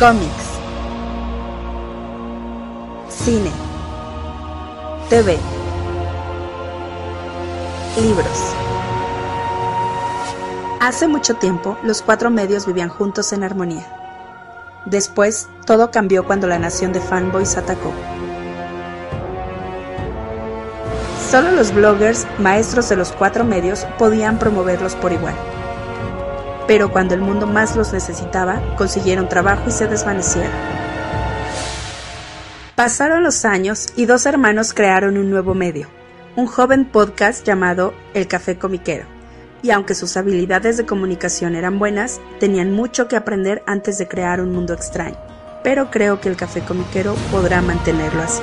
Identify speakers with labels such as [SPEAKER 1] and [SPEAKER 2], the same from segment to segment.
[SPEAKER 1] Cómics. Cine. TV. Libros. Hace mucho tiempo, los cuatro medios vivían juntos en armonía. Después, todo cambió cuando la nación de fanboys atacó. Solo los bloggers, maestros de los cuatro medios, podían promoverlos por igual. Pero cuando el mundo más los necesitaba, consiguieron trabajo y se desvanecieron. Pasaron los años y dos hermanos crearon un nuevo medio, un joven podcast llamado El Café Comiquero. Y aunque sus habilidades de comunicación eran buenas, tenían mucho que aprender antes de crear un mundo extraño. Pero creo que el Café Comiquero podrá mantenerlo así.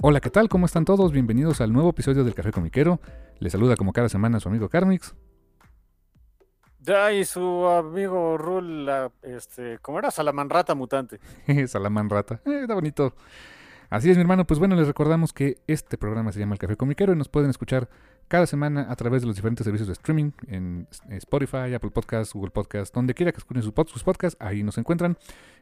[SPEAKER 2] Hola, ¿qué tal? ¿Cómo están todos? Bienvenidos al nuevo episodio del Café Comiquero. Les saluda como cada semana su amigo Carmix.
[SPEAKER 3] Ya, y su amigo Rul, la, este, ¿cómo era? Salamanrata mutante.
[SPEAKER 2] Salamanrata, eh, está bonito. Así es, mi hermano. Pues bueno, les recordamos que este programa se llama El Café Comiquero y nos pueden escuchar cada semana a través de los diferentes servicios de streaming en Spotify, Apple Podcasts, Google Podcasts, donde quiera que escuchen sus, podcasts, ahí nos encuentran.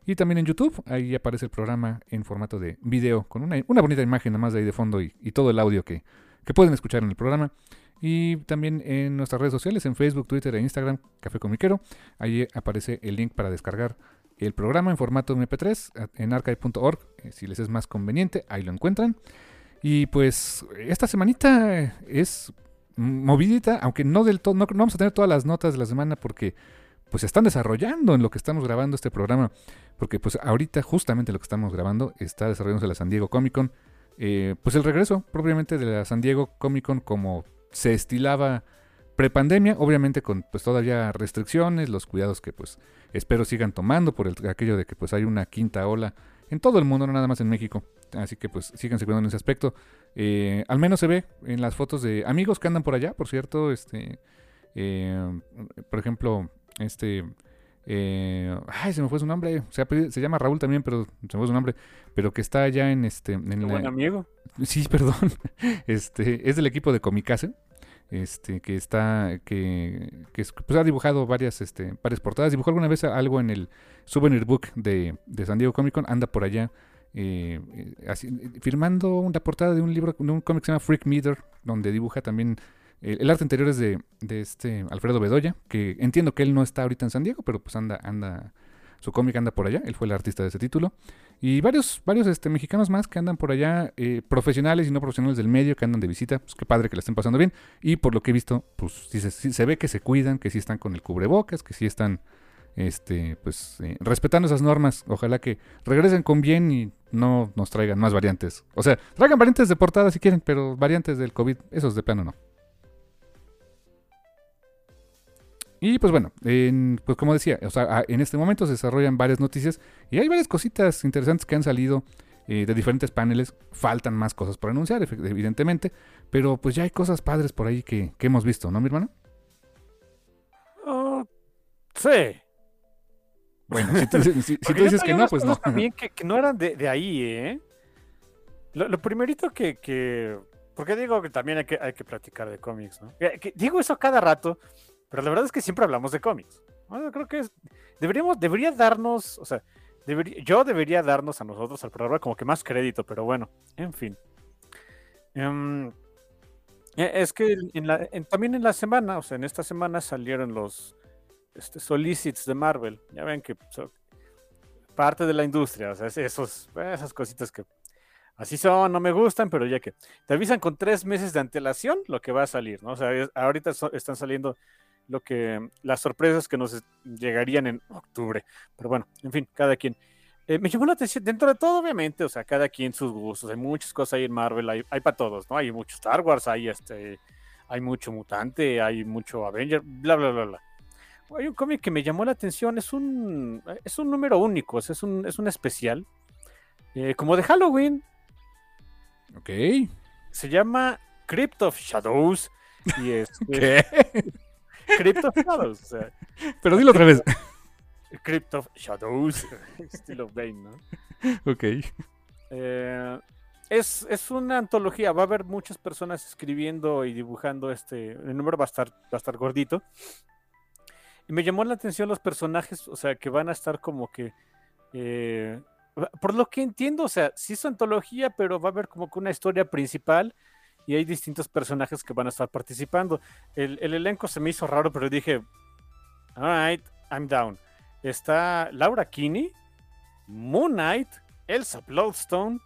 [SPEAKER 2] Y también en YouTube, ahí aparece el programa en formato de video, con una, bonita imagen nada más de ahí de fondo y, todo el audio que, que pueden escuchar en el programa. Y también en nuestras redes sociales, en Facebook, Twitter e Instagram, Café Comiquero. Ahí aparece el link para descargar el programa en formato MP3 en archive.org. Eh, si les es más conveniente, ahí lo encuentran. Y pues esta semanita es movidita, aunque no del todo, no, vamos a tener todas las notas de la semana porque pues se están desarrollando en lo que estamos grabando este programa. Porque pues ahorita justamente lo que estamos grabando está desarrollándose la San Diego Comic Con. Eh, pues el regreso propiamente de la San Diego Comic Con como se estilaba prepandemia, obviamente con pues todavía restricciones, los cuidados que pues espero sigan tomando por el, aquello de que pues hay una quinta ola en todo el mundo, no nada más en México. Así que pues síganse cuidando en ese aspecto. Eh, al menos se ve en las fotos de amigos que andan por allá, por cierto, este, eh, por ejemplo, este, eh, ay, se me fue su nombre, se, se, llama Raúl también, pero se me fue su nombre, pero que está allá en este, en
[SPEAKER 3] buen amigo.
[SPEAKER 2] Sí, perdón, este, es del equipo de Comicase este, que está, que, que pues, ha dibujado varias, este, varias portadas. Dibujó alguna vez algo en el Souvenir Book de, de San Diego Comic Con, anda por allá eh, eh, firmando una portada de un libro, de un cómic que se llama Freak Meter, donde dibuja también el arte anterior es de, este Alfredo Bedoya, que entiendo que él no está ahorita en San Diego, pero pues anda, anda, su cómic anda por allá, él fue el artista de ese título. Y varios, varios este, mexicanos más que andan por allá, eh, profesionales y no profesionales del medio, que andan de visita, pues qué padre que la estén pasando bien. Y por lo que he visto, pues sí se, ve que se cuidan, que sí están con el cubrebocas, que sí están este, pues, eh, respetando esas normas. Ojalá que regresen con bien y no nos traigan más variantes. O sea, traigan variantes de portada si quieren, pero variantes del COVID, esos de plano no. Y pues bueno, pues como decía, en este momento se desarrollan varias noticias y hay varias cositas interesantes que han salido eh, de diferentes paneles. Faltan más cosas por anunciar, evidentemente, pero pues ya hay cosas padres por ahí que, hemos visto, ¿no, mi hermano?
[SPEAKER 3] Oh, sí.
[SPEAKER 2] Bueno, si tú, dices que no, pues no.
[SPEAKER 3] También que, no eran de, ahí, ¿eh? Lo, primerito que, que, Porque digo que también hay que, hay que platicar de cómics, ¿no? digo eso cada rato, pero la verdad es que siempre hablamos de cómics. Bueno, creo que es, deberíamos, debería darnos, o sea, yo debería darnos a nosotros al programa como que más crédito, pero bueno, en fin. Em, e, es que también en la semana, o sea, en esta semana salieron los este, solicits de Marvel. Ya ven que parte de la industria, o sea, esos, esas cositas que así son, no me gustan, pero ya que te avisan con tres meses de antelación lo que va a salir, ¿no? O sea, ahorita están saliendo lo que las sorpresas que nos llegarían en octubre. Pero bueno, en fin, cada quien. Eh, me llamó la atención, dentro de todo, obviamente, o sea, cada quien sus gustos. Hay muchas cosas ahí en Marvel, hay, para todos, ¿no? Hay mucho Star Wars, hay este, hay mucho mutante, hay mucho Avenger, bla, bla, bla, bla. Hay un cómic que me llamó la atención, es un, es un número único, es un, es un especial, eh, como de Halloween.
[SPEAKER 2] Ok.
[SPEAKER 3] Se llama Crypt of Shadows. Y es,
[SPEAKER 2] ¿Qué?
[SPEAKER 3] Crypto
[SPEAKER 2] Pero dilo otra vez.
[SPEAKER 3] Crypt of Shadows, estilo Bane, ¿no?
[SPEAKER 2] Ok.
[SPEAKER 3] Eh, es, es una antología, va a haber muchas personas escribiendo y dibujando este. El número va a estar, va a estar gordito. Y me llamó la atención los personajes, o sea, que van a estar como que. eh, por lo que entiendo, o sea, sí es antología, pero va a haber como que una historia principal y hay distintos personajes que van a estar participando. El, el elenco se me hizo raro, pero dije, alright, I'm down. Está Laura Kinney, Moon Knight, Elsa Bloodstone,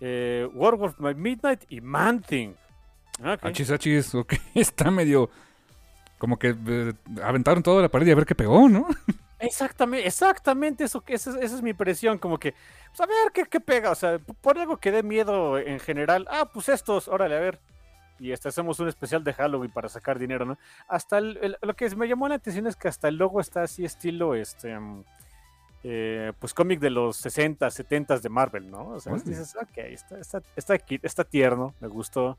[SPEAKER 3] eh, Werewolf by Midnight y Man-Thing. Ok.
[SPEAKER 2] Achis, achis, ok. Está medio. Como que eh, aventaron toda la pared y a ver qué pegó, ¿no?
[SPEAKER 3] Exactamente, exactamente eso, que esa, es- esa es mi impresión, como que, pues a ver qué, qué pega, o sea, por algo que dé miedo en general, ah, pues estos, órale, a ver, y hasta hacemos un especial de Halloween para sacar dinero, ¿no? Hasta el- el- lo que me llamó la atención es que hasta el logo está así estilo, este, mm, eh, pues cómic de los 60, 70 de Marvel, ¿no? O sea, dices, ok, está, está, está, está tierno, me gustó,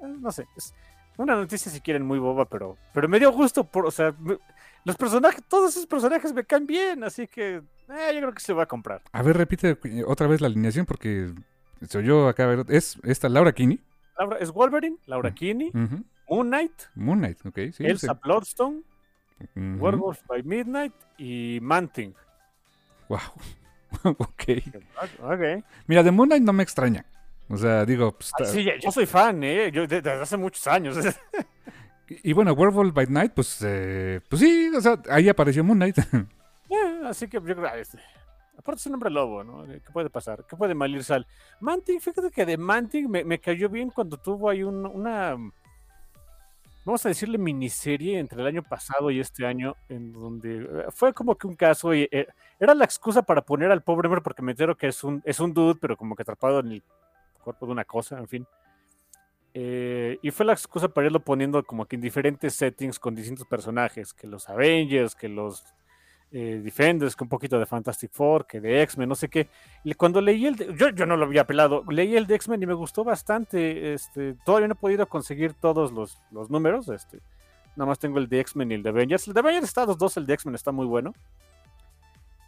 [SPEAKER 3] Eh, no sé, es una noticia si quieren muy boba, pero, pero me dio gusto, por, o sea, me- los personajes, todos esos personajes me caen bien, así que eh, yo creo que se va a comprar.
[SPEAKER 2] A ver, repite otra vez la alineación porque se oyó acá. Ver, es esta Laura Kinney.
[SPEAKER 3] Laura, es Wolverine, Laura
[SPEAKER 2] Mm.
[SPEAKER 3] Kinney. Moon Knight,
[SPEAKER 2] Moon Knight, ok. Sí,
[SPEAKER 3] Elsa Bloodstone,
[SPEAKER 2] sí. Ujú.
[SPEAKER 3] Werewolf by Midnight y Manting.
[SPEAKER 2] Wow. ok.
[SPEAKER 3] Ok.
[SPEAKER 2] Mira, de Moon Knight no me extraña. O sea, digo, pues,
[SPEAKER 3] Ay,
[SPEAKER 2] está-
[SPEAKER 3] sí, yo soy fan, ¿eh? Yo de- desde hace muchos años.
[SPEAKER 2] y, y bueno, Werewolf by Night, pues, eh, pues sí, o sea, ahí apareció Moon Knight.
[SPEAKER 3] Eh, así que yo creo que este, aparte es un hombre lobo, ¿no? ¿Qué puede pasar? ¿Qué puede malir sal? Manting, fíjate que de Manting me, me cayó bien cuando tuvo ahí un- una, vamos a decirle miniserie entre el año pasado y este año, en donde eh, fue como que un caso y eh, era la excusa para poner al pobre hombre porque me entero que es un, es un dude, pero como que atrapado en el cuerpo de una cosa, en fin. Eh, y fue la excusa para irlo poniendo como que en diferentes settings con distintos personajes, que los Avengers, que los eh, Defenders, que un poquito de Fantastic Four, que de X-Men, no sé qué. Y cuando leí el yo, yo no lo había pelado, leí el de X-Men y me gustó bastante. Este, todavía no he podido conseguir todos los, los números. Este, nada más tengo el de X-Men y el de Avengers. El de Avengers está los dos, el de X-Men está muy bueno.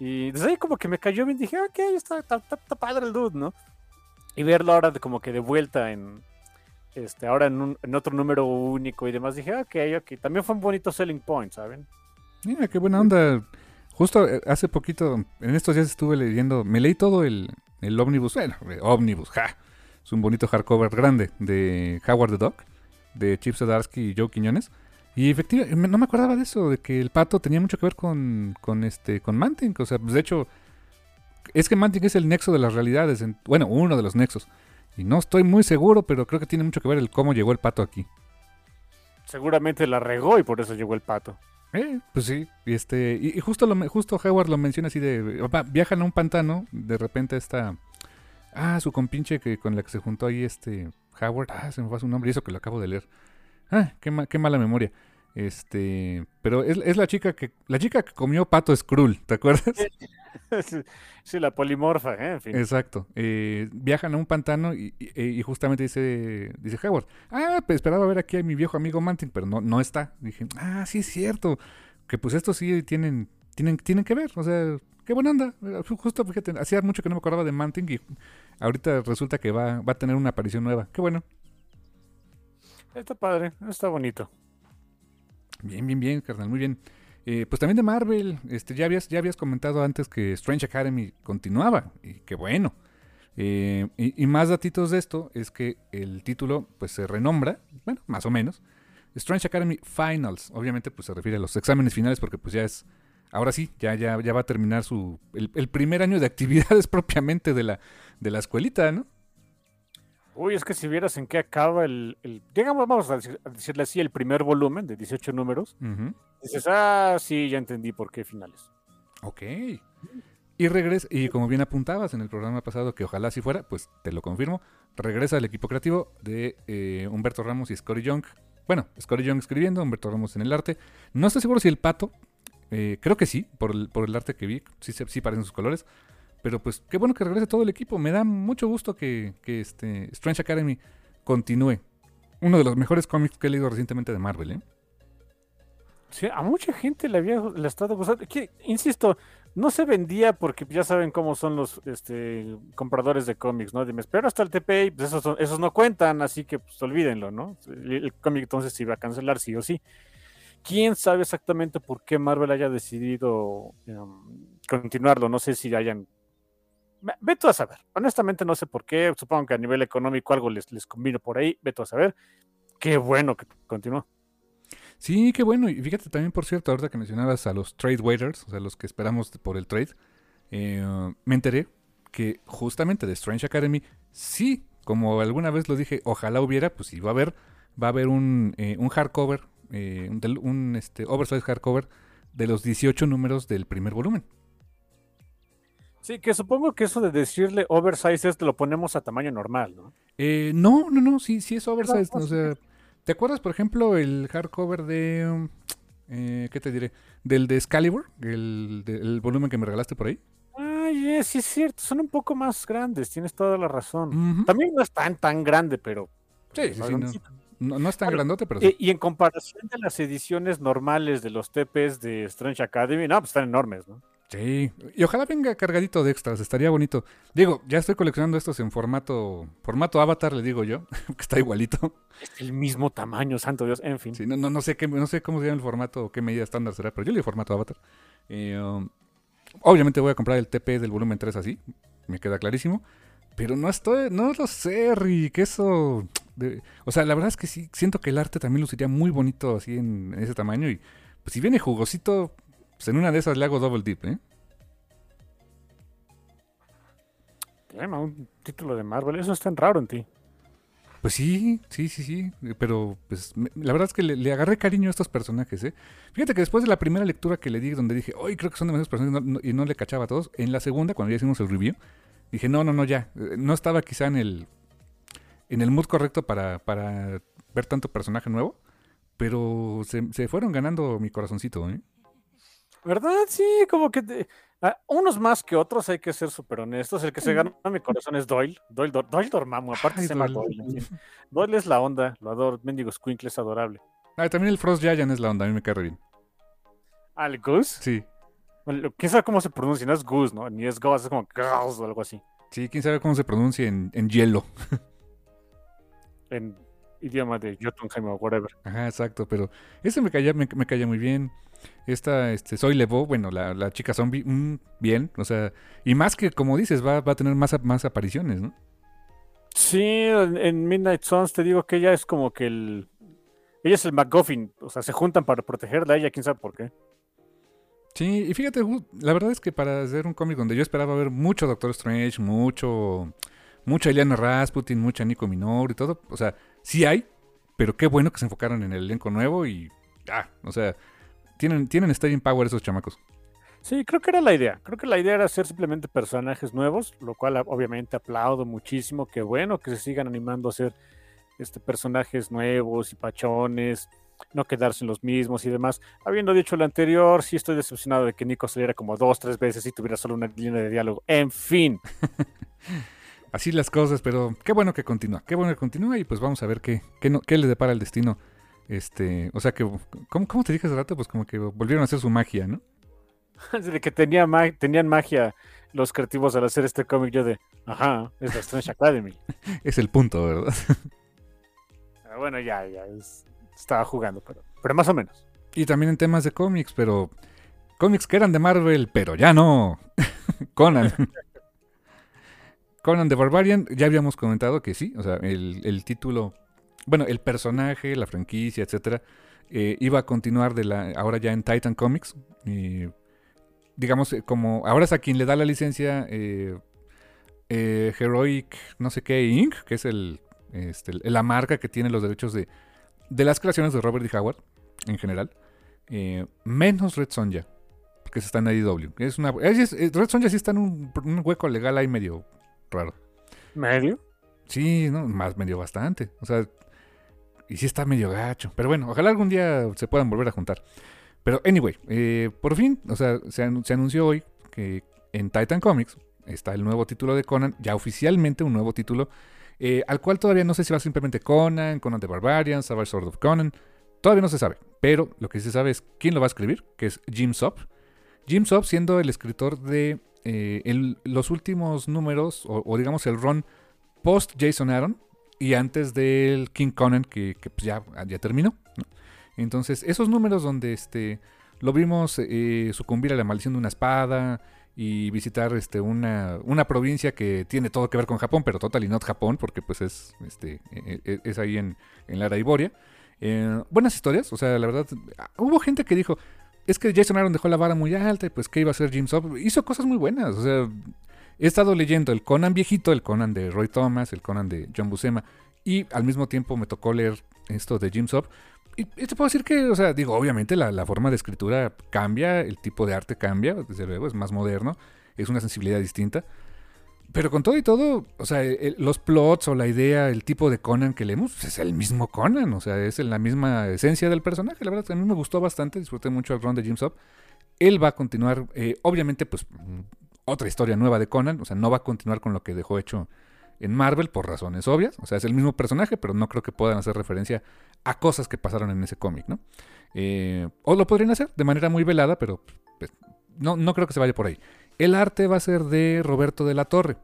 [SPEAKER 3] Y desde ahí como que me cayó bien, dije, ok, está, está, está- está padre el dude, ¿no? Y verlo ahora de como que de vuelta en, este, ahora en, un- en otro número único y demás, dije, ok, ok. También fue un bonito selling point, ¿saben?
[SPEAKER 2] Mira, qué buena onda. Justo eh, hace poquito, en estos días estuve leyendo, me leí todo el, el ómnibus, bueno, eh, ómnibus, ja. Es un bonito hardcover grande de Howard the Duck, de Chip Zdarsky y Joe Quiñones. Y efectivamente, no me acordaba de eso, de que el pato tenía mucho que ver con, con este, con Manting. O sea, pues de hecho, es que Manting es el nexo de las realidades, en- bueno, uno de los nexos. Y no estoy muy seguro, pero creo que tiene mucho que ver el cómo llegó el pato aquí.
[SPEAKER 3] Seguramente la regó y por eso llegó el pato.
[SPEAKER 2] Eh, pues sí, y este, y, y justo lo, me- justo Howard lo menciona así de, viajan a un pantano, de repente está, ah, su compinche que con la que se juntó ahí este Howard, ah, se me fue su nombre, y eso que lo acabo de leer, ah, qué, ma- qué mala memoria, este, pero es, es la chica que, la chica que comió pato Skrull, ¿te acuerdas?
[SPEAKER 3] sí, la polimorfa, ¿eh? en fin.
[SPEAKER 2] Exacto. Eh, viajan a un pantano y, y- y justamente dice, dice Howard, ah, pues esperaba ver aquí a mi viejo amigo Manting, pero no, no está. Dije, ah, sí es cierto. Que pues estos sí tienen, tienen, tienen que ver. O sea, qué buena onda. Eh, Justo, fíjate, hacía mucho que no me acordaba de Manting y ahorita resulta que va, va a tener una aparición nueva. Qué bueno.
[SPEAKER 3] Está padre, está bonito.
[SPEAKER 2] Bien, bien, bien, carnal, muy bien. Eh, pues también de Marvel, este, ya habías, ya habías comentado antes que Strange Academy continuaba, y qué bueno. Eh, y, más datitos de esto es que el título pues se renombra, bueno, más o menos, Strange Academy Finals. Obviamente pues se refiere a los exámenes finales porque pues ya es, ahora sí, ya, ya, ya va a terminar su, el, el primer año de actividades propiamente de la, de la escuelita, ¿no?
[SPEAKER 3] Uy, es que si vieras en qué acaba el, el- digamos, vamos a, decir- a decirle así, el primer volumen de 18 números, dices, ah, sí, ya entendí por qué finales.
[SPEAKER 2] Ok. Y regresa, y como bien apuntabas en el programa pasado, que ojalá así fuera, pues te lo confirmo, regresa el equipo creativo de eh, Humberto Ramos y Scotty Young. Bueno, Scotty Young escribiendo, Humberto Ramos en el arte. No estoy seguro si el pato, eh, creo que sí, por el, por el arte que vi, sí, sí parecen sus colores. Pero pues qué bueno que regrese todo el equipo. Me da mucho gusto que, que este Strange Academy continúe. Uno de los mejores cómics que he leído recientemente de Marvel, ¿eh?
[SPEAKER 3] Sí, a mucha gente le había le estado gustando. Que, insisto, no se vendía porque ya saben cómo son los este, compradores de cómics, ¿no? Dime, espero hasta el TPI, pues esos, esos no cuentan, así que pues olvídenlo, ¿no? El, el cómic entonces se iba a cancelar sí o sí. ¿Quién sabe exactamente por qué Marvel haya decidido em, continuarlo? No sé si hayan... Ve- Veto a saber. Honestamente no sé por qué. Supongo que a nivel económico algo les, les convino por ahí. Veto a saber. Qué bueno que continuó.
[SPEAKER 2] Sí, qué bueno. Y fíjate también, por cierto, ahorita que mencionabas a los trade waiters, o sea, los que esperamos por el trade, eh, me enteré que justamente de Strange Academy, sí, como alguna vez lo dije, ojalá hubiera, pues sí, va a haber, va a haber un, eh, un hardcover, eh, un, un, este, oversize hardcover de los 18 números del primer volumen.
[SPEAKER 3] Sí, que supongo que eso de decirle oversize es lo ponemos a tamaño normal, ¿no?
[SPEAKER 2] Eh, no, no, no, sí, sí es oversize.
[SPEAKER 3] no,
[SPEAKER 2] o sea, ¿te acuerdas, por ejemplo, el hardcover de... eh, ¿Qué te diré? Del de Excalibur, el, de- el volumen que me regalaste por ahí.
[SPEAKER 3] Ay, eh, sí es cierto, son un poco más grandes, tienes toda la razón. También no es tan, tan grande, pero...
[SPEAKER 2] Sí, sí, sí, no, no, no es tan
[SPEAKER 3] Bueno,
[SPEAKER 2] grandote, pero
[SPEAKER 3] Eh,
[SPEAKER 2] sí.
[SPEAKER 3] y en comparación de las ediciones normales de los TPs de Strange Academy, no, pues están enormes, ¿no?
[SPEAKER 2] Sí, y ojalá venga cargadito de extras, estaría bonito. Digo, ya estoy coleccionando estos en formato formato avatar, le digo yo, que está igualito.
[SPEAKER 3] Es el mismo tamaño, santo Dios, en fin.
[SPEAKER 2] Sí, no, no, no sé qué, no sé cómo se llama el formato o qué medida estándar será, pero yo le digo formato avatar. Eh, um, obviamente voy a comprar el TP del volumen 3 así, me queda clarísimo. Pero no estoy, no lo sé, Rick, eso... de- o sea, la verdad es que sí, siento que el arte también luciría muy bonito así en, en ese tamaño y pues si viene jugosito, pues en una de esas le hago double dip, ¿eh?
[SPEAKER 3] Tema, un título de Marvel, eso es tan raro en ti.
[SPEAKER 2] Pues sí, sí, sí, sí. Pero pues me- la verdad es que le, le agarré cariño a estos personajes, ¿eh? Fíjate que después de la primera lectura que le di, donde dije, hoy creo que son demasiados personajes no- no- y no le cachaba a todos, en la segunda, cuando ya hicimos el review, dije, no, no, no, ya. eh, No estaba quizá en el, en el mood correcto para, para ver tanto personaje nuevo, pero se, se fueron ganando mi corazoncito, ¿eh?
[SPEAKER 3] ¿Verdad? Sí, como que te- ah, unos más que otros, hay que ser súper honestos. El que se ganó mi corazón es Doyle. Doyle, Dor- Doyle Dormammu, aparte
[SPEAKER 2] Ay,
[SPEAKER 3] se llama
[SPEAKER 2] Doyle.
[SPEAKER 3] Doyle. Doyle es la onda, lo adoro. Mendigo Squinkle es adorable.
[SPEAKER 2] Ah, también el Frost Giant es la onda, a mí me cae bien.
[SPEAKER 3] Ah, el Goose.
[SPEAKER 2] Sí,
[SPEAKER 3] Bueno, ¿Quién sabe cómo se pronuncia? No es Goose, ¿no? Ni es Goose, es como Goose o algo así.
[SPEAKER 2] sí, quién sabe cómo se pronuncia en, en hielo.
[SPEAKER 3] En idioma de Jotunheim o whatever.
[SPEAKER 2] Ajá, exacto, pero ese me caía, me, me caía muy bien. Esta, este, Soy Levo, bueno, la, la chica zombie, mm, bien, o sea, y más que, como dices, va, va a tener más, más apariciones, ¿no?
[SPEAKER 3] Sí, en, en Midnight Suns te digo que ella es como que el... Ella es el MacGuffin, o sea, se juntan para protegerla a ella, quién sabe por qué.
[SPEAKER 2] Sí, y fíjate, la verdad es que para hacer un cómic donde yo esperaba ver mucho Doctor Strange, mucho, mucha Eliana Rasputin, mucha Nico Minor y todo, o sea, sí hay, pero qué bueno que se enfocaron en el elenco nuevo y, ah, o sea, tienen, tienen staying power esos chamacos.
[SPEAKER 3] Sí, creo que era la idea. Creo que la idea era hacer simplemente personajes nuevos, lo cual obviamente aplaudo muchísimo. Qué bueno que se sigan animando a hacer este, personajes nuevos y pachones, no quedarse en los mismos y demás. Habiendo dicho lo anterior, sí estoy decepcionado de que Nico saliera como dos, tres veces y tuviera solo una línea de diálogo. En fin,
[SPEAKER 2] Así las cosas, pero qué bueno que continúa, qué bueno que continúa y pues vamos a ver qué, qué, no- qué le depara el destino. Este, o sea que, ¿cómo, cómo te dije hace rato? Pues como que volvieron a hacer su magia, ¿no?
[SPEAKER 3] de que tenía tenían magia los creativos al hacer este cómic, yo de, ajá, es la Strange Academy.
[SPEAKER 2] Es el punto, ¿verdad?
[SPEAKER 3] Ah, bueno, ya, ya, es- estaba jugando, pero, pero más o menos.
[SPEAKER 2] Y también en temas de cómics, pero cómics que eran de Marvel, pero ya no. Conan. Conan the Barbarian, ya habíamos comentado que sí, o sea, el, el título, bueno, el personaje, la franquicia, etcétera, eh, iba a continuar de la, ahora ya en Titan Comics. y digamos, eh, como ahora es a quien le da la licencia eh, eh, Heroic, no sé qué, Inc., que es el, este, la marca que tiene los derechos de, de las creaciones de Robert D. Howard en general, eh, menos Red Sonja, se está en IDW. Es una, es- es- Red Sonja sí está en un, un hueco legal ahí medio raro.
[SPEAKER 3] ¿Medio?
[SPEAKER 2] Sí, no, más medio bastante. O sea, y sí está medio gacho. Pero bueno, ojalá algún día se puedan volver a juntar. Pero anyway, eh, por fin, o sea, se, anu- se anunció hoy que en Titan Comics está el nuevo título de Conan, ya oficialmente un nuevo título, eh, al cual todavía no sé si va simplemente Conan, Conan the Barbarian, Savage Sword of Conan. todavía no se sabe, pero lo que sí se sabe es quién lo va a escribir, que es Jim Sop. Jim Sop siendo el escritor de eh, los últimos números, o, digamos el run post Jason Aaron, y antes del King Conan, que, pues ya, ya terminó. Entonces, esos números donde este, lo vimos eh, sucumbir a la maldición de una espada y visitar este, una, una, provincia que tiene todo que ver con Japón, pero total y not Japón, porque pues es, este, e, e, es ahí en, en la Iboria. Eh, buenas historias, o sea, la verdad, hubo gente que dijo, es que Jason Aaron dejó la vara muy alta y pues qué iba a hacer Jim Sop. Hizo cosas muy buenas, o sea, he estado leyendo el Conan viejito, el Conan de Roy Thomas, el Conan de John Buscema, y al mismo tiempo me tocó leer esto de Jim Sop. Y, te puedo decir que, o sea, digo, obviamente la, forma de escritura cambia, el tipo de arte cambia, desde luego, es más moderno, es una sensibilidad distinta. Pero con todo y todo, o sea, los plots o la idea, el tipo de Conan que leemos, pues, es el mismo Conan, o sea, es la misma esencia del personaje. La verdad, a mí me gustó bastante, disfruté mucho el run de Jim Sop. Él va a continuar, eh, obviamente, pues, otra historia nueva de Conan, o sea, no va a continuar con lo que dejó hecho en Marvel por razones obvias. O sea, es el mismo personaje, pero no creo que puedan hacer referencia a cosas que pasaron en ese cómic, ¿no? Eh, o lo podrían hacer de manera muy velada, pero pues, no, no creo que se vaya por ahí. El arte va a ser de Roberto de la Torre,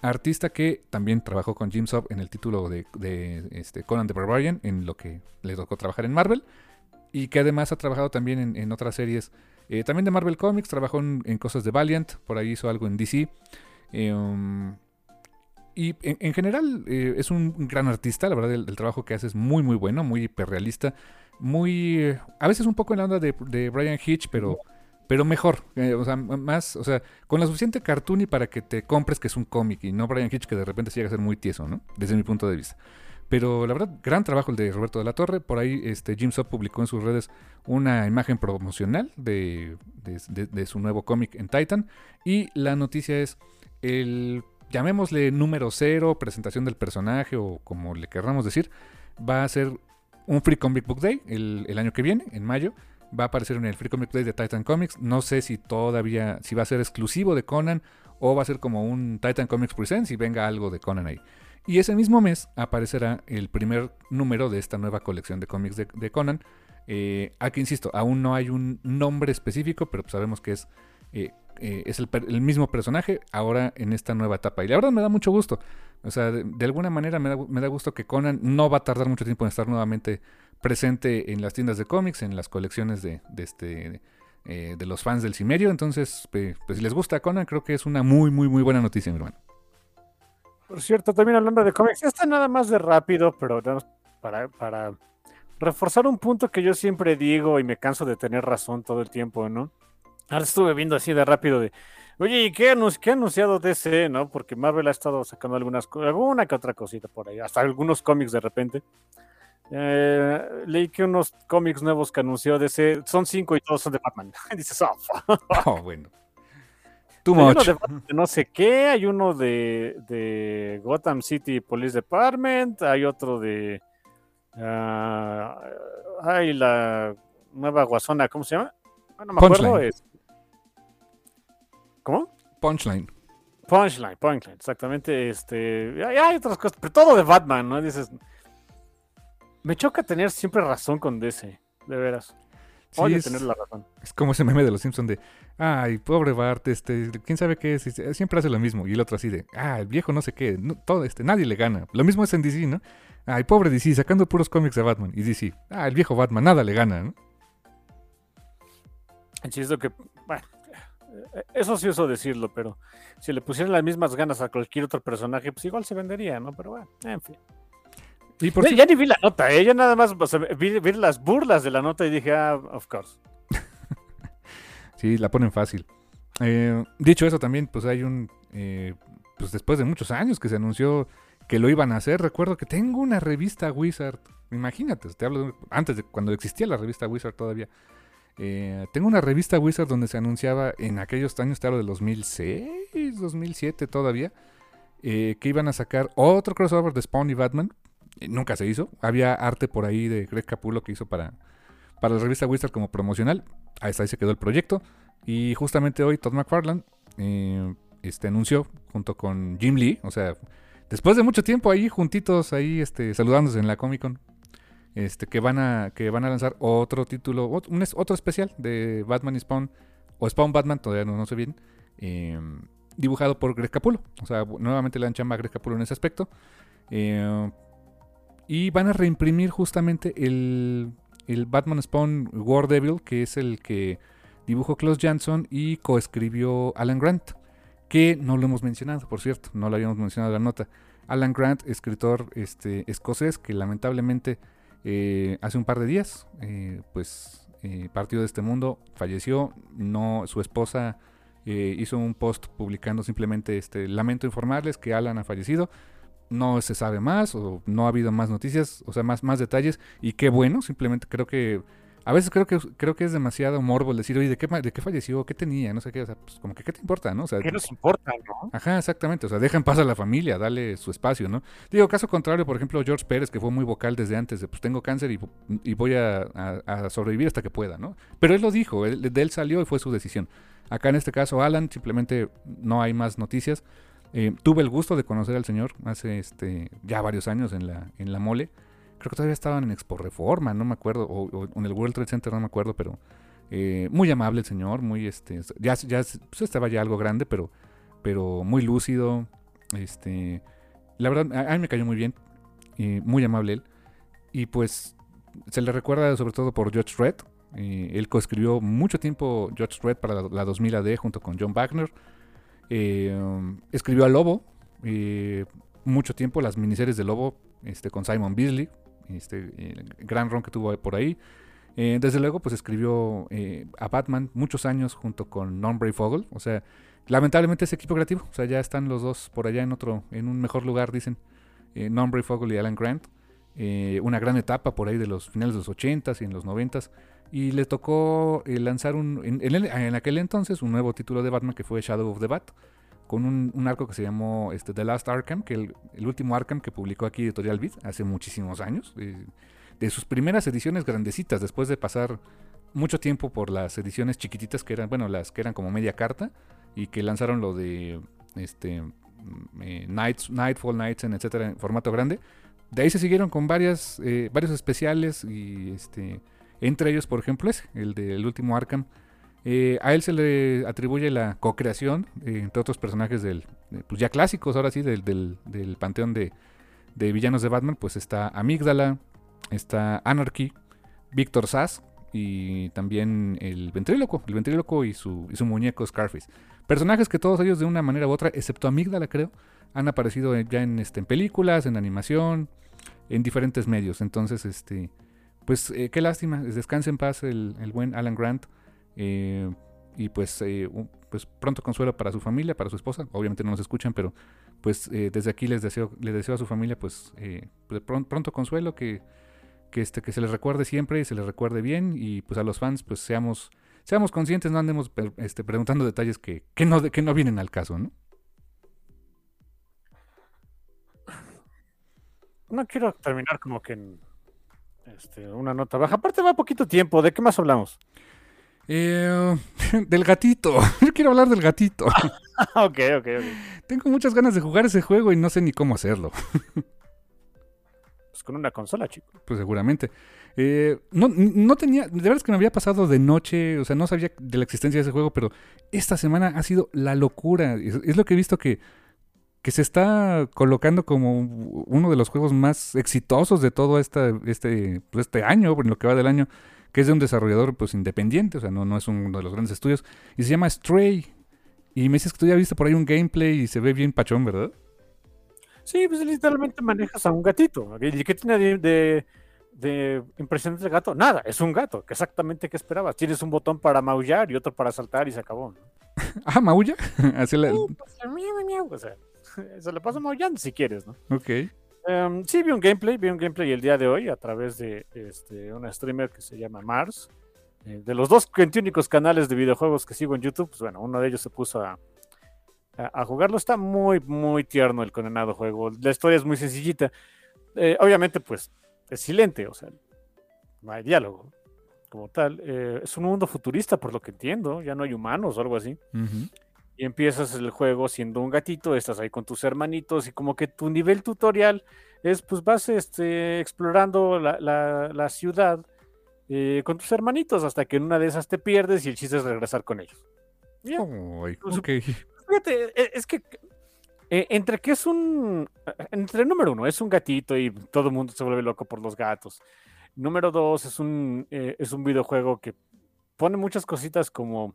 [SPEAKER 2] artista que también trabajó con Jim Sub en el título de, este, Conan the Barbarian, en lo que le tocó trabajar en Marvel, y que además ha trabajado también en, otras series, eh, también de Marvel Comics, trabajó en, cosas de Valiant, por ahí hizo algo en DC. Eh, um, y en, general eh, es un gran artista, la verdad el, trabajo que hace es muy muy bueno, muy hiperrealista, muy... a veces un poco en la onda de, de Brian Hitch, pero pero mejor, o sea, más, o sea, con la suficiente cartoony para que te compres que es un cómic y no Brian Hitch que de repente se llega a ser muy tieso, ¿no? Desde mi punto de vista. Pero la verdad, gran trabajo el de Roberto de la Torre. Por ahí este, Jim Sop publicó en sus redes una imagen promocional de, su nuevo cómic en Titan. Y la noticia es el, llamémosle número cero, presentación del personaje o como le querramos decir, va a ser un Free Comic Book Day el, el año que viene, en mayo va a aparecer en el Free Comic Day de Titan Comics. No sé si todavía, si va a ser exclusivo de Conan o va a ser como un Titan Comics Presents y venga algo de Conan ahí. Y ese mismo mes aparecerá el primer número de esta nueva colección de cómics de, Conan. Eh, aquí insisto, aún no hay un nombre específico, pero sabemos que es, eh, eh, es el, mismo personaje ahora en esta nueva etapa. Y la verdad me da mucho gusto. O sea, de, alguna manera me da, me da, gusto que Conan no va a tardar mucho tiempo en estar nuevamente presente en las tiendas de cómics, en las colecciones de, este, eh, de los fans del Cimerio. Entonces, pues si les gusta Conan, creo que es una muy, muy, muy buena noticia, mi hermano.
[SPEAKER 3] Por cierto, también hablando de cómics, está nada más de rápido, pero para, para reforzar un punto que yo siempre digo y me canso de tener razón todo el tiempo, ¿no? Ahora estuve viendo así de rápido de, oye, ¿y qué, ha anunciado DC, no? Porque Marvel ha estado sacando algunas, alguna que otra cosita por ahí, hasta algunos cómics de repente. Eh, leí que unos cómics nuevos que anunció DC son cinco y todos son de Batman. Dices, oh,
[SPEAKER 2] oh bueno.
[SPEAKER 3] Too much. no sé qué, hay uno de, de, Gotham City Police Department, hay otro de. Uh, hay la nueva Guasona, ¿cómo se llama? Ah, no me acuerdo. Es... ¿Cómo?
[SPEAKER 2] Punchline.
[SPEAKER 3] Punchline, Punchline, exactamente. Este, hay, hay otras cosas, pero todo de Batman, ¿no? Dices, me choca tener siempre razón con DC, de veras. Oye, tener la razón.
[SPEAKER 2] Es como ese meme de los Simpsons de, ay, pobre Bart, este, quién sabe qué es, siempre hace lo mismo. Y el otro así de, ah, el viejo no sé qué, todo, este, nadie le gana. Lo mismo es en DC, ¿no? Ay, pobre DC, sacando puros cómics de Batman. Y DC, ah, el viejo Batman, nada le gana, ¿no?
[SPEAKER 3] lo que, bueno, eso sí uso decirlo, pero si le pusieran las mismas ganas a cualquier otro personaje, pues igual se vendería, ¿no? Pero bueno, en fin ya ni vi la nota, ella ¿eh? nada más vi, las burlas de la nota y dije, ah, of course.
[SPEAKER 2] sí, la ponen fácil. Eh, dicho eso también, pues hay un, eh, pues después de muchos años que se anunció que lo iban a hacer, recuerdo que tengo una revista Wizard, imagínate, te hablo antes de cuando existía la revista Wizard todavía. tengo una revista Wizard donde se anunciaba en aquellos años, te hablo de 2006, 2007 todavía, que iban a sacar otro crossover de Spawn y Batman, nunca se hizo. Había arte por ahí de Greg Capullo que hizo para, para la revista Wizard como promocional. Ahí, se quedó el proyecto. Y justamente hoy Todd McFarlane eh, este, anunció junto con Jim Lee, o sea, después de mucho tiempo ahí juntitos, ahí este, saludándose en la Comic Con, este, que, van a, que van a lanzar otro título, ot- un otro especial de Batman y Spawn, o Spawn Batman, todavía no, sé bien, eh, dibujado por Greg Capullo. O sea, nuevamente le dan chamba a Greg Capullo en ese aspecto. Eh, y van a reimprimir justamente el, el Batman Spawn War Devil, que es el que dibujó Klaus Jansson y coescribió Alan Grant, que no lo hemos mencionado, por cierto, no lo habíamos mencionado en la nota. Alan Grant, escritor este, escocés, que lamentablemente eh, hace un par de días, eh, pues eh, partió de este mundo, falleció, no, su esposa eh, hizo un post publicando simplemente este lamento informarles que Alan ha fallecido. No se sabe más o no ha habido más noticias, o sea, más, más detalles. Y qué bueno, simplemente creo que a veces creo que creo que es demasiado morbo decir, oye, ¿de qué, de qué falleció? ¿Qué tenía? No sé qué, o sea, pues como que qué te importa, ¿no? O sea,
[SPEAKER 3] ¿Qué nos importa, no?
[SPEAKER 2] Ajá, exactamente. O sea, deja en paz a la familia, dale su espacio, ¿no? Digo, caso contrario, por ejemplo, George Pérez, que fue muy vocal desde antes de, pues tengo cáncer y, y voy a, a- a sobrevivir hasta que pueda, ¿no? Pero él lo dijo, él- de él salió y fue su decisión. Acá en este caso, Alan, simplemente no hay más noticias. Eh, tuve el gusto de conocer al señor hace este ya varios años en la, en la mole. Creo que todavía estaban en Expo Reforma, no me acuerdo, o, en el World Trade Center, no me acuerdo, pero eh, muy amable el señor, muy este, ya, ya pues, estaba ya algo grande, pero pero muy lúcido. Este, la verdad, a, a mí me cayó muy bien, muy amable él. Y pues se le recuerda sobre todo por George Red. Eh, él coescribió mucho tiempo George Red para la, la 2000 AD junto con John Wagner. Eh, escribió a Lobo eh, mucho tiempo, las miniseries de Lobo este, con Simon Beasley. Este, eh, gran ron que tuvo por ahí. Eh, desde luego, pues escribió eh, a Batman muchos años junto con Norm Brayfogle. O sea, lamentablemente es equipo creativo. O sea, ya están los dos por allá en otro, en un mejor lugar, dicen. Norm Brayfogle y Alan Grant. Una gran etapa por ahí de los finales de los 80s y en los 90s. Y le tocó eh, lanzar un, en, en el- en aquel entonces un nuevo título de Batman que fue Shadow of the Bat. Con un, un arco que se llamó este, The Last Arkham, que el, el último Arkham que publicó aquí Editorial Beat hace muchísimos años. eh, de sus primeras ediciones grandecitas, después de pasar mucho tiempo por las ediciones chiquititas que eran, bueno, las que eran como media carta y que lanzaron lo de este mm, eh, Nights, Nightfall, Nights, en etcétera, en formato grande. De ahí se siguieron con varias, varios especiales y este, entre ellos, por ejemplo, ese, el del último Arkham. Eh, a él se le atribuye la co-creación, eh, entre otros personajes del, de, pues ya clásicos, ahora sí, del, del, panteón de, de villanos de Batman, pues está Amígdala, está Anarchy, Víctor Sass y también el ventríloco, el ventríloco y su, y su muñeco Scarface. Personajes que todos ellos de una manera u otra, excepto Amígdala creo, han aparecido ya en, este, en películas, en animación, en diferentes medios. Entonces, este, pues eh, qué lástima, descanse en paz el, el buen Alan Grant. eh, y pues, eh, pues pronto consuelo para su familia, para su esposa. Obviamente no nos escuchan, pero pues eh, desde aquí les deseo, les deseo a su familia pues, eh, pues, pron- pronto consuelo, que, que, este, que se les recuerde siempre y se les recuerde bien. Y pues a los fans pues seamos, seamos conscientes, no andemos este, preguntando detalles que, que, no, que no vienen al caso, ¿no?
[SPEAKER 3] No quiero terminar como que en este, una nota baja. Aparte va poquito tiempo. ¿De qué más hablamos?
[SPEAKER 2] Eh, del gatito. Yo quiero hablar del gatito.
[SPEAKER 3] ok, ok, ok.
[SPEAKER 2] Tengo muchas ganas de jugar ese juego y no sé ni cómo hacerlo.
[SPEAKER 3] Pues con una consola, chico.
[SPEAKER 2] Pues seguramente. Eh, no, no tenía, de verdad es que me había pasado de noche, o sea, no sabía de la existencia de ese juego, pero esta semana ha sido la locura. Es, es lo que he visto que, que se está colocando como uno de los juegos más exitosos de todo este, pues, este año, en lo que va del año, que es de un desarrollador pues independiente, o sea, no, no es uno de los grandes estudios, y se llama Stray. Y me dices que tú ya viste por ahí un gameplay y se ve bien pachón, ¿verdad?
[SPEAKER 3] Sí, pues literalmente manejas a un gatito. ¿Y qué tiene de, de, de impresionante el gato? Nada, es un gato. que Exactamente qué esperabas. Tienes un botón para maullar y otro para saltar y se acabó. ¿no?
[SPEAKER 2] Ah, maulla. Así la...
[SPEAKER 3] Pues, miau, miau, O sea, se le pasa maullando si quieres, ¿no?
[SPEAKER 2] Ok.
[SPEAKER 3] Em, sí, vi un gameplay, vi un gameplay el día de hoy a través de este, una streamer que se llama Mars. Eh, de los dos 20 únicos canales de videojuegos que sigo en YouTube, pues bueno, uno de ellos se puso a, a, a jugarlo. Está muy, muy tierno el condenado juego. La historia es muy sencillita. Eh, obviamente, pues, es silente, o sea, no hay diálogo como tal. Eh, es un mundo futurista, por lo que entiendo. Ya no hay humanos o algo así.
[SPEAKER 2] Ujú.
[SPEAKER 3] Y empiezas el juego siendo un gatito, estás ahí con tus hermanitos y como que tu nivel tutorial es pues vas este, explorando la, la, la ciudad eh, con tus hermanitos hasta que en una de esas te pierdes y el chiste es regresar con ellos. Ya.
[SPEAKER 2] Ok.
[SPEAKER 3] Fíjate, e- es que eh, entre que es un. Entre número uno, es un gatito y todo el mundo se vuelve loco por los gatos. Número dos, es un, eh, es un videojuego que pone muchas cositas como.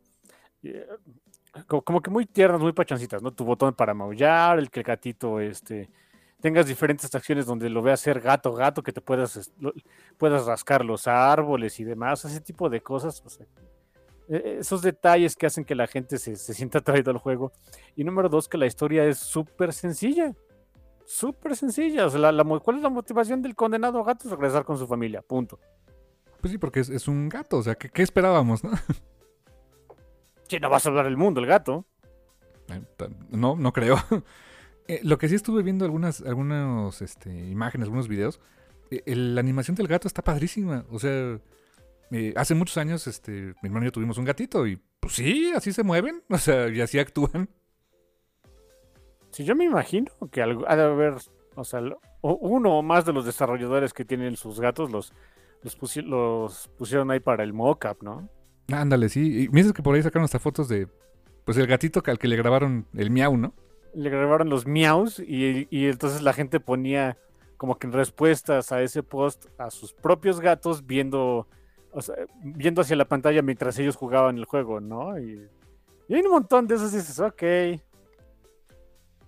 [SPEAKER 3] Co- como, que muy tiernas, muy pachoncitas, ¿no? Tu botón para maullar, el que el gatito este, tengas diferentes acciones donde lo veas ser gato, gato, que te puedas, puedas rascar los árboles y demás, ese tipo de cosas. o sea, esos detalles que hacen que la gente se, se sienta atraído al juego. Y número dos, que la historia es súper sencilla. Súper sencilla. O sea, la- la ¿cuál es la motivación del condenado gato? Es regresar con su familia. Punto.
[SPEAKER 2] Pues sí, porque es, es un gato, o sea, ¿qué, qué esperábamos, no?
[SPEAKER 3] No vas a hablar el mundo, el gato.
[SPEAKER 2] Eh, No, no creo. Eh, lo que sí estuve viendo algunas, algunas este, imágenes, algunos videos. eh, el- la animación del gato está padrísima. O sea, eh, hace muchos años, este, mi hermano y yo tuvimos un gatito y pues sí, así se mueven. O sea, y así actúan.
[SPEAKER 3] Si yo me imagino que algo, ha de haber, o sea, uno o más de los desarrolladores que tienen sus gatos los, los, pusi- los pusieron ahí para el mockup, ¿no?
[SPEAKER 2] Ándale, sí. Y me dices que por ahí sacaron hasta fotos de, pues el gatito al que le grabaron el miau, ¿no?
[SPEAKER 3] Le grabaron los miaus y, y entonces la gente ponía como que en respuestas a ese post a sus propios gatos viendo, o sea, viendo hacia la pantalla mientras ellos jugaban el juego, ¿no? Y, y hay un montón de esos y dices, ok.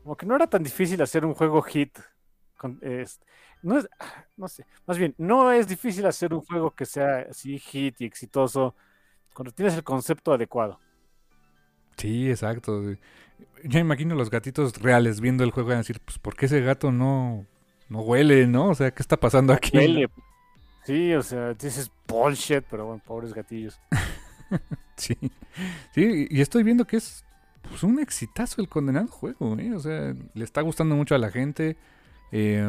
[SPEAKER 3] Como que no era tan difícil hacer un juego hit. con- es- no, es, no sé, más bien, no es difícil hacer un juego que sea así hit y exitoso cuando tienes el concepto adecuado.
[SPEAKER 2] Sí, exacto. Yo me imagino los gatitos reales viendo el juego y van a decir, pues, ¿por qué ese gato no, no huele, no? O sea, ¿qué está pasando aquí?
[SPEAKER 3] Huele. Sí, o sea, dices bullshit, pero bueno, pobres gatillos.
[SPEAKER 2] Sí, sí, y estoy viendo que es pues, un exitazo el condenado juego, ¿eh? O sea, le está gustando mucho a la gente eh,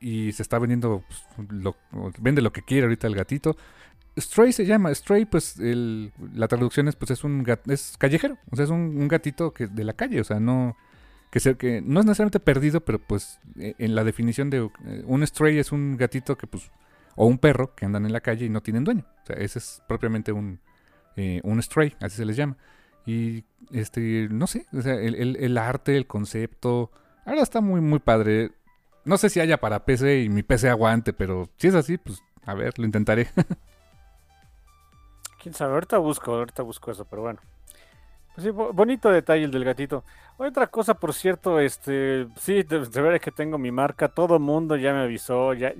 [SPEAKER 2] y se está vendiendo, pues, lo, vende lo que quiere ahorita el gatito. Stray se llama, Stray, pues el- la traducción es, pues es un es callejero, o sea, es un, un gatito que de la calle, o sea, no que, se, que no es necesariamente perdido, pero pues eh, en la definición de eh, un stray es un gatito que pues o un perro que andan en la calle y no tienen dueño, o sea, ese es propiamente un eh, un stray, así se les llama. Y este, no sé, o sea, el- el arte, el concepto, ahora está muy, muy padre. No sé si haya para PC y mi PC aguante, pero si es así, pues a ver, lo intentaré.
[SPEAKER 3] Quién sabe, ahorita busco, ahorita busco eso, pero bueno. Pues sí, bo- bonito detalle el del gatito. Otra cosa, por cierto, este, sí, de, de ver que tengo mi marca, todo mundo ya me avisó, ya,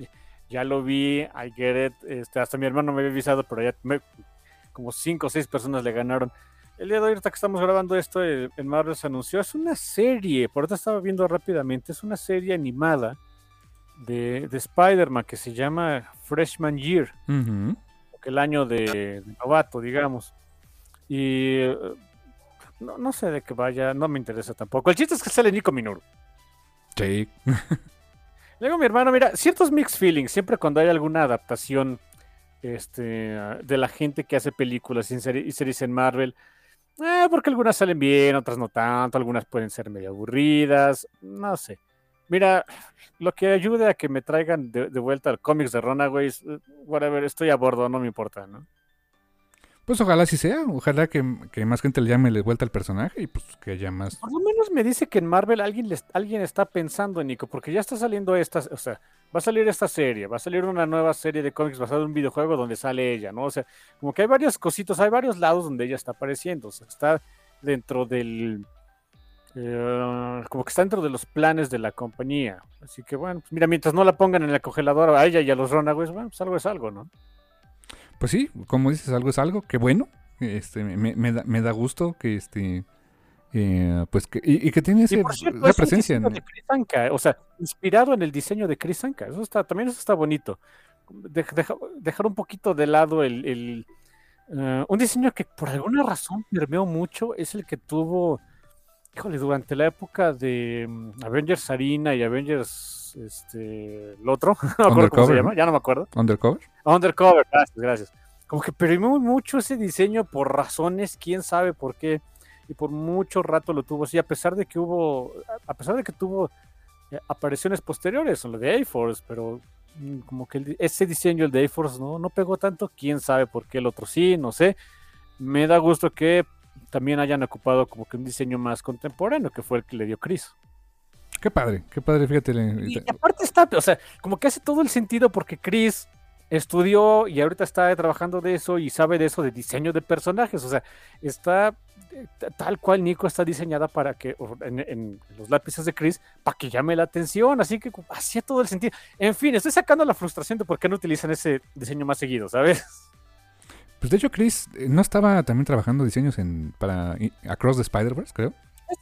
[SPEAKER 3] ya lo vi, I get it, este, hasta mi hermano me había avisado, pero ya como cinco o seis personas le ganaron. El día de hoy, ahorita que estamos grabando esto, el, el Marvel se anunció, es una serie, por ahorita estaba viendo rápidamente, es una serie animada de, de Spider-Man que se llama Freshman Year Que el año de, de novato, digamos. Y eh, no, no sé de qué vaya, no me interesa tampoco. El chiste es que sale Nico Minoru.
[SPEAKER 2] Sí.
[SPEAKER 3] Luego mi hermano, mira, ciertos mixed feelings, siempre cuando hay alguna adaptación este, de la gente que hace películas y series en Marvel, eh, porque algunas salen bien, otras no tanto, algunas pueden ser medio aburridas, no sé. Mira, lo que ayude a que me traigan de, de vuelta al cómics de Runaways, whatever, estoy a bordo, no me importa, ¿no?
[SPEAKER 2] Pues ojalá sí sea, ojalá que, que más gente le llame de vuelta al personaje y pues que haya más.
[SPEAKER 3] Por lo menos me dice que en Marvel alguien, les- alguien está pensando en Nico, porque ya está saliendo esta, o sea, va a salir esta serie, va a salir una nueva serie de cómics basada en un videojuego donde sale ella, ¿no? O sea, como que hay varios cositos, hay varios lados donde ella está apareciendo, o sea, está dentro del... eh, como que está dentro de los planes de la compañía. Así que bueno, pues mira, mientras no la pongan en la congeladora a ella y a los Runaways, bueno, pues algo es algo, ¿no?
[SPEAKER 2] Pues sí, como dices, algo es algo, qué bueno. Este, me, me da, me da gusto que este. eh, pues que, y, y que tiene
[SPEAKER 3] Y
[SPEAKER 2] ese,
[SPEAKER 3] por cierto,
[SPEAKER 2] esa
[SPEAKER 3] es
[SPEAKER 2] presencia.
[SPEAKER 3] diseño
[SPEAKER 2] en-
[SPEAKER 3] de Chris Anka, o sea, inspirado en el diseño de Chris Anka. Eso está, también eso está bonito. Deja- dejar un poquito de lado el, el, eh, un diseño que por alguna razón permeó mucho es el que tuvo, híjole, durante la época de mm, Avengers Arena y Avengers, este, el otro, no me acuerdo cómo se llama, ya no me acuerdo.
[SPEAKER 2] Undercover.
[SPEAKER 3] Undercover, gracias, gracias. Como que permeó mucho ese diseño por razones, quién sabe por qué. y por mucho rato lo tuvo así, a pesar de que hubo, a pesar de que tuvo eh, apariciones posteriores, lo de A-Force, pero mm, como que ese diseño, el de A-Force, no, no pegó tanto, quién sabe por qué el otro sí, no sé. Me da gusto que también hayan ocupado como que un diseño más contemporáneo, que fue el que le dio Chris.
[SPEAKER 2] Qué padre, qué padre, fíjate.
[SPEAKER 3] Y, aparte está, o sea, como que hace todo el sentido porque Chris estudió y ahorita está trabajando de eso y sabe de eso de diseño de personajes, o sea, está eh, tal cual Nico está diseñada para que en, los lápices de Chris para que llame la atención, así que hacía todo el sentido. En fin, estoy sacando la frustración de por qué no utilizan ese diseño más seguido, ¿sabes?
[SPEAKER 2] Pues de hecho Chris eh, no estaba también trabajando diseños en para Across the Spider-Verse, creo.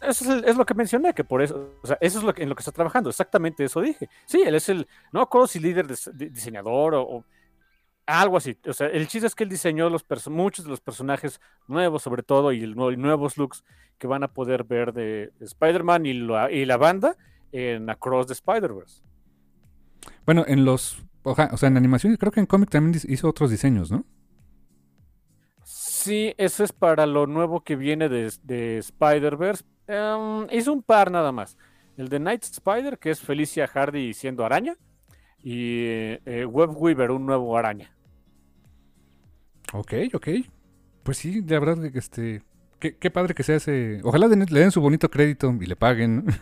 [SPEAKER 3] Eso es, lo que mencioné, que por eso, o sea, eso es lo que, en lo que está trabajando, exactamente eso dije. Sí, él es el, no acuerdo si líder de, diseñador o, algo así. O sea, el chiste es que él diseñó los muchos de los personajes nuevos, sobre todo, y, el, nuevos looks que van a poder ver de, Spider-Man y, y, la banda en Across the Spider-Verse.
[SPEAKER 2] Bueno, en los, o sea, en animación, creo que en cómic también hizo otros diseños, ¿no?
[SPEAKER 3] Sí, eso es para lo nuevo que viene de, de Spider-Verse, Um, hizo un par nada más. El de Night Spider, que es Felicia Hardy siendo araña, y eh, Web Weaver, un nuevo araña.
[SPEAKER 2] Ok, ok. Pues sí, de verdad que este. Qué, padre que sea ese. Ojalá le den su bonito crédito y le paguen.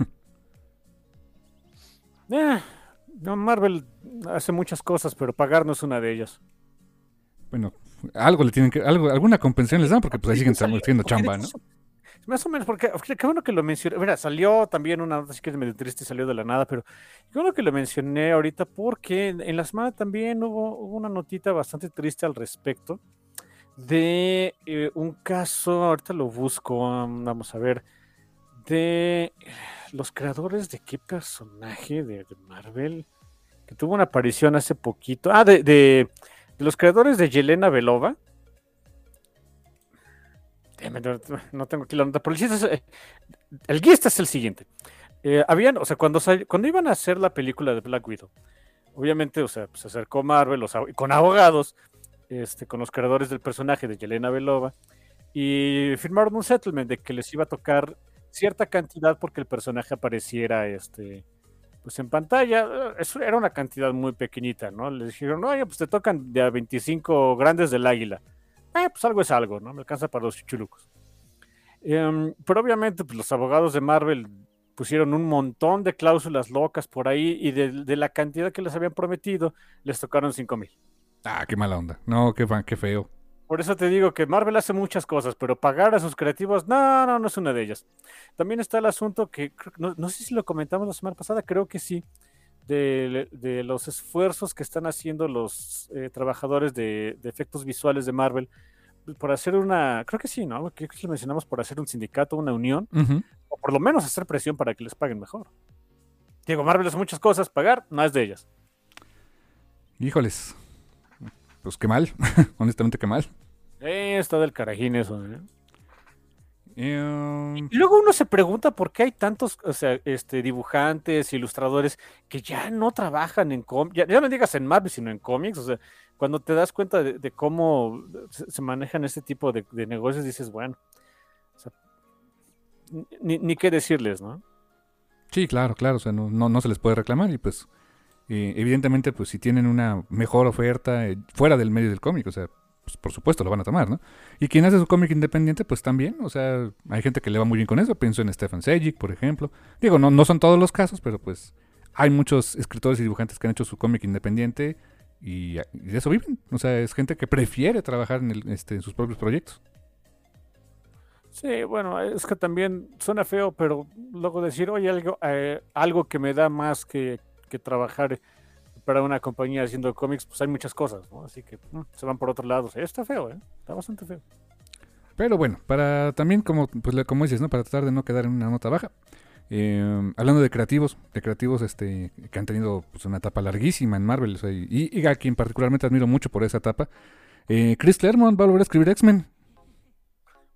[SPEAKER 3] Eh, no, Marvel hace muchas cosas, pero pagar no es una de ellas.
[SPEAKER 2] Bueno, algo le tienen que. Algo, alguna compensación les dan porque pues ahí siguen haciendo chamba, ¿no?
[SPEAKER 3] Más o menos, porque qué bueno que lo mencioné. Mira, salió también una nota, así que es medio triste, salió de la nada, pero qué bueno que lo mencioné ahorita porque en la semana también hubo, una notita bastante triste al respecto de eh, un caso, ahorita lo busco, vamos a ver, de los creadores de qué personaje de, Marvel que tuvo una aparición hace poquito. Ah, de los creadores de Yelena Belova no tengo aquí la nota, pero el es, eh, el guista es el siguiente. Eh, habían, o sea, cuando, cuando iban a hacer la película de Black Widow, obviamente, o sea, se acercó Marvel con abogados, este, con los creadores del personaje de Yelena Belova, y firmaron un settlement de que les iba a tocar cierta cantidad porque el personaje apareciera este, pues en pantalla. Eso era una cantidad muy pequeñita, ¿no? Les dijeron, no, pues te tocan de a 25 grandes del águila eh, pues algo es algo, ¿no? Me alcanza para los chuchulucos. Em, pero obviamente pues, los abogados de Marvel pusieron un montón de cláusulas locas por ahí y de, la cantidad que les habían prometido, les tocaron 5 mil.
[SPEAKER 2] Ah, qué mala onda. No, qué, qué feo.
[SPEAKER 3] Por eso te digo que Marvel hace muchas cosas, pero pagar a sus creativos, no, no, no es una de ellas. También está el asunto que, no, sé si lo comentamos la semana pasada, creo que sí, de, los esfuerzos que están haciendo los eh, trabajadores de, efectos visuales de Marvel por hacer una, creo que sí, ¿no? Creo que lo mencionamos por hacer un sindicato, una unión, o por lo menos hacer presión para que les paguen mejor. Diego, Marvel hace muchas cosas, pagar no es de ellas.
[SPEAKER 2] Híjoles, pues qué mal, honestamente qué mal.
[SPEAKER 3] Eh, está del carajín eso, ¿eh?
[SPEAKER 2] Em,
[SPEAKER 3] y luego uno se pregunta por qué hay tantos o sea, este, dibujantes, ilustradores que ya no trabajan en cómics, ya, no digas en Marvel, sino en cómics. O sea, cuando te das cuenta de, cómo se, manejan este tipo de, negocios, dices, bueno, ni, qué decirles, ¿no?
[SPEAKER 2] Sí, claro, claro, o sea, no, no, se les puede reclamar y pues eh, evidentemente pues si tienen una mejor oferta eh, fuera del medio del cómic, o sea, pues por supuesto lo van a tomar, ¿no? Y quien hace su cómic independiente, pues también, o sea, hay gente que le va muy bien con eso, pienso en Stefan Sejic, por ejemplo. Digo, no, no son todos los casos, pero pues hay muchos escritores y dibujantes que han hecho su cómic independiente y, de eso viven. O sea, es gente que prefiere trabajar en, el, este, en sus propios proyectos.
[SPEAKER 3] Sí, bueno, es que también suena feo, pero luego decir, oye, algo, eh, algo que me da más que, que trabajar para una compañía haciendo cómics, pues hay muchas cosas, ¿no? Así que mm, se van por otro lado. está feo, ¿eh? Está bastante feo.
[SPEAKER 2] Pero bueno, para también, como, pues, como dices, ¿no? Para tratar de no quedar en una nota baja. Eh, hablando de creativos, de creativos este, que han tenido pues, una etapa larguísima en Marvel, y, a quien particularmente admiro mucho por esa etapa, eh, Chris Claremont va a volver a escribir X-Men.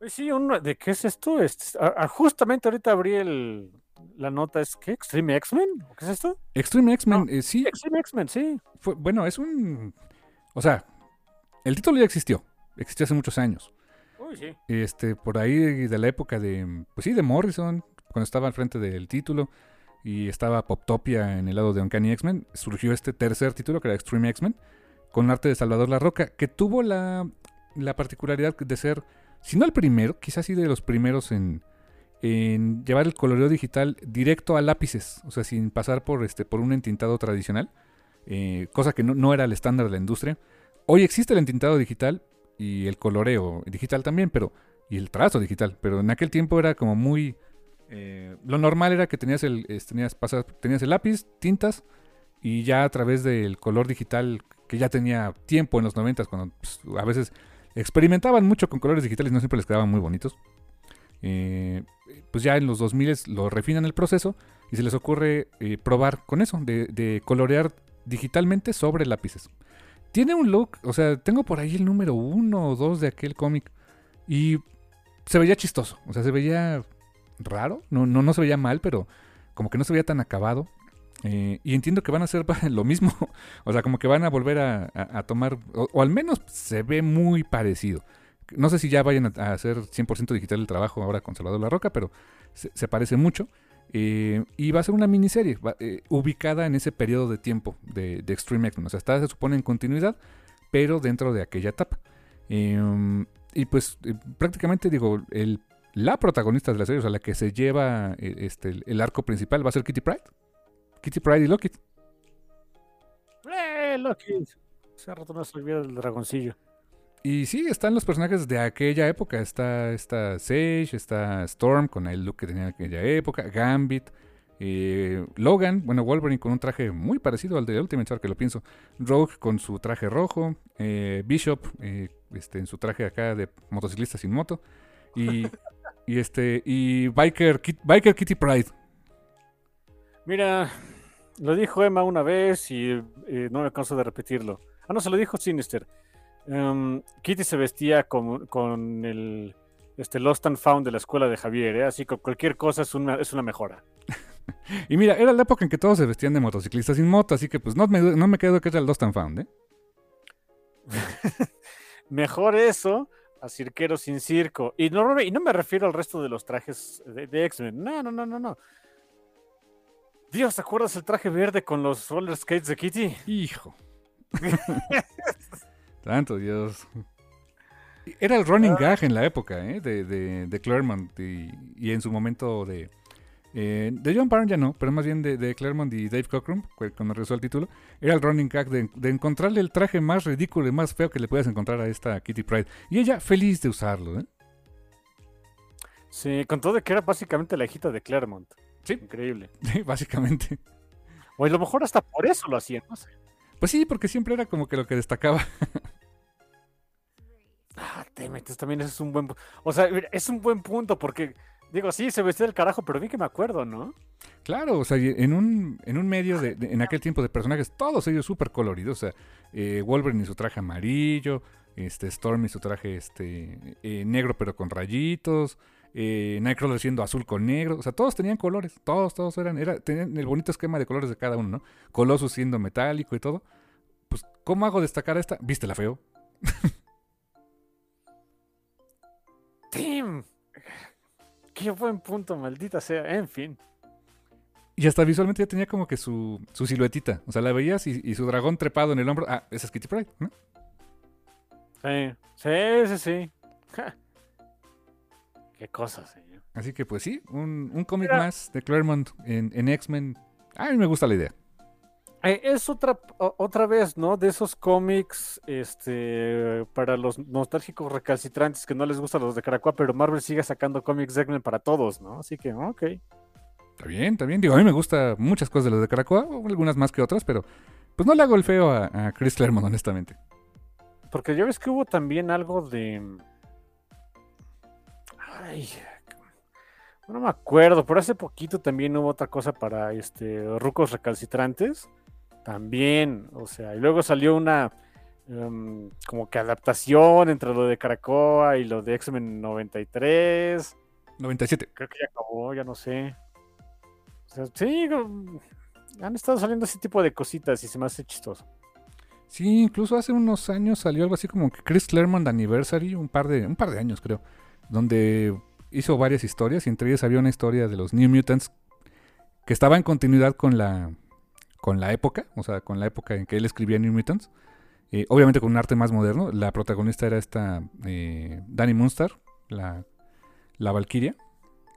[SPEAKER 3] Sí, ¿de qué es esto? Este, justamente ahorita abrí el, la nota es ¿qué? ¿Extreme X-Men? ¿Qué es esto?
[SPEAKER 2] Extreme X-Men, eh, sí.
[SPEAKER 3] Extreme X-Men, sí.
[SPEAKER 2] bueno, es un. O sea, el título ya existió. Existió hace muchos años.
[SPEAKER 3] Uy, sí.
[SPEAKER 2] este, por ahí de la época de, pues sí, de Morrison, cuando estaba al frente del título y estaba Poptopia en el lado de Uncanny X-Men, surgió este tercer título que era Extreme X-Men, con arte de Salvador La Roca, que tuvo la, la particularidad de ser, si no el primero, quizás sí de los primeros en, en llevar el coloreo digital directo a lápices, o sea, sin pasar por, este, por un entintado tradicional, eh, cosa que no, no era el estándar de la industria. Hoy existe el entintado digital y el coloreo digital también, pero y el trazo digital, pero en aquel tiempo era como muy eh, lo normal era que tenías el tenías pasas- tenías el lápiz, tintas y ya a través del color digital que ya tenía tiempo en los 90 cuando pues, a veces experimentaban mucho con colores digitales no siempre les quedaban muy bonitos. eh, pues ya en los 2000 lo refinan el proceso y se les ocurre eh, probar con eso, de, colorear digitalmente sobre lápices. Tiene un look, o sea, tengo por ahí el número uno o dos de aquel cómic y se veía chistoso, o sea, se veía raro, no, no, no se veía mal, pero como que no se veía tan acabado. Eh, y entiendo que van a hacer lo mismo, o sea, como que van a volver a, tomar, o al menos se ve muy parecido. No sé si ya vayan a, hacer 100% digital el trabajo ahora con Salvador La Roca, pero se, se parece mucho. Eh, y va a ser una miniserie eh, ubicada en ese periodo de tiempo de, Extreme X-Men. O sea, está, se supone en continuidad, pero dentro de aquella etapa. Eh, y pues prácticamente digo, la protagonista de la serie, o sea, la que se lleva este, el, arco principal, va a ser Kitty Pride. Kitty Pride y Loki.
[SPEAKER 3] ¡Eh, Loki! Hace rato no se del dragoncillo.
[SPEAKER 2] Y sí, están los personajes de aquella época. Está, está Sage, está Storm con el look que tenía en aquella época, Gambit, eh, Logan, bueno, Wolverine con un traje muy parecido al de Ultimate, ahora que lo pienso. Rogue con su traje rojo, eh, Bishop eh, este, en su traje acá de motociclista sin moto. Y, este y Biker, Biker Kitty Pride.
[SPEAKER 3] Mira, lo dijo Emma una vez y no me canso de repetirlo. Ah, no, se lo dijo Sinister. Em, Kitty se vestía con, con el este Lost and Found de la escuela de Javier, ¿eh? así que cualquier cosa es una, es una mejora.
[SPEAKER 2] Y mira, era la época en que todos se vestían de motociclistas sin moto, así que pues no me, no me quedo que era el Lost and Found, ¿eh?
[SPEAKER 3] Mejor eso a cirquero sin circo. Y no, y no me refiero al resto de los trajes de, de X-Men. No, no, no, no, no. Dios, ¿te acuerdas el traje verde con los roller skates de Kitty?
[SPEAKER 2] Hijo. Tanto Dios. Era el running gag en la época, ¿eh? De, de, de Claremont y, y en su momento de... eh, de John Byrne ya no, pero más bien de, de Claremont y Dave Cockrum, cu- cuando regresó el título, era el running gag de, de encontrarle el traje más ridículo y más feo que le puedas encontrar a esta Kitty Pride. Y ella feliz de usarlo, ¿eh?
[SPEAKER 3] Sí, con todo de que era básicamente la hijita de Claremont.
[SPEAKER 2] Sí.
[SPEAKER 3] Increíble.
[SPEAKER 2] Sí, básicamente.
[SPEAKER 3] O a lo mejor hasta por eso lo hacían, no sé.
[SPEAKER 2] Pues sí, porque siempre era como que lo que destacaba.
[SPEAKER 3] Ah, te metes también, ese es un buen... O sea, es un buen punto porque, digo, sí, se vestía del carajo, pero bien que me acuerdo, ¿no?
[SPEAKER 2] Claro, o sea, en un, en un medio de, de- en aquel tiempo de personajes, todos ellos súper coloridos, o sea, eh, Wolverine y su traje amarillo, este Storm y su traje este eh, negro pero con rayitos, eh, Nightcrawler siendo azul con negro, o sea, todos tenían colores, todos, todos eran, era, tenían el bonito esquema de colores de cada uno, ¿no? Colossus siendo metálico y todo. Pues, ¿cómo hago destacar a esta? ¿Viste la feo?
[SPEAKER 3] Tim. Qué buen punto, maldita sea. En fin.
[SPEAKER 2] Y hasta visualmente ya tenía como que su, su siluetita, o sea, la veías y, y su dragón trepado en el hombro, ah, esa es Kitty Pryde, ¿no?
[SPEAKER 3] Sí, sí, sí, sí. Ja. Qué cosa, señor.
[SPEAKER 2] Así que pues sí, un, un cómic
[SPEAKER 3] Mira.
[SPEAKER 2] más de Claremont en, en X-Men. A mí me gusta la idea.
[SPEAKER 3] Eh, es otra, otra vez, ¿no? De esos cómics, este, para los nostálgicos recalcitrantes que no les gustan los de Caracua, pero Marvel sigue sacando cómics de X-Men para todos, ¿no? Así que, ok.
[SPEAKER 2] Está bien, está bien. Digo, a mí me gusta muchas cosas de las de Caracoa, o algunas más que otras, pero pues no le hago el feo a, a Chris Claremont, honestamente.
[SPEAKER 3] Porque ya ves que hubo también algo de. Ay. No me acuerdo, pero hace poquito también hubo otra cosa para este rucos recalcitrantes. También, o sea, y luego salió una em, como que adaptación entre lo de Caracoa y lo de X-Men 93.
[SPEAKER 2] 97.
[SPEAKER 3] Creo que ya acabó, ya no sé. O sea, sí, han estado saliendo ese tipo de cositas y se me hace chistoso.
[SPEAKER 2] Sí, incluso hace unos años salió algo así como que Chris Claremont Anniversary, un par de, un par de años creo, donde hizo varias historias y entre ellas había una historia de los New Mutants que estaba en continuidad con la, con la época, o sea, con la época en que él escribía New Mutants. Eh, obviamente con un arte más moderno. La protagonista era esta eh, Danny Munster, la, la Valkyria.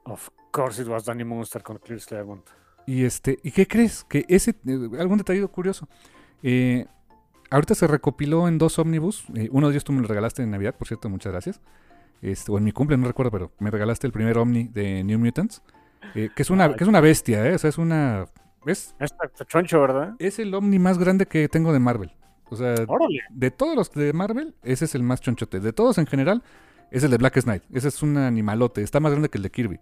[SPEAKER 3] Of course it was Danny Munster con Chris Claremont.
[SPEAKER 2] Y este, ¿y qué crees? Que ese, eh, algún detalle curioso. Eh, ahorita se recopiló en dos ómnibus. Eh, uno de ellos tú me lo regalaste en Navidad, por cierto, muchas gracias. Este, o en mi cumple, no recuerdo, pero me regalaste el primer Omni de New Mutants. eh, que, es una, que es una bestia, ¿eh? O sea, es una.
[SPEAKER 3] Está choncho, ¿verdad?
[SPEAKER 2] Es el Omni más grande que tengo de Marvel. O sea,
[SPEAKER 3] Órale.
[SPEAKER 2] de todos los de Marvel, ese es el más chonchote. De todos en general, es el de Black Knight. Ese es un animalote. Está más grande que el de Kirby.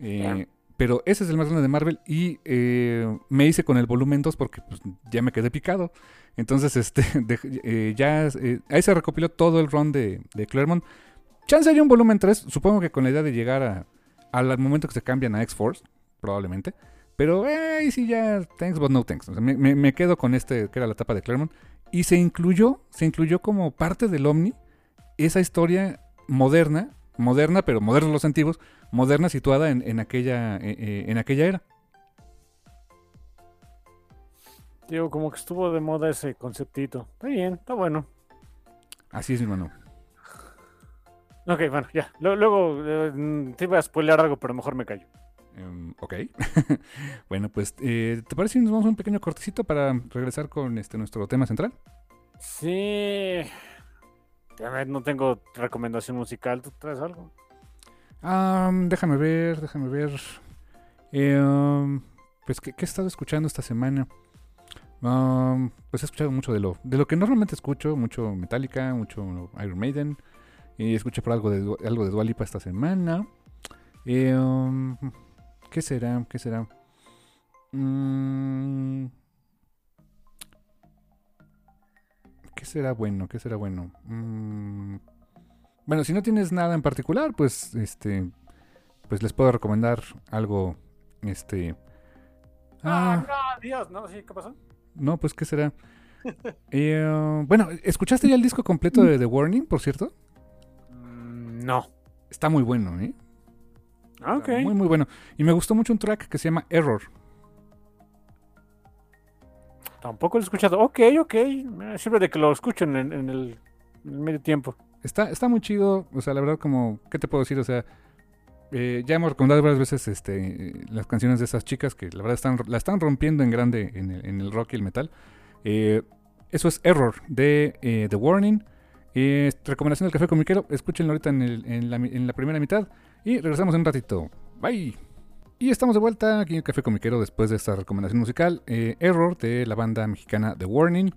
[SPEAKER 2] Eh, pero ese es el más grande de Marvel. Y eh, me hice con el volumen 2 porque pues, ya me quedé picado. Entonces, este, de- eh, ya ahí se recopiló todo el run de, de Claremont. Chance hay un volumen 3. Supongo que con la idea de llegar a, al momento que se cambian a X-Force, probablemente. Pero eh, ahí sí ya, thanks but no thanks. O sea, me, me- me quedo con este, que era la etapa de Claremont. Y se incluyó, se incluyó como parte del Omni esa historia moderna, moderna, pero modernos los antiguos, moderna situada en, en aquella, eh, eh, en aquella era.
[SPEAKER 3] Digo, como que estuvo de moda ese conceptito. Está bien, está bueno.
[SPEAKER 2] Así es, mi hermano.
[SPEAKER 3] Ok, bueno, ya. Luego, luego, eh, te iba a spoilear algo, pero mejor me callo.
[SPEAKER 2] Em, ok. bueno, pues, eh, ¿te parece si nos vamos a un pequeño cortecito para regresar con este nuestro tema central?
[SPEAKER 3] Sí. Ves, no tengo recomendación musical. ¿Tú traes algo?
[SPEAKER 2] Ah, déjame ver, déjame ver. Eh, um, pues, ¿qué, qué he estado escuchando esta semana? Um, pues he escuchado mucho de lo, de lo que normalmente escucho, mucho Metallica, mucho Iron Maiden. Y escuché por algo de, algo de Dua Lipa esta semana. Eh, um, ¿Qué será? ¿Qué será? Mm, ¿Qué será bueno? ¿Qué será bueno? Mm, bueno, si no tienes nada en particular, pues este pues les puedo recomendar algo este
[SPEAKER 3] Ah,
[SPEAKER 2] ah,
[SPEAKER 3] no, Dios, no, sí, ¿qué pasó?
[SPEAKER 2] no, pues qué será. Eh, bueno, ¿escuchaste ya el disco completo de The Warning, por cierto?
[SPEAKER 3] Mm, no.
[SPEAKER 2] Está muy bueno, ¿eh?
[SPEAKER 3] Ah,
[SPEAKER 2] Muy, muy bueno. Y me gustó mucho un track que se llama Error.
[SPEAKER 3] Tampoco lo he escuchado. Ok, ok. Eh, Siempre de que lo escucho en, el, en el medio tiempo.
[SPEAKER 2] Está, está muy chido, o sea, la verdad, como, ¿qué te puedo decir? O sea, eh, ya hemos recomendado varias veces este, eh, las canciones de esas chicas que la verdad están, la están rompiendo en grande en el, en el rock y el metal. Eh, eso es Error de The Warning. Recomendación del café comiquero, escúchenlo ahorita en, el- en la, mi- en la primera mitad y regresamos en un ratito. Bye. Y estamos de vuelta aquí en Café Comiquero después de esta recomendación musical. eh, Error de la banda mexicana The Warning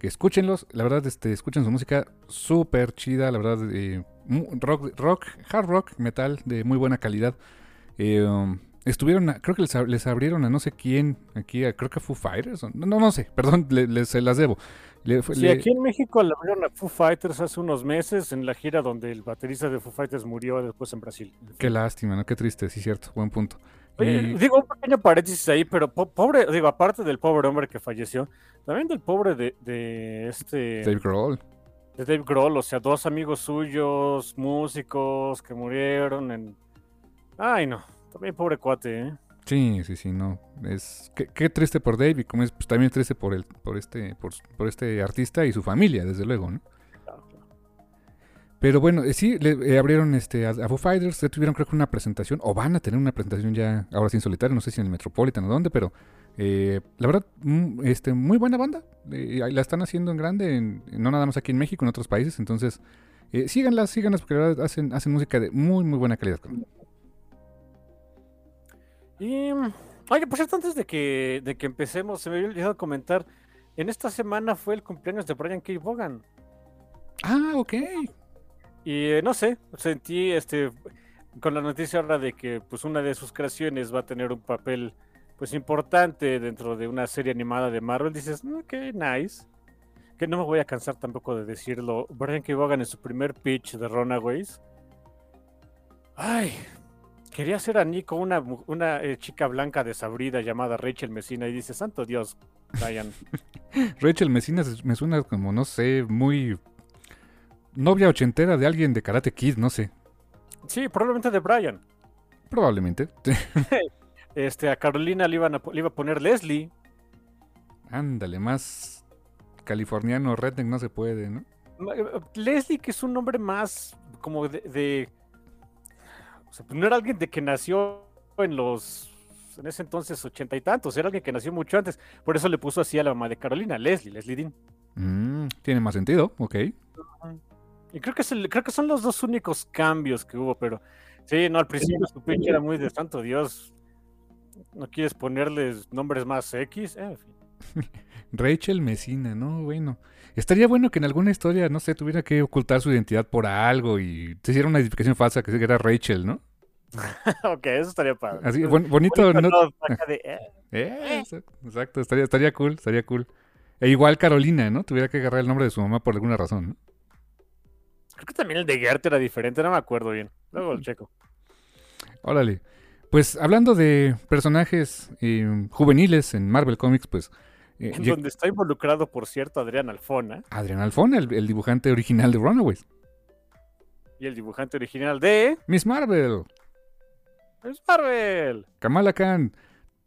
[SPEAKER 2] que escúchenlos. La verdad, este, escuchen su música súper chida. La verdad, eh, rock, rock, hard rock, metal de muy buena calidad. Eh, um, estuvieron, a- creo que les, les abrieron a no sé quién, aquí, a- creo que a Foo Fighters. No, no, sé, perdón, le- se las debo. Le- fue-
[SPEAKER 3] Sí,
[SPEAKER 2] le-
[SPEAKER 3] aquí en México le abrieron a Foo Fighters hace unos meses en la gira donde el baterista de Foo Fighters murió después en Brasil.
[SPEAKER 2] Qué lástima, ¿no? Qué triste, sí, cierto, buen punto.
[SPEAKER 3] Oye,
[SPEAKER 2] Y-
[SPEAKER 3] Digo, un pequeño paréntesis ahí, pero po- pobre, digo, aparte del pobre hombre que falleció, también del pobre de, de este
[SPEAKER 2] Dave Grohl.
[SPEAKER 3] de Dave Grohl, o sea, dos amigos suyos, músicos que murieron en. Ay, no, también pobre cuate, ¿eh?
[SPEAKER 2] Sí, sí, sí, no. Es qué, qué triste por Dave y como es pues, también triste por el, por este, por, por este artista y su familia, desde luego, ¿no?
[SPEAKER 3] Claro, claro.
[SPEAKER 2] Pero bueno, eh, sí, le eh, abrieron este, a, a Foo Fighters, ya tuvieron creo que una presentación, o van a tener una presentación ya, ahora sí en solitario, no sé si en el Metropolitan o dónde, pero eh, la verdad, mm, este, muy buena banda, eh, la están haciendo en grande, en- no nada más aquí en México, en otros países, entonces eh, síganlas, síganlas, porque la verdad hacen, hacen música de muy, muy buena calidad.
[SPEAKER 3] Y. mm, Oye, por cierto, antes de que, de que empecemos, se me había olvidado comentar. En esta semana fue el cumpleaños de Brian K. Vaughan.
[SPEAKER 2] Ah, ok.
[SPEAKER 3] Y eh, no sé, sentí este con la noticia ahora de que pues una de sus creaciones va a tener un papel pues importante dentro de una serie animada de Marvel. Dices, "Mm, qué nice. Que no me voy a cansar tampoco de decirlo. Brian K. Vaughan en su primer pitch de Runaways. Ay, quería hacer a Nico una, una eh, chica blanca desabrida llamada Rachel Messina y dice, santo Dios, Brian.
[SPEAKER 2] Rachel Messina me suena como, no sé, muy novia ochentera de alguien de Karate Kid, no sé.
[SPEAKER 3] sí, probablemente de Brian.
[SPEAKER 2] Probablemente.
[SPEAKER 3] Este, a Carolina le, iban a, le iba a poner Leslie.
[SPEAKER 2] Ándale, más californiano redneck no se puede, ¿no?
[SPEAKER 3] Eh, Leslie, que es un nombre más como de... de- sea, pues no era alguien de que nació en los... En ese entonces ochenta y tantos, era alguien que nació mucho antes. Por eso le puso así a la mamá de Carolina, Leslie, Leslie Dean.
[SPEAKER 2] Mm, tiene más sentido, ok.
[SPEAKER 3] Y creo que, es el- creo que son los dos únicos cambios que hubo, pero sí, no, al principio su pitch era muy de santo Dios. ¿No quieres ponerles nombres más X? Eh, en fin.
[SPEAKER 2] Rachel Messina, ¿no? Bueno. Estaría bueno que en alguna historia, no sé, tuviera que ocultar su identidad por algo y se hiciera una identificación falsa que era Rachel, ¿no?
[SPEAKER 3] ok, eso estaría padre.
[SPEAKER 2] Así, bon- bonito,
[SPEAKER 3] Bonito,
[SPEAKER 2] ¿no?
[SPEAKER 3] de, eh.
[SPEAKER 2] Eh, exacto, exacto, estaría, estaría cool, estaría cool. E igual Carolina, ¿no? Tuviera que agarrar el nombre de su mamá por alguna razón, ¿no?
[SPEAKER 3] Creo que también el de Gert era diferente, no me acuerdo bien. Luego el checo.
[SPEAKER 2] Órale. Pues hablando de personajes eh, juveniles en Marvel Comics, pues eh,
[SPEAKER 3] En donde está involucrado, por cierto, Adrián Alfona
[SPEAKER 2] Adrián Alfona, el, el dibujante original de Runaways.
[SPEAKER 3] y el dibujante original de
[SPEAKER 2] Miss Marvel,
[SPEAKER 3] es Marvel.
[SPEAKER 2] Kamala Khan.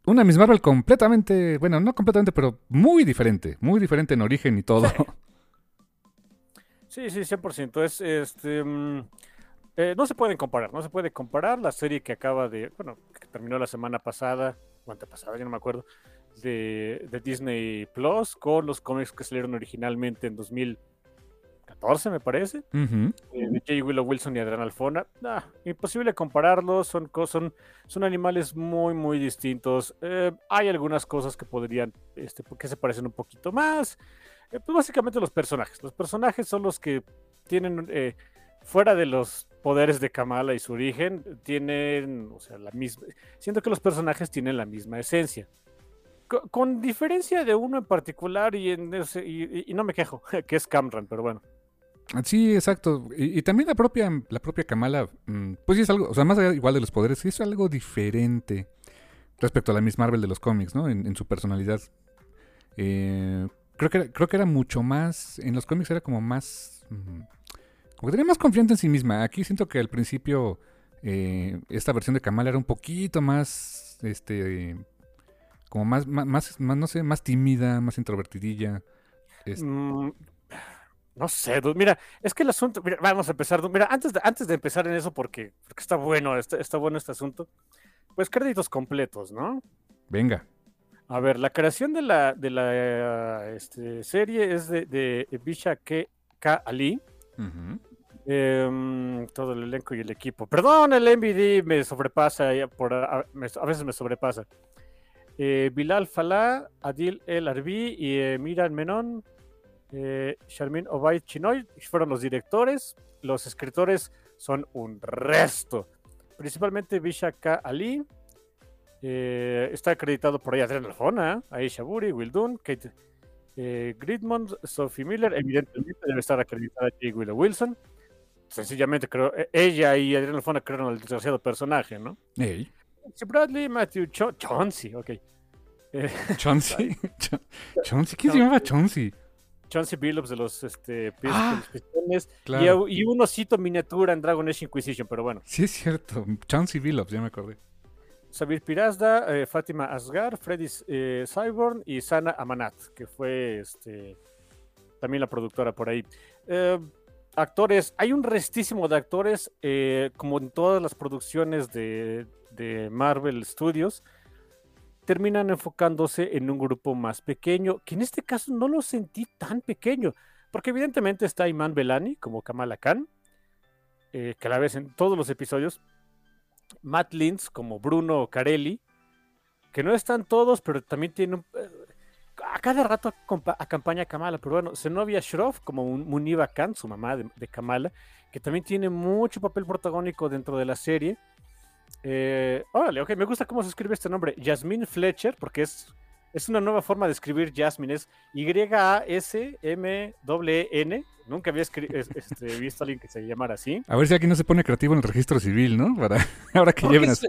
[SPEAKER 2] Una Miss Marvel completamente, bueno, no completamente, pero muy diferente. Muy diferente en origen y todo.
[SPEAKER 3] Sí, sí, 100%. Es, este, mm, eh, no se pueden comparar, no se puede comparar la serie que acaba de, bueno, que terminó la semana pasada, o antepasada, ya no me acuerdo, de, de Disney Plus con los cómics que salieron originalmente en 2014, me parece, eh, de J. Willow Wilson y Adrián Alfona. Ah, imposible compararlos, son, son, son animales muy, muy distintos. Eh, hay algunas cosas que podrían, este, que se parecen un poquito más. Eh, pues básicamente los personajes. Los personajes son los que tienen, eh, fuera de los poderes de Kamala y su origen, tienen, o sea, la misma. Siento que los personajes tienen la misma esencia. Co- Con, diferencia de uno en particular, y, en ese- y- no me quejo, que es Camran, pero bueno.
[SPEAKER 2] Sí, exacto. Y, también la propia, la propia Kamala, mm, pues sí es algo, o sea, más igual de los poderes, es algo diferente respecto a la Miss Marvel de los cómics, ¿no? En, en su personalidad. Eh, creo, que era, creo que era mucho más, en los cómics era como más, mm, como que tenía más confianza en sí misma. Aquí siento que al principio eh, esta versión de Kamala era un poquito más, este, como más, más, más, no sé, más tímida, más introvertidilla.
[SPEAKER 3] Mm, no sé, dude, mira, es que el asunto, mira, vamos a empezar, dude, mira, antes de, antes de empezar en eso, porque, porque está bueno, está, está bueno este asunto, pues créditos completos, ¿no?
[SPEAKER 2] Venga.
[SPEAKER 3] A ver, la creación de la, de la este, serie es de, de Bisha K. K. Ali, em, todo el elenco y el equipo. Perdón, el MVD me sobrepasa, por, a veces me sobrepasa. Eh, Bilal Falah, Adil El Arbi y eh, Miran Menon, eh, Sharmin Obaid Chinoy fueron los directores. Los escritores son un resto. Principalmente Bisha K. Ali. eh, está acreditado por ahí Adrián Alfona, Aisha Buri, Will Dunn, Kate eh, Gridmond, Sophie Miller. Evidentemente debe estar acreditada J. Willow Wilson. Sencillamente creo, e- ella y Adrián Alfona crearon el desgraciado personaje, ¿no?
[SPEAKER 2] Ey.
[SPEAKER 3] Bradley, Matthew Cho- Chauncey, ok. Eh,
[SPEAKER 2] Chauncey. Ch- Chauncey. ¿Quién se llamaba Chauncey?
[SPEAKER 3] Chauncey Billups de los, este,
[SPEAKER 2] Ah,
[SPEAKER 3] Pistones
[SPEAKER 2] Claro.
[SPEAKER 3] y, un osito miniatura en Dragon Age Inquisition, pero bueno.
[SPEAKER 2] Sí, es cierto. Chauncey Billups, ya me acordé.
[SPEAKER 3] Sabir Pirazda, eh, Fátima Asgar, Freddy eh, Cyborn y Sana Amanat, que fue este, también la productora por ahí. Eh, actores, hay un restísimo de actores, eh, como en todas las producciones de, de Marvel Studios, terminan enfocándose en un grupo más pequeño, que en este caso no lo sentí tan pequeño, porque evidentemente está Iman Belani como Kamala Khan, eh, que la vez en todos los episodios, Matt Lintz como Bruno Carelli, que no están todos, pero también tiene un, eh, a cada rato acompa- acompaña a Kamala, pero bueno, Zenobia Shroff como un- Khan, su mamá de, de Kamala, que también tiene mucho papel protagónico dentro de la serie. Eh, órale, ok, me gusta cómo se escribe este nombre, Jasmine Fletcher, porque es, es una nueva forma de escribir Jasmine, es Y-A-S-M-W-N. Nunca había este, visto a alguien que se llamara así.
[SPEAKER 2] A ver si aquí no se pone creativo en el registro civil, ¿no? Para ahora que lleven
[SPEAKER 3] si-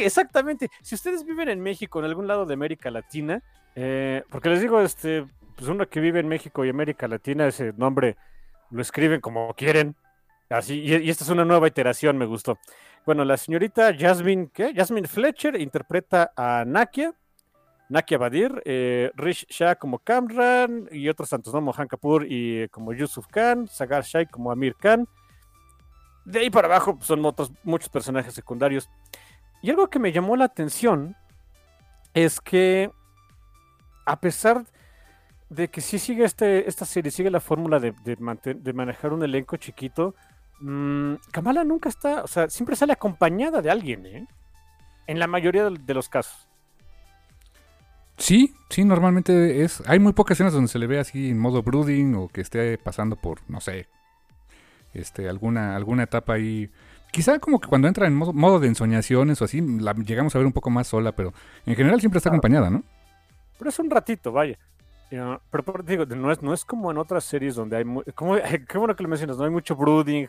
[SPEAKER 3] exactamente. Si ustedes viven en México, en algún lado de América Latina, eh, porque les digo, este, pues uno que vive en México y América Latina, ese nombre lo escriben como quieren. Así, y, y esta es una nueva iteración, me gustó. Bueno, la señorita Jasmine, ¿qué? Jasmine Fletcher interpreta a Nakia, Nakia Badir, eh, Rish Shah como Kamran y otros tantos, ¿no? Mohan Kapoor y eh, como Yusuf Khan, Sagar Shai como Amir Khan. De ahí para abajo son muchos personajes secundarios. Y algo que me llamó la atención es que, a pesar de que sí sigue este, esta serie, sigue la fórmula de, de manejar un elenco chiquito, mm, Kamala nunca está, o sea, siempre sale acompañada de alguien, ¿eh? En la mayoría de, los casos.
[SPEAKER 2] Sí, sí, normalmente es... Hay muy pocas escenas donde se le ve así en modo brooding o que esté pasando por, no sé, este, alguna, alguna etapa ahí... Quizá como que cuando entra en modo, modo de ensoñaciones o así, la llegamos a ver un poco más sola, pero en general siempre está
[SPEAKER 3] Claro.
[SPEAKER 2] acompañada, ¿no?
[SPEAKER 3] Pero es un ratito, vaya. Ya, pero, pero digo, no es, no es como en otras series donde hay... mu- Como, qué bueno que lo mencionas, no hay mucho brooding.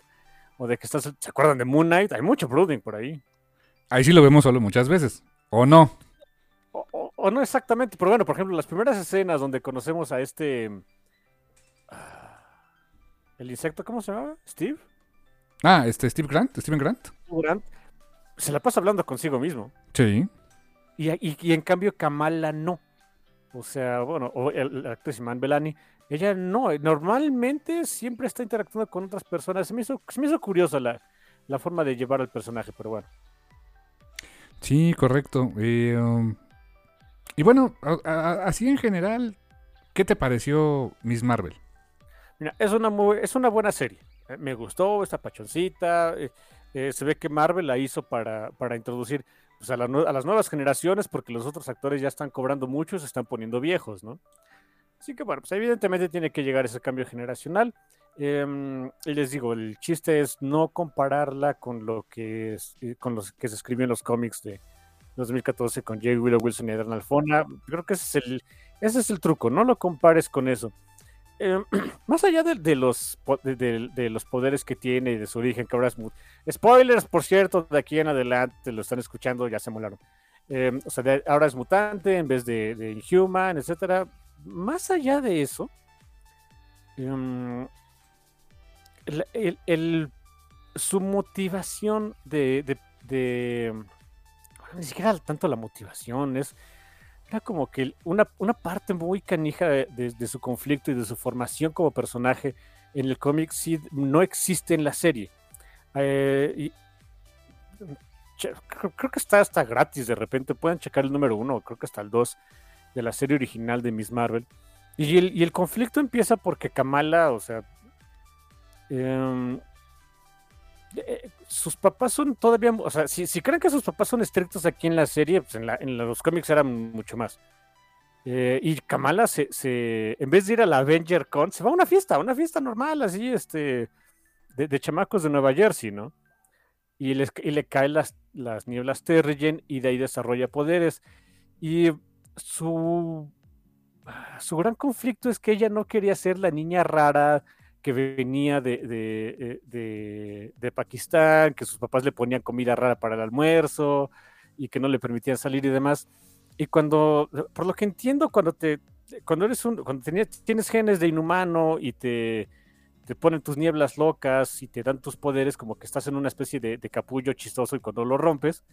[SPEAKER 3] O de que estás... ¿Se acuerdan de Moon Knight? Hay mucho brooding por ahí.
[SPEAKER 2] Ahí sí lo vemos solo muchas veces. ¿O no?
[SPEAKER 3] O, o- o no exactamente, pero bueno, por ejemplo, las primeras escenas donde conocemos a este... ah, ¿El insecto cómo se llamaba? ¿Steve?
[SPEAKER 2] Ah, este Steve Grant, Steven Grant.
[SPEAKER 3] Grant. Se la pasa hablando consigo mismo.
[SPEAKER 2] Sí.
[SPEAKER 3] Y, y- y en cambio Kamala no. O sea, bueno, o el, la actriz Iman Belani, ella no, normalmente siempre está interactuando con otras personas. Se me hizo, se me hizo curioso la, la forma de llevar al personaje, pero bueno.
[SPEAKER 2] Sí, correcto. Eh, um, y bueno, a- a- así en general, ¿qué te pareció Miss Marvel?
[SPEAKER 3] Mira, es una, muy, es una buena serie. Eh, Me gustó esta pachoncita. eh, eh, se ve que Marvel la hizo para, para introducir pues, a, la a las nuevas generaciones, porque los otros actores ya están cobrando mucho y se están poniendo viejos, ¿no? Así que bueno, pues evidentemente tiene que llegar ese cambio generacional. Em, y les digo, el chiste es no compararla con lo que es- eh, con los que se escribió en los cómics de 2014 con J. Willow Wilson y Adrian Alfona. Creo que ese es el, ese es el truco, no lo compares con eso. Em, más allá de, de los, de, los poderes que tiene y de su origen, que ahora es mu- Spoilers, por cierto, de aquí en adelante lo están escuchando, ya se molaron. Em, o sea, ahora es mutante en vez de, de Inhuman, etcétera. Más allá de eso, em, el- su motivación de, de- ni siquiera tanto la motivación, es era como que una, una parte muy canija de, su conflicto y de su formación como personaje en el cómic sí no existe en la serie. Eh, creo que está hasta gratis de repente. Pueden checar el número uno, creo que hasta el dos de la serie original de Miss Marvel. Y el, y el conflicto empieza porque Kamala, o sea, em, eh, sus papás son todavía, o sea, si, si creen que sus papás son estrictos aquí en la serie, pues en, la- en los cómics eran mucho más. Eh, y Kamala se, se- en vez de ir a la Avenger Con, se va a una fiesta, a una fiesta normal, así, este, de, de chamacos de Nueva Jersey, ¿no? Y, les- y le caen las, las nieblas Terrigen y de ahí desarrolla poderes. Y su, su gran conflicto es que ella no quería ser la niña rara que venía de, eh, de- de Pakistán, que sus papás le ponían comida rara para el almuerzo y que no le permitían salir y demás. Y cuando, por lo que entiendo, cuando te, cuando eres un, cuando tenías- tienes genes de inhumano y te, te ponen tus nieblas locas y te dan tus poderes, como que estás en una especie de, de capullo chistoso y cuando lo rompes,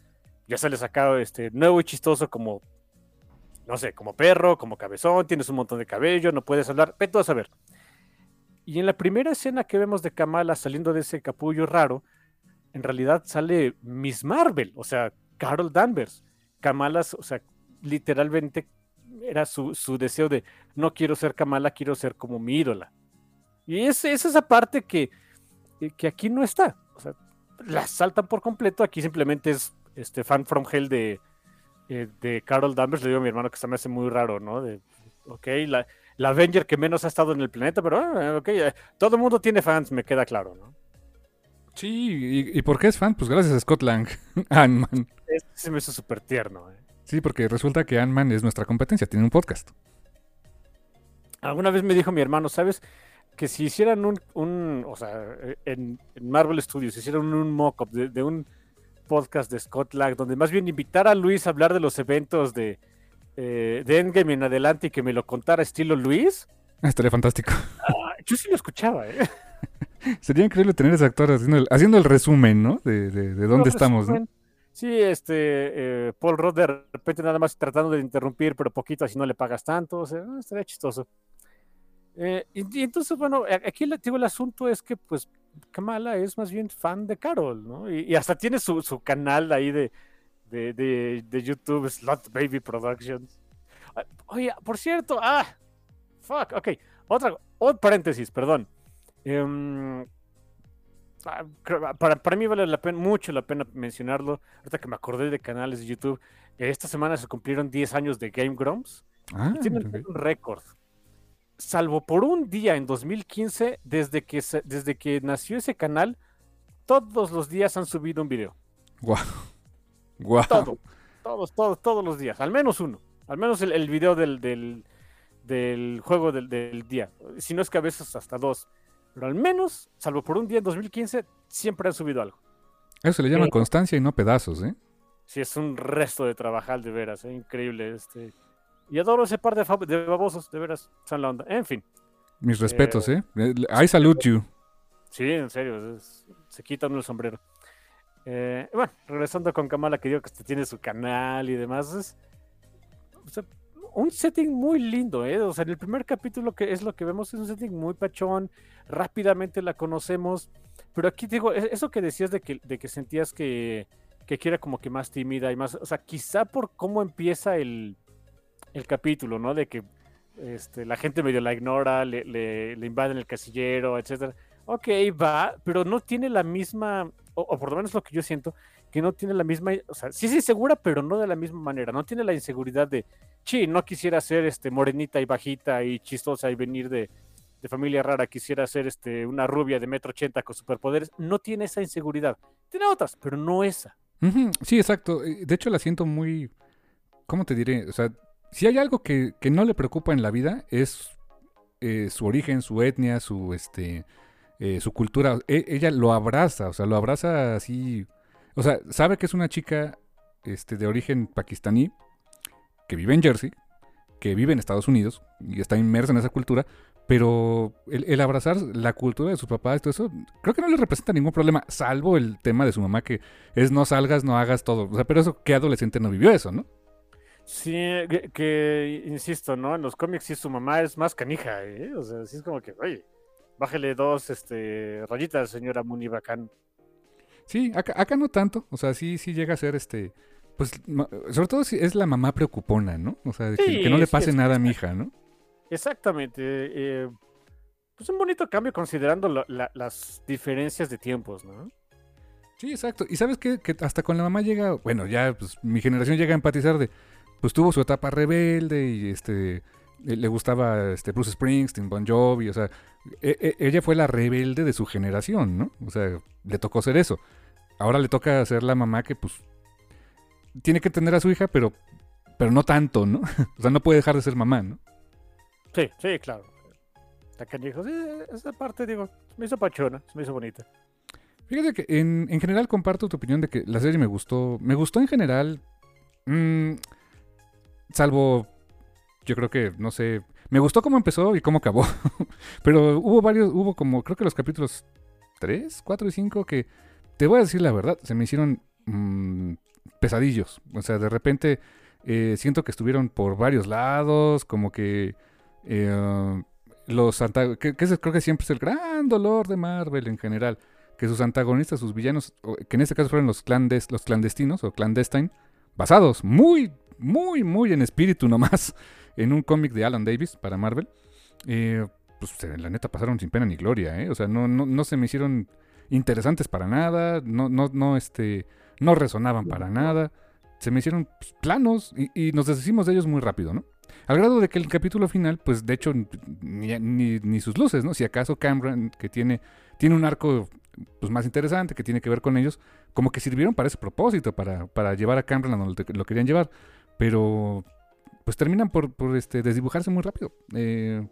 [SPEAKER 3] ya sales acá este nuevo y chistoso como, no sé, como perro, como cabezón, tienes un montón de cabello, no puedes hablar, vete tú a saber. Y en la primera escena que vemos de Kamala saliendo de ese capullo raro, en realidad sale Miss Marvel, o sea, Carol Danvers. Kamala, o sea, literalmente era su, su deseo de no quiero ser Kamala, quiero ser como mi ídola. Y es, es esa parte que, que aquí no está. O sea, la saltan por completo. Aquí simplemente es este fan from hell de, eh, de Carol Danvers. Le digo a mi hermano que se me hace muy raro, ¿no? De, ok, la, la Avenger que menos ha estado en el planeta, pero ah, ok, eh, todo el mundo tiene fans, me queda claro, ¿no?
[SPEAKER 2] Sí, ¿y, y por qué es fan? Pues gracias a Scott Lang. Ant-Man.
[SPEAKER 3] Se me hizo súper tierno. eh.
[SPEAKER 2] Sí, porque resulta que Ant-Man es nuestra competencia, tiene un podcast.
[SPEAKER 3] Alguna vez me dijo mi hermano, ¿sabes? Que si hicieran un, un o sea, en, en Marvel Studios, hicieran un mock-up de, de un podcast de Scott Lang, donde más bien invitara a Luis a hablar de los eventos de, eh, de Endgame en adelante y que me lo contara estilo Luis,
[SPEAKER 2] Estaría fantástico.
[SPEAKER 3] ah, yo sí lo escuchaba, ¿eh?
[SPEAKER 2] Sería increíble tener ese actor haciendo el, haciendo el resumen, ¿no? De, de, de dónde estamos, ¿no?
[SPEAKER 3] Sí, este, eh, Paul Rudd de repente nada más tratando de interrumpir, pero poquito, así no le pagas tanto, o sea, ah, estaría chistoso. Eh, y, y entonces, bueno, aquí el, digo, el asunto es que, pues, Kamala es más bien fan de Carol, ¿no? Y, y hasta tiene su, su canal ahí de, de, de, de YouTube, Slot Baby Productions. Ah, Oye, por cierto, ah, fuck, ok, otra, otro paréntesis, perdón. Em, ah, creo- para, para mí vale la pena, mucho la pena mencionarlo. Ahorita que me acordé de canales de YouTube, esta semana se cumplieron 10 años de Game Grumps
[SPEAKER 2] Ah,
[SPEAKER 3] y tienen un récord. Salvo por un día en 2015, desde que, desde que nació ese canal, todos los días han subido un video.
[SPEAKER 2] Guau. Guau.
[SPEAKER 3] Todo, todos, todos, todos los días. Al menos uno. Al menos el, el video del, del, del juego del, del día. Si no es que a veces hasta dos. Pero al menos, salvo por un día en 2015, siempre han subido algo.
[SPEAKER 2] Eso se le llama
[SPEAKER 3] Eh,
[SPEAKER 2] constancia y no pedazos, ¿eh?
[SPEAKER 3] Sí, es un resto de trabajar, de veras, ¿eh? increíble. Este. Y adoro ese par de, de babosos, de veras, son la onda. En fin,
[SPEAKER 2] Mis respetos, ¿eh? Eh, I salute you.
[SPEAKER 3] sí, en serio, es- se quita uno el sombrero. Eh, bueno, regresando con Kamala, que digo que este tiene su canal y demás, es o sea, un setting muy lindo, ¿eh? O sea, en el primer capítulo que es lo que vemos es un setting muy pachón, rápidamente la conocemos, pero aquí digo, e- eso que decías de que, de que sentías que, que era como que más tímida y más, o sea, quizá por cómo empieza el, el capítulo, ¿no? De que este, la gente medio la ignora, le, le, le invaden el casillero, etcétera. Ok, va, pero no tiene la misma, o, por lo menos lo que yo siento, que no tiene la misma, o sea, sí es insegura, pero no de la misma manera, no tiene la inseguridad de, sí, no quisiera ser este, morenita y bajita y chistosa y venir de, de familia rara, quisiera ser este, una rubia de metro ochenta con superpoderes, no tiene esa inseguridad. Tiene otras, pero no esa.
[SPEAKER 2] Sí, exacto. Eh, De hecho, la siento muy. ¿Cómo te diré? O sea, si hay algo que, no le preocupa en la vida es eh, su origen, su etnia, su este, eh, su cultura. E- ella lo abraza, o sea, lo abraza así. O sea, sabe que es una chica este, de origen pakistaní que vive en Jersey, que vive en Estados Unidos y está inmersa en esa cultura. Pero el, el abrazar la cultura de sus papás todo eso, creo que no le representa ningún problema, salvo el tema de su mamá que es no salgas, no hagas todo. O sea, pero eso, ¿qué adolescente no vivió eso, no?
[SPEAKER 3] Sí, que, que, insisto, ¿no? En los cómics sí su mamá es más canija, ¿eh? O sea, sí es como que, oye, bájele dos este, rayitas, señora Munibacán.
[SPEAKER 2] Sí, acá, acá no tanto. O sea, sí, sí llega a ser este. Pues, sobre todo si es la mamá preocupona, ¿no? O sea, que,
[SPEAKER 3] Sí,
[SPEAKER 2] que no le pase nada a mi hija, ¿no?
[SPEAKER 3] Exactamente. eh, pues un bonito cambio considerando la- las diferencias de tiempos, ¿no?
[SPEAKER 2] Sí, exacto. Y sabes qué? que hasta con la mamá llega, bueno, ya pues mi generación llega a empatizar de, pues tuvo su etapa rebelde y este le gustaba este Bruce Springsteen, Bon Jovi, o sea, e- e- ella fue la rebelde de su generación, ¿no? O sea, le tocó ser eso. Ahora le toca ser la mamá que pues tiene que entender a su hija, pero pero no tanto, ¿no? o sea, no puede dejar de ser mamá, ¿no?
[SPEAKER 3] Sí, sí, claro. La canijo, sí, esa parte, digo, se me hizo pachona, se me hizo bonita.
[SPEAKER 2] Fíjate que en, en general comparto tu opinión de que la serie me gustó. Me gustó en general. mm, salvo. Yo creo que, no sé. Me gustó cómo empezó y cómo acabó. Pero hubo varios. Hubo como. Creo que los capítulos 3, 4 y 5 que. Te voy a decir la verdad. Se me hicieron. mm, pesadillos. O sea, de repente. eh, siento que estuvieron por varios lados. Como que. eh, los que, que creo que siempre es el gran dolor de Marvel en general que sus antagonistas, sus villanos, que en este caso fueron los, los clandestinos o clandestine, basados muy, muy, muy en espíritu nomás en un cómic de Alan Davis para Marvel, eh, pues la neta pasaron sin pena ni gloria, ¿eh? O sea, no, no, no se me hicieron interesantes para nada, no, no, no, este, no resonaban para nada, se me hicieron pues, planos y, y nos deshicimos de ellos muy rápido, ¿no? Al grado de que el capítulo final, pues de hecho, ni, ni, ni sus luces, ¿no? Si acaso Cameron, que tiene, tiene un arco pues, más interesante, que tiene que ver con ellos, como que sirvieron para ese propósito, para, para llevar a Cameron a donde lo querían llevar. Pero pues terminan por, este, desdibujarse muy rápido. Eh,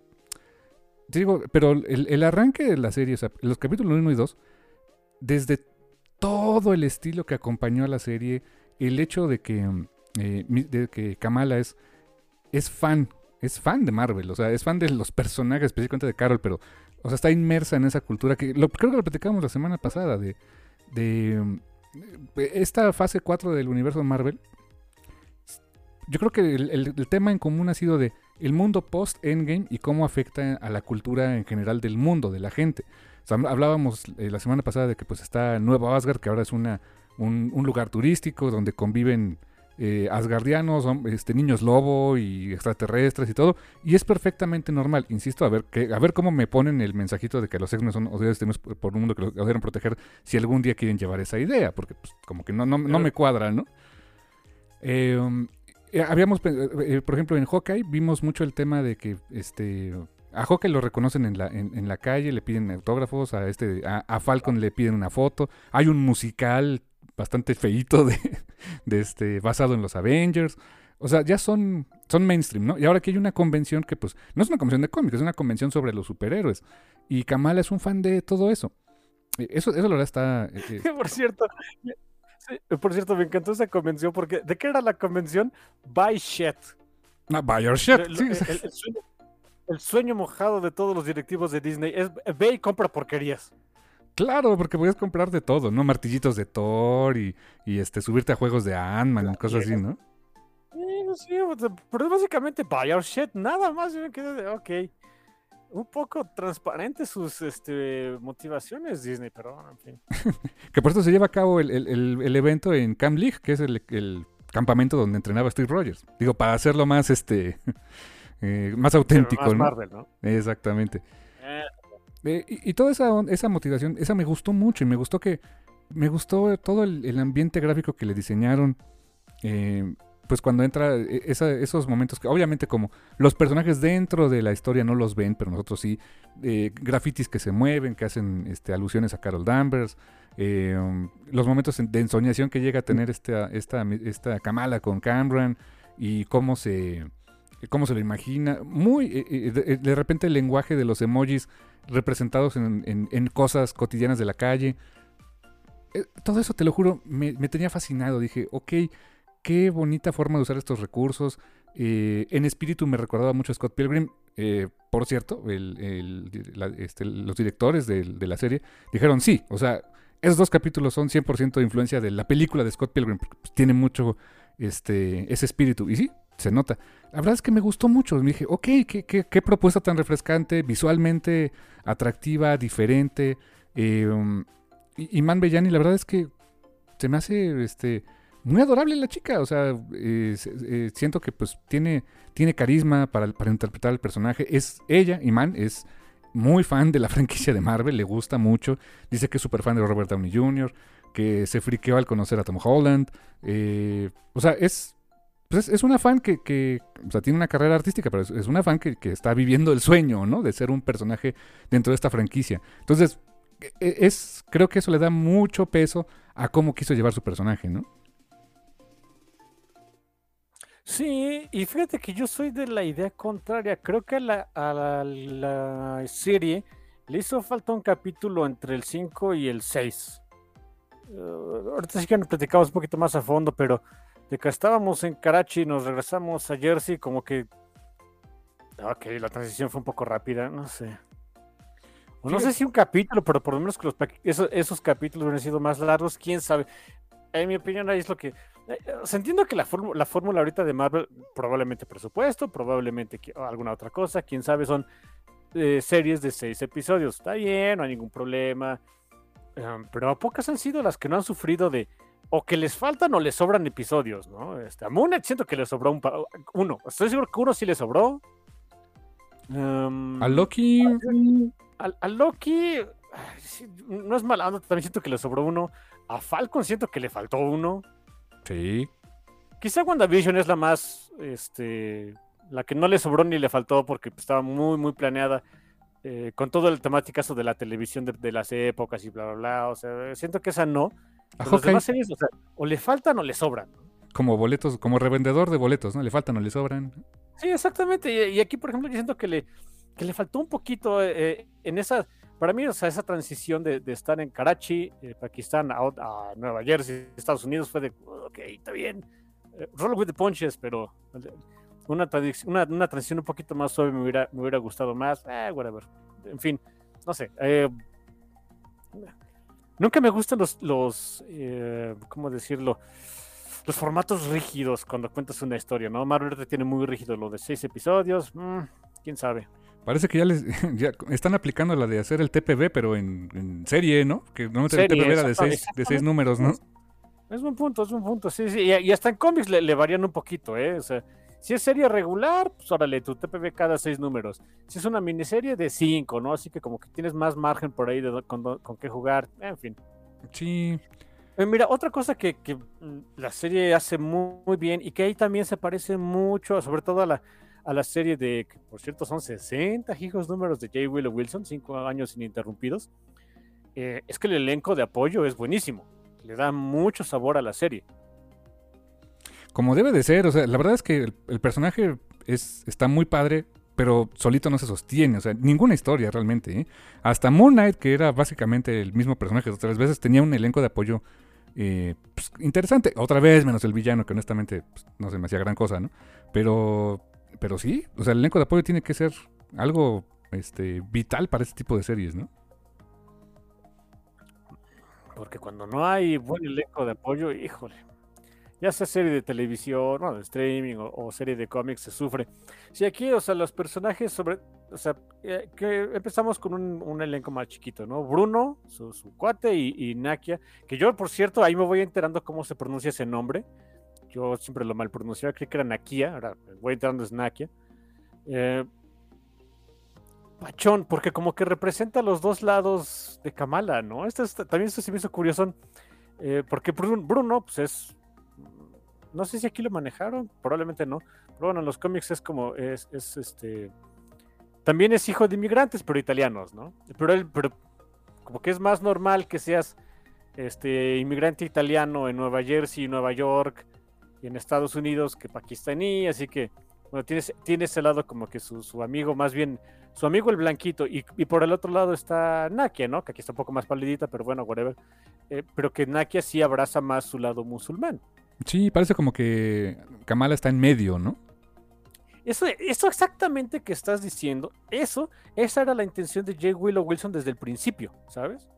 [SPEAKER 2] digo, pero el, arranque de la serie, o sea, los capítulos 1 y 2, desde todo el estilo que acompañó a la serie, el hecho de que, eh, de que Kamala es, es fan, es fan de Marvel, o sea, es fan de los personajes, específicamente de Carol, pero, o sea, está inmersa en esa cultura que creo que lo platicamos la semana pasada, de, de mm, esta fase 4 del universo Marvel. Yo creo que el, el- el tema en común ha sido de el mundo post-Endgame y cómo afecta a la cultura en general del mundo, de la gente. O sea, hablábamos eh, la semana pasada de que pues está Nuevo Asgard, que ahora es una, un, un lugar turístico donde conviven eh, asgardianos, este, niños lobo y extraterrestres y todo. Y es perfectamente normal. Insisto, a ver, que, a ver cómo me ponen el mensajito de que los X-Men son odiados por por un mundo que los deben proteger si algún día quieren llevar esa idea, porque pues, como que no, no, no me cuadra, ¿no? Eh, eh, habíamos, pe- eh, por ejemplo, en Hawkeye vimos mucho el tema de que este a Hawkeye lo reconocen en la, en, la calle, le piden autógrafos, a este a, Falcon le piden una foto, hay un musical bastante feíto de, de este basado en los Avengers. O sea, ya son, son mainstream, ¿no? Y ahora que hay una convención que, pues, no es una convención de cómics, es una convención sobre los superhéroes. Y Kamala es un fan de todo eso. Eh, Eso, eso la verdad está... eh, eh,
[SPEAKER 3] Por cierto, sí, por cierto, me encantó esa convención porque ¿de qué era la convención? Buy shit.
[SPEAKER 2] ah, buy your shit.
[SPEAKER 3] Lo-
[SPEAKER 2] Sí,
[SPEAKER 3] el, el- el sueño, el sueño mojado de todos los directivos de Disney es ve y compra porquerías.
[SPEAKER 2] Claro, porque puedes comprar de todo, ¿no? Martillitos de Thor y, y este subirte a juegos de Ant-Man y cosas así, ¿no?
[SPEAKER 3] Sí, no sé, pero es básicamente buy our shit, nada más. Yo me quedé de, ok. Un poco transparentes sus este, motivaciones, Disney, pero en fin.
[SPEAKER 2] Que por esto se lleva a cabo el, el- el- el evento en Camp League, que es el, el campamento donde entrenaba Steve Rogers. Digo, para hacerlo más este eh, más auténtico,
[SPEAKER 3] más
[SPEAKER 2] ¿no?
[SPEAKER 3] Marvel, ¿no?
[SPEAKER 2] Exactamente.
[SPEAKER 3] Eh,
[SPEAKER 2] Eh, y, y toda esa, esa motivación, esa me gustó mucho y me gustó que me gustó todo el, el ambiente gráfico que le diseñaron. eh, pues cuando entra eh, esa- esos momentos que obviamente como los personajes dentro de la historia no los ven, pero nosotros sí, eh, grafitis que se mueven, que hacen este, alusiones a Carol Danvers, eh, um, los momentos en- de ensoñación que llega a tener esta, esta, esta Kamala con Cameron y cómo se, cómo se lo imagina. Muy, de, repente el lenguaje de los emojis representados en, cosas cotidianas de la calle. Todo eso, te lo juro, me, me tenía fascinado. Dije, ok, qué bonita forma de usar estos recursos. Eh, en espíritu me recordaba mucho a Scott Pilgrim. Eh, por cierto, este, los directores de, la serie dijeron sí. O sea, esos dos capítulos son 100% de influencia de la película de Scott Pilgrim. pues, tiene mucho este, ese espíritu. Y sí, se nota. La verdad es que me gustó mucho. Me dije, ok, qué, qué- qué propuesta tan refrescante, visualmente atractiva, diferente. Eh, y, y Man Bellani, la verdad es que se me hace este, muy adorable la chica. O sea, eh, siento que pues tiene, tiene carisma para, interpretar al personaje. Es ella, Iman, es muy fan de la franquicia de Marvel, le gusta mucho. Dice que es súper fan de Robert Downey Jr., que se friqueó al conocer a Tom Holland. Eh, o sea, es, pues es, es una fan que, que, o sea, tiene una carrera artística, pero es, es una fan que, que está viviendo el sueño, ¿no? De ser un personaje dentro de esta franquicia. Entonces, e- es, creo que eso le da mucho peso a cómo quiso llevar su personaje, ¿no?
[SPEAKER 3] Sí, y fíjate que yo soy de la idea contraria. Creo que a la, a la, la serie le hizo falta un capítulo entre el 5 y el 6. Eh, ahorita sí que nos platicamos un poquito más a fondo, pero de que estábamos en Karachi y nos regresamos a Jersey, como que. Ok, la transición fue un poco rápida, no sé. O no sé si un capítulo, pero por lo menos que los, esos, esos capítulos hubieran sido más largos, quién sabe. En mi opinión, ahí es lo que. Eh, Se entiendo que la, fórmu- la fórmula ahorita de Marvel, probablemente presupuesto, probablemente alguna otra cosa, quién sabe, son eh, series de seis episodios. Está bien, no hay ningún problema. Um, pero pocas han sido las que no han sufrido de o que les faltan o les sobran episodios, ¿no? Este, a Moon siento que le sobró un uno. Estoy seguro que uno sí le sobró. Um,
[SPEAKER 2] A Loki,
[SPEAKER 3] a, a Loki, no es mala onda, también siento que le sobró uno. A Falcon siento que le faltó uno.
[SPEAKER 2] Sí.
[SPEAKER 3] Quizá WandaVision es la más, este, la que no le sobró ni le faltó porque estaba muy, muy planeada eh, con todo el temáticazo de la televisión de, de las épocas y bla, bla, bla. O sea, siento que esa no. Pero las
[SPEAKER 2] Hawkeye,
[SPEAKER 3] demás series, o sea, o le faltan o le sobran.
[SPEAKER 2] como boletos, como revendedor de boletos, ¿no? Le faltan o le sobran.
[SPEAKER 3] Sí, exactamente. Y, y aquí, por ejemplo, yo siento que le, que le faltó un poquito eh, en esa, para mí, o sea, esa transición de, estar en Karachi, eh, Pakistán, a, Nueva Jersey, Estados Unidos, fue de, ok, está bien, eh, roll with the punches, pero una, una, una, transición un poquito más suave me hubiera, gustado más, eh, whatever. En fin, no sé. nunca me gustan los, los ¿cómo decirlo? Los formatos rígidos cuando cuentas una historia, ¿no? Marvel tiene muy rígido lo de seis episodios, mmm, quién sabe.
[SPEAKER 2] Parece que ya les ya están aplicando la de hacer el TPB, pero en, en serie, ¿no? Que no el TPB era de seis, de seis números, ¿no?
[SPEAKER 3] Es un punto, es un punto, sí, sí. Y, hasta en cómics le, le, varían un poquito, ¿eh? O sea, si es serie regular, pues órale, tu TPB cada seis números. Si es una miniserie, de cinco, ¿no? Así que como que tienes más margen por ahí de, con, con qué jugar, en fin.
[SPEAKER 2] Sí.
[SPEAKER 3] Eh, mira, otra cosa que, que, mm, la serie hace muy, muy bien y que ahí también se parece mucho, sobre todo a la a la serie de, que por cierto son 60 hijos números de J. Willow Wilson, 5 años ininterrumpidos, eh, es que el elenco de apoyo es buenísimo. Le da mucho sabor a la serie.
[SPEAKER 2] Como debe de ser, o sea, la verdad es que el, personaje es, está muy padre, pero solito no se sostiene, o sea, ninguna historia realmente. ¿eh? Hasta Moon Knight, que era básicamente el mismo personaje otras veces, tenía un elenco de apoyo eh, pues, interesante. Otra vez, menos el villano, que honestamente pues, no se me hacía gran cosa, ¿no? Pero pero sí, o sea, el elenco de apoyo tiene que ser algo este, vital para este tipo de series, ¿no?
[SPEAKER 3] Porque cuando no hay buen elenco de apoyo, híjole, ya sea serie de televisión, no, de streaming o, serie de cómics, se sufre. Si aquí, o sea, los personajes sobre, o sea, eh, que empezamos con un, elenco más chiquito, ¿no? Bruno, su, cuate y, y, Nakia, que yo, por cierto, ahí me voy enterando cómo se pronuncia ese nombre. Yo siempre lo mal pronunciaba, creí que era Nakia, ahora voy entrando es Nakia. Eh, Pachón, porque como que representa los dos lados de Kamala, ¿no? Esto, también esto se me hizo curioso, eh, porque Bruno, pues es, no sé si aquí lo manejaron, probablemente no, pero bueno, en los cómics es como, es este, también es hijo de inmigrantes, pero italianos, ¿no? Pero él, pero como que es más normal que seas, este, inmigrante italiano en Nueva Jersey, Nueva York, y en Estados Unidos que pakistaní, así que bueno, tienes, tiene ese lado como que su, su, amigo, más bien su amigo el blanquito, y, y, por el otro lado está Nakia, ¿no? Que aquí está un poco más palidita, pero bueno, whatever. Eh, pero que Nakia sí abraza más su lado musulmán.
[SPEAKER 2] Sí, parece como que Kamala está en medio, ¿no?
[SPEAKER 3] Eso, eso exactamente que estás diciendo, eso, esa era la intención de J. Willow Wilson desde el principio, ¿sabes?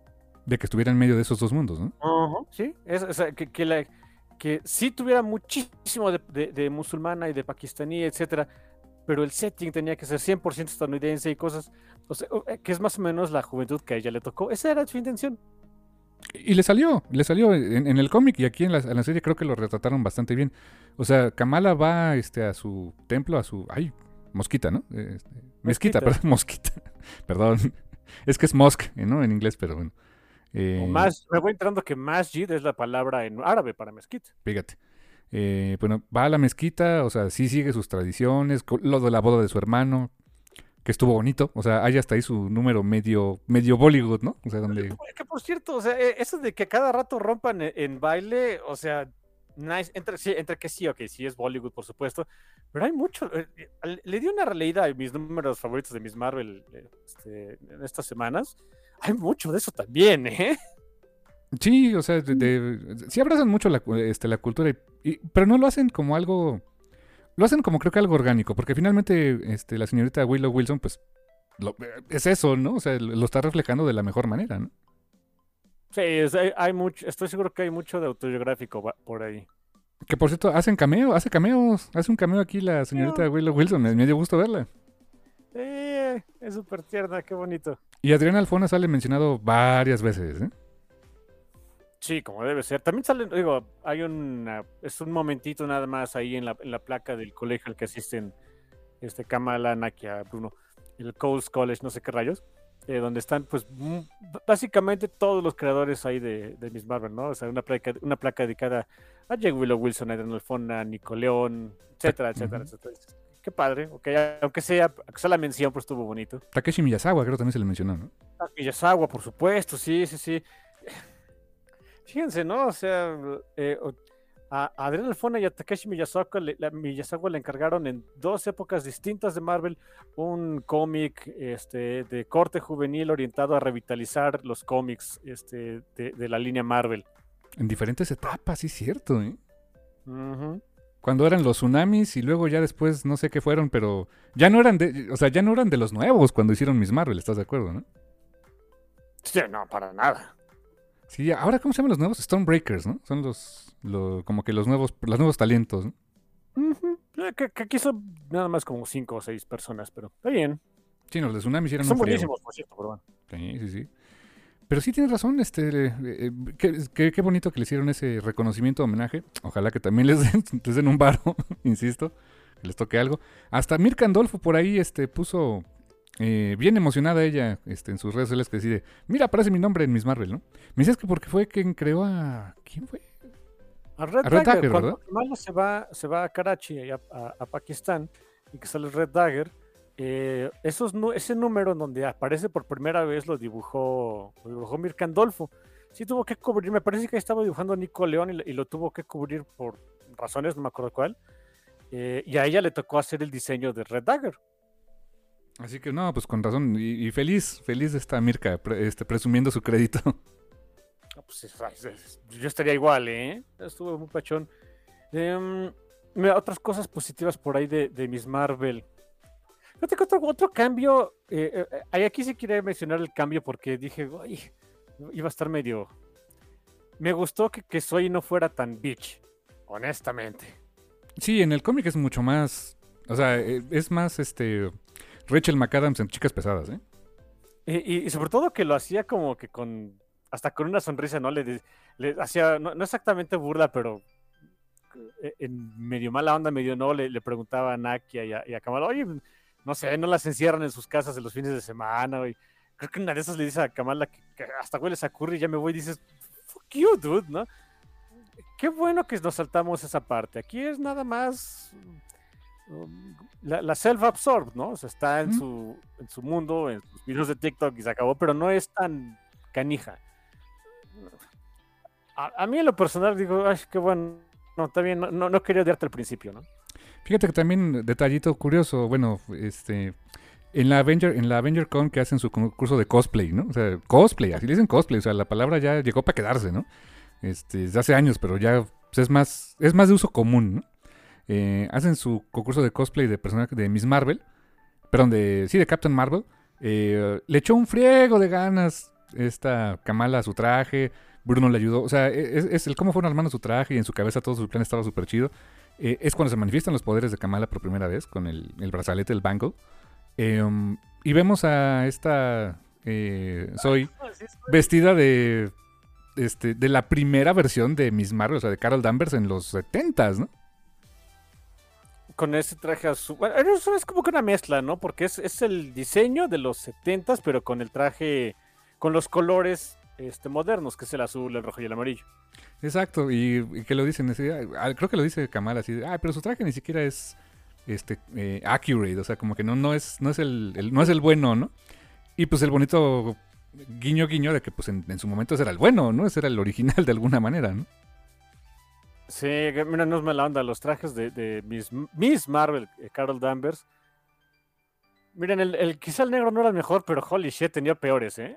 [SPEAKER 2] De que estuviera en medio de esos dos mundos, ¿no?
[SPEAKER 3] Uh -huh, sí, es, o sea, que, que la, que sí tuviera muchísimo de, de, de, musulmana y de pakistaní, etcétera, pero el setting tenía que ser 100% estadounidense y cosas, o sea, eh, que es más o menos la juventud que a ella le tocó. Esa era su intención.
[SPEAKER 2] Y le salió, le salió en, en el cómic y aquí en la, en la, serie creo que lo retrataron bastante bien. O sea, Kamala va este, a su templo, a su... ¡Ay! Mosquita, ¿no? Este, mezquita, perdón, mosquita. perdón. Es que es mosque, ¿no? En inglés, pero bueno.
[SPEAKER 3] Eh, más, me voy entrando que masjid es la palabra en árabe para mezquita.
[SPEAKER 2] Fíjate. Eh, bueno, va a la mezquita, o sea, sí sigue sus tradiciones, lo de la boda de su hermano, que estuvo bonito, o sea, hay hasta ahí su número medio, medio Bollywood, ¿no? O sea, donde...
[SPEAKER 3] Que por cierto, o sea, e, eso de que cada rato rompan en, en baile, o sea, nice, entre, sí, entre que sí, ok, sí es Bollywood, por supuesto, pero hay mucho, eh, le di una releída a mis números favoritos de Miss Marvel este, en estas semanas, hay mucho de eso también, ¿eh?
[SPEAKER 2] Sí, o sea, de, de, sí abrazan mucho la, este, la cultura, y, pero no lo hacen como algo, lo hacen como creo que algo orgánico, porque finalmente este, la señorita Willow Wilson, pues, lo, es eso, ¿no? O sea, lo está reflejando de la mejor manera, ¿no?
[SPEAKER 3] Sí, es, hay, hay, mucho, estoy seguro que hay mucho de autobiográfico por ahí.
[SPEAKER 2] Que por cierto, hacen cameo, hace cameos, hace un cameo aquí la señorita. Willow Wilson, me, me dio gusto verla.
[SPEAKER 3] Sí, es súper tierna, qué bonito.
[SPEAKER 2] Y Adriana Alfona sale mencionado varias veces, ¿eh?
[SPEAKER 3] Sí, como debe ser. También sale, digo, hay una, es un momentito nada más ahí en la, en la placa del colegio al que asisten este Kamala, Nakia, Bruno, el Coles College, no sé qué rayos, eh, donde están pues básicamente todos los creadores ahí de, de Miss Marvel, ¿no? O sea, una placa, una placa dedicada a Jake Willow Wilson, a Adriana Alfona, Nico León, etcétera, etcétera, uh -huh. etcétera qué padre, aunque sea, aunque sea la mención, pues estuvo bonito.
[SPEAKER 2] Takeshi Miyazawa, creo que también se le mencionó, ¿no?
[SPEAKER 3] Ah, Miyazawa, por supuesto, sí, sí, sí. Fíjense, ¿no? O sea, eh, A Adrián Alfona y a Takeshi Miyazawa le, la- Miyazawa le encargaron en dos épocas distintas de Marvel un cómic este, de corte juvenil orientado a revitalizar los cómics este, de, de la línea Marvel.
[SPEAKER 2] En diferentes etapas, sí es cierto, ¿eh? Cuando eran los tsunamis y luego ya después no sé qué fueron, pero ya no eran de, o sea, ya no eran de los nuevos cuando hicieron Miss Marvel, ¿estás de acuerdo, no?
[SPEAKER 3] Sí, no, para nada.
[SPEAKER 2] Sí, ahora ¿cómo se llaman los nuevos? Stormbreakers, ¿no? Son los, lo- como que los nuevos, los nuevos talentos, ¿no?
[SPEAKER 3] Eh, Que, que aquí son nada más como cinco o seis personas, pero está bien.
[SPEAKER 2] Sí, no, los de tsunamis eran
[SPEAKER 3] Son buenísimos, por cierto, pero bueno.
[SPEAKER 2] Sí, sí, sí. Pero sí tienes razón, este, eh, eh, qué, qué- qué bonito que le hicieron ese reconocimiento, homenaje. Ojalá que también les den, les den un varo, insisto, que les toque algo. Hasta Mirka Andolfo por ahí este, puso eh, bien emocionada ella este, en sus redes sociales que decide, mira, aparece mi nombre en Miss Marvel, ¿no? Me dices que porque fue quien creó a... ¿Quién fue?
[SPEAKER 3] A Red,
[SPEAKER 2] A Red
[SPEAKER 3] Dagger,
[SPEAKER 2] Dagger,
[SPEAKER 3] cuando
[SPEAKER 2] ¿verdad?
[SPEAKER 3] Kamala se va, se va a Karachi, a- a Pakistán, y que sale Red Dagger, eh, esos, ese número en donde aparece por primera vez lo dibujó, lo dibujó Mirka Andolfo. Sí tuvo que cubrir, me parece que ahí estaba dibujando Nico León y, lo- y lo tuvo que cubrir por razones, no me acuerdo cuál. eh, y a ella le tocó hacer el diseño de Red Dagger.
[SPEAKER 2] Así que no, pues con razón. Y, y feliz, feliz está Mirka pre- este, presumiendo su crédito.
[SPEAKER 3] Pues, es- es- es- yo estaría igual, ¿eh? Estuvo muy pachón. Em, mira, otras cosas positivas por ahí de, de Miss Marvel. Fíjate que otro, otro cambio. eh, eh, eh, aquí sí quería mencionar el cambio porque dije, "Uy, iba a estar medio. Me gustó que, que Soy no fuera tan bitch, honestamente.
[SPEAKER 2] Sí, en el cómic es mucho más. O sea, eh, es más este. Rachel McAdams en Chicas Pesadas, ¿eh?
[SPEAKER 3] Y, y- sobre todo que lo hacía como que con. Hasta con una sonrisa, ¿no? Le, hacía. No, no exactamente burla, pero. eh, En medio mala onda, medio no, le, le preguntaba a Nakia y a, y a Kamala, oye, no sé, no las encierran en sus casas en los fines de semana, güey. Creo que una de esas le dice a Kamala que, que hasta hueles a curry y ya me voy y dices, fuck you, dude, ¿no? Qué bueno que nos saltamos esa parte. Aquí es nada más um, la, la self-absorbed, ¿no? O sea, está en, su, en su mundo, en sus videos de TikTok y se acabó, pero no es tan canija. A, a mí en lo personal digo, ay, qué bueno. No, está bien, no, no, no quería odiarte al principio, ¿no?
[SPEAKER 2] Fíjate que también, detallito curioso, bueno, este. En la Avenger, en la Avenger Con que hacen su concurso de cosplay, ¿no? O sea, cosplay, así le dicen cosplay, o sea, la palabra ya llegó para quedarse, ¿no? Este, desde hace años, pero ya pues, es más, es más de uso común, ¿no? Eh, hacen su concurso de cosplay de personaje de Miss Marvel, perdón, de, sí, de Captain Marvel. Eh, le echó un friego de ganas esta Kamala a su traje, Bruno le ayudó, o sea, es, es el cómo fueron armando su traje y en su cabeza todo su plan estaba súper chido. Eh, es cuando se manifiestan los poderes de Kamala por primera vez con el, el brazalete, el bangle. Eh, um, y vemos a esta eh, Zoe vestida de este, de la primera versión de Miss Marvel, o sea, de Carol Danvers en los 70s, ¿no?
[SPEAKER 3] Con ese traje azul. Bueno, eso es como que una mezcla, ¿no? Porque es, es el diseño de los 70s, pero con el traje, con los colores este, modernos, que es el azul, el rojo y el amarillo.
[SPEAKER 2] Exacto, y, y que lo dicen, así, ah, creo que lo dice Kamala así, ah, pero su traje ni siquiera es este eh, accurate, o sea, como que no, no es, no es el, el- no es el bueno, ¿no? Y pues el bonito guiño guiño de que pues en, en su momento ese era el bueno, ¿no? Ese era el original de alguna manera, ¿no?
[SPEAKER 3] Sí, mira, no es mala onda. Los trajes de, de Miss, Miss Marvel, eh, Carol Danvers. Miren, el, el- quizá el negro no era el mejor, pero holy shit, tenía peores, ¿eh?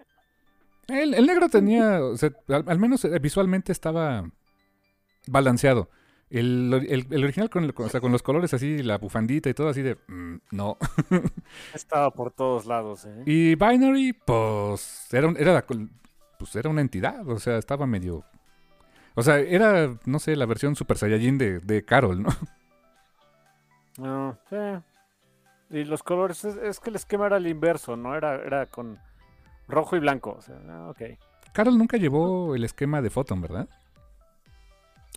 [SPEAKER 2] El, el negro tenía, o sea, al, al menos eh, visualmente estaba balanceado. El, el- el original con, el- con- o sea, con los colores así, la bufandita y todo así de, mm, no.
[SPEAKER 3] Estaba por todos lados, ¿eh?
[SPEAKER 2] Y Binary, pues, era, era, la pues, era una entidad, o sea, estaba medio... O sea, era, no sé, la versión Super Saiyajin de, de Carol, ¿no?
[SPEAKER 3] No, sí. Y los colores, es, es que el esquema era el inverso, ¿no? Era, era con rojo y blanco. O sea, ah.
[SPEAKER 2] Carol nunca llevó el esquema de Photon, ¿verdad?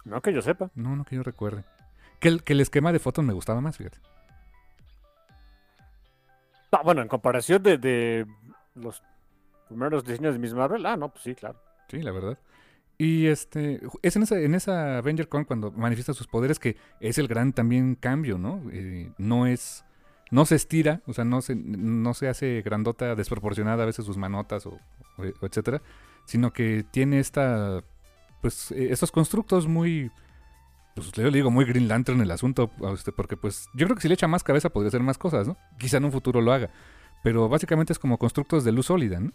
[SPEAKER 3] No que yo sepa.
[SPEAKER 2] No, no que yo recuerde. Que el, que el esquema de Photon me gustaba más, fíjate.
[SPEAKER 3] Ah, bueno, en comparación de, de los primeros diseños de Miss Marvel, ah, no, pues sí, claro.
[SPEAKER 2] Sí, la verdad. Y este, es en esa, en esa Avenger Con cuando manifiesta sus poderes que es el gran también cambio, ¿no? Eh, no es, no se estira, o sea, no se, no se hace grandota, desproporcionada a veces sus manotas o, o etcétera, sino que tiene esta, pues, eh, estos constructos muy, pues yo le digo muy Green Lantern el asunto, este, porque pues yo creo que si le echa más cabeza podría hacer más cosas, ¿no? Quizá en un futuro lo haga. Pero básicamente es como constructos de luz sólida, ¿no?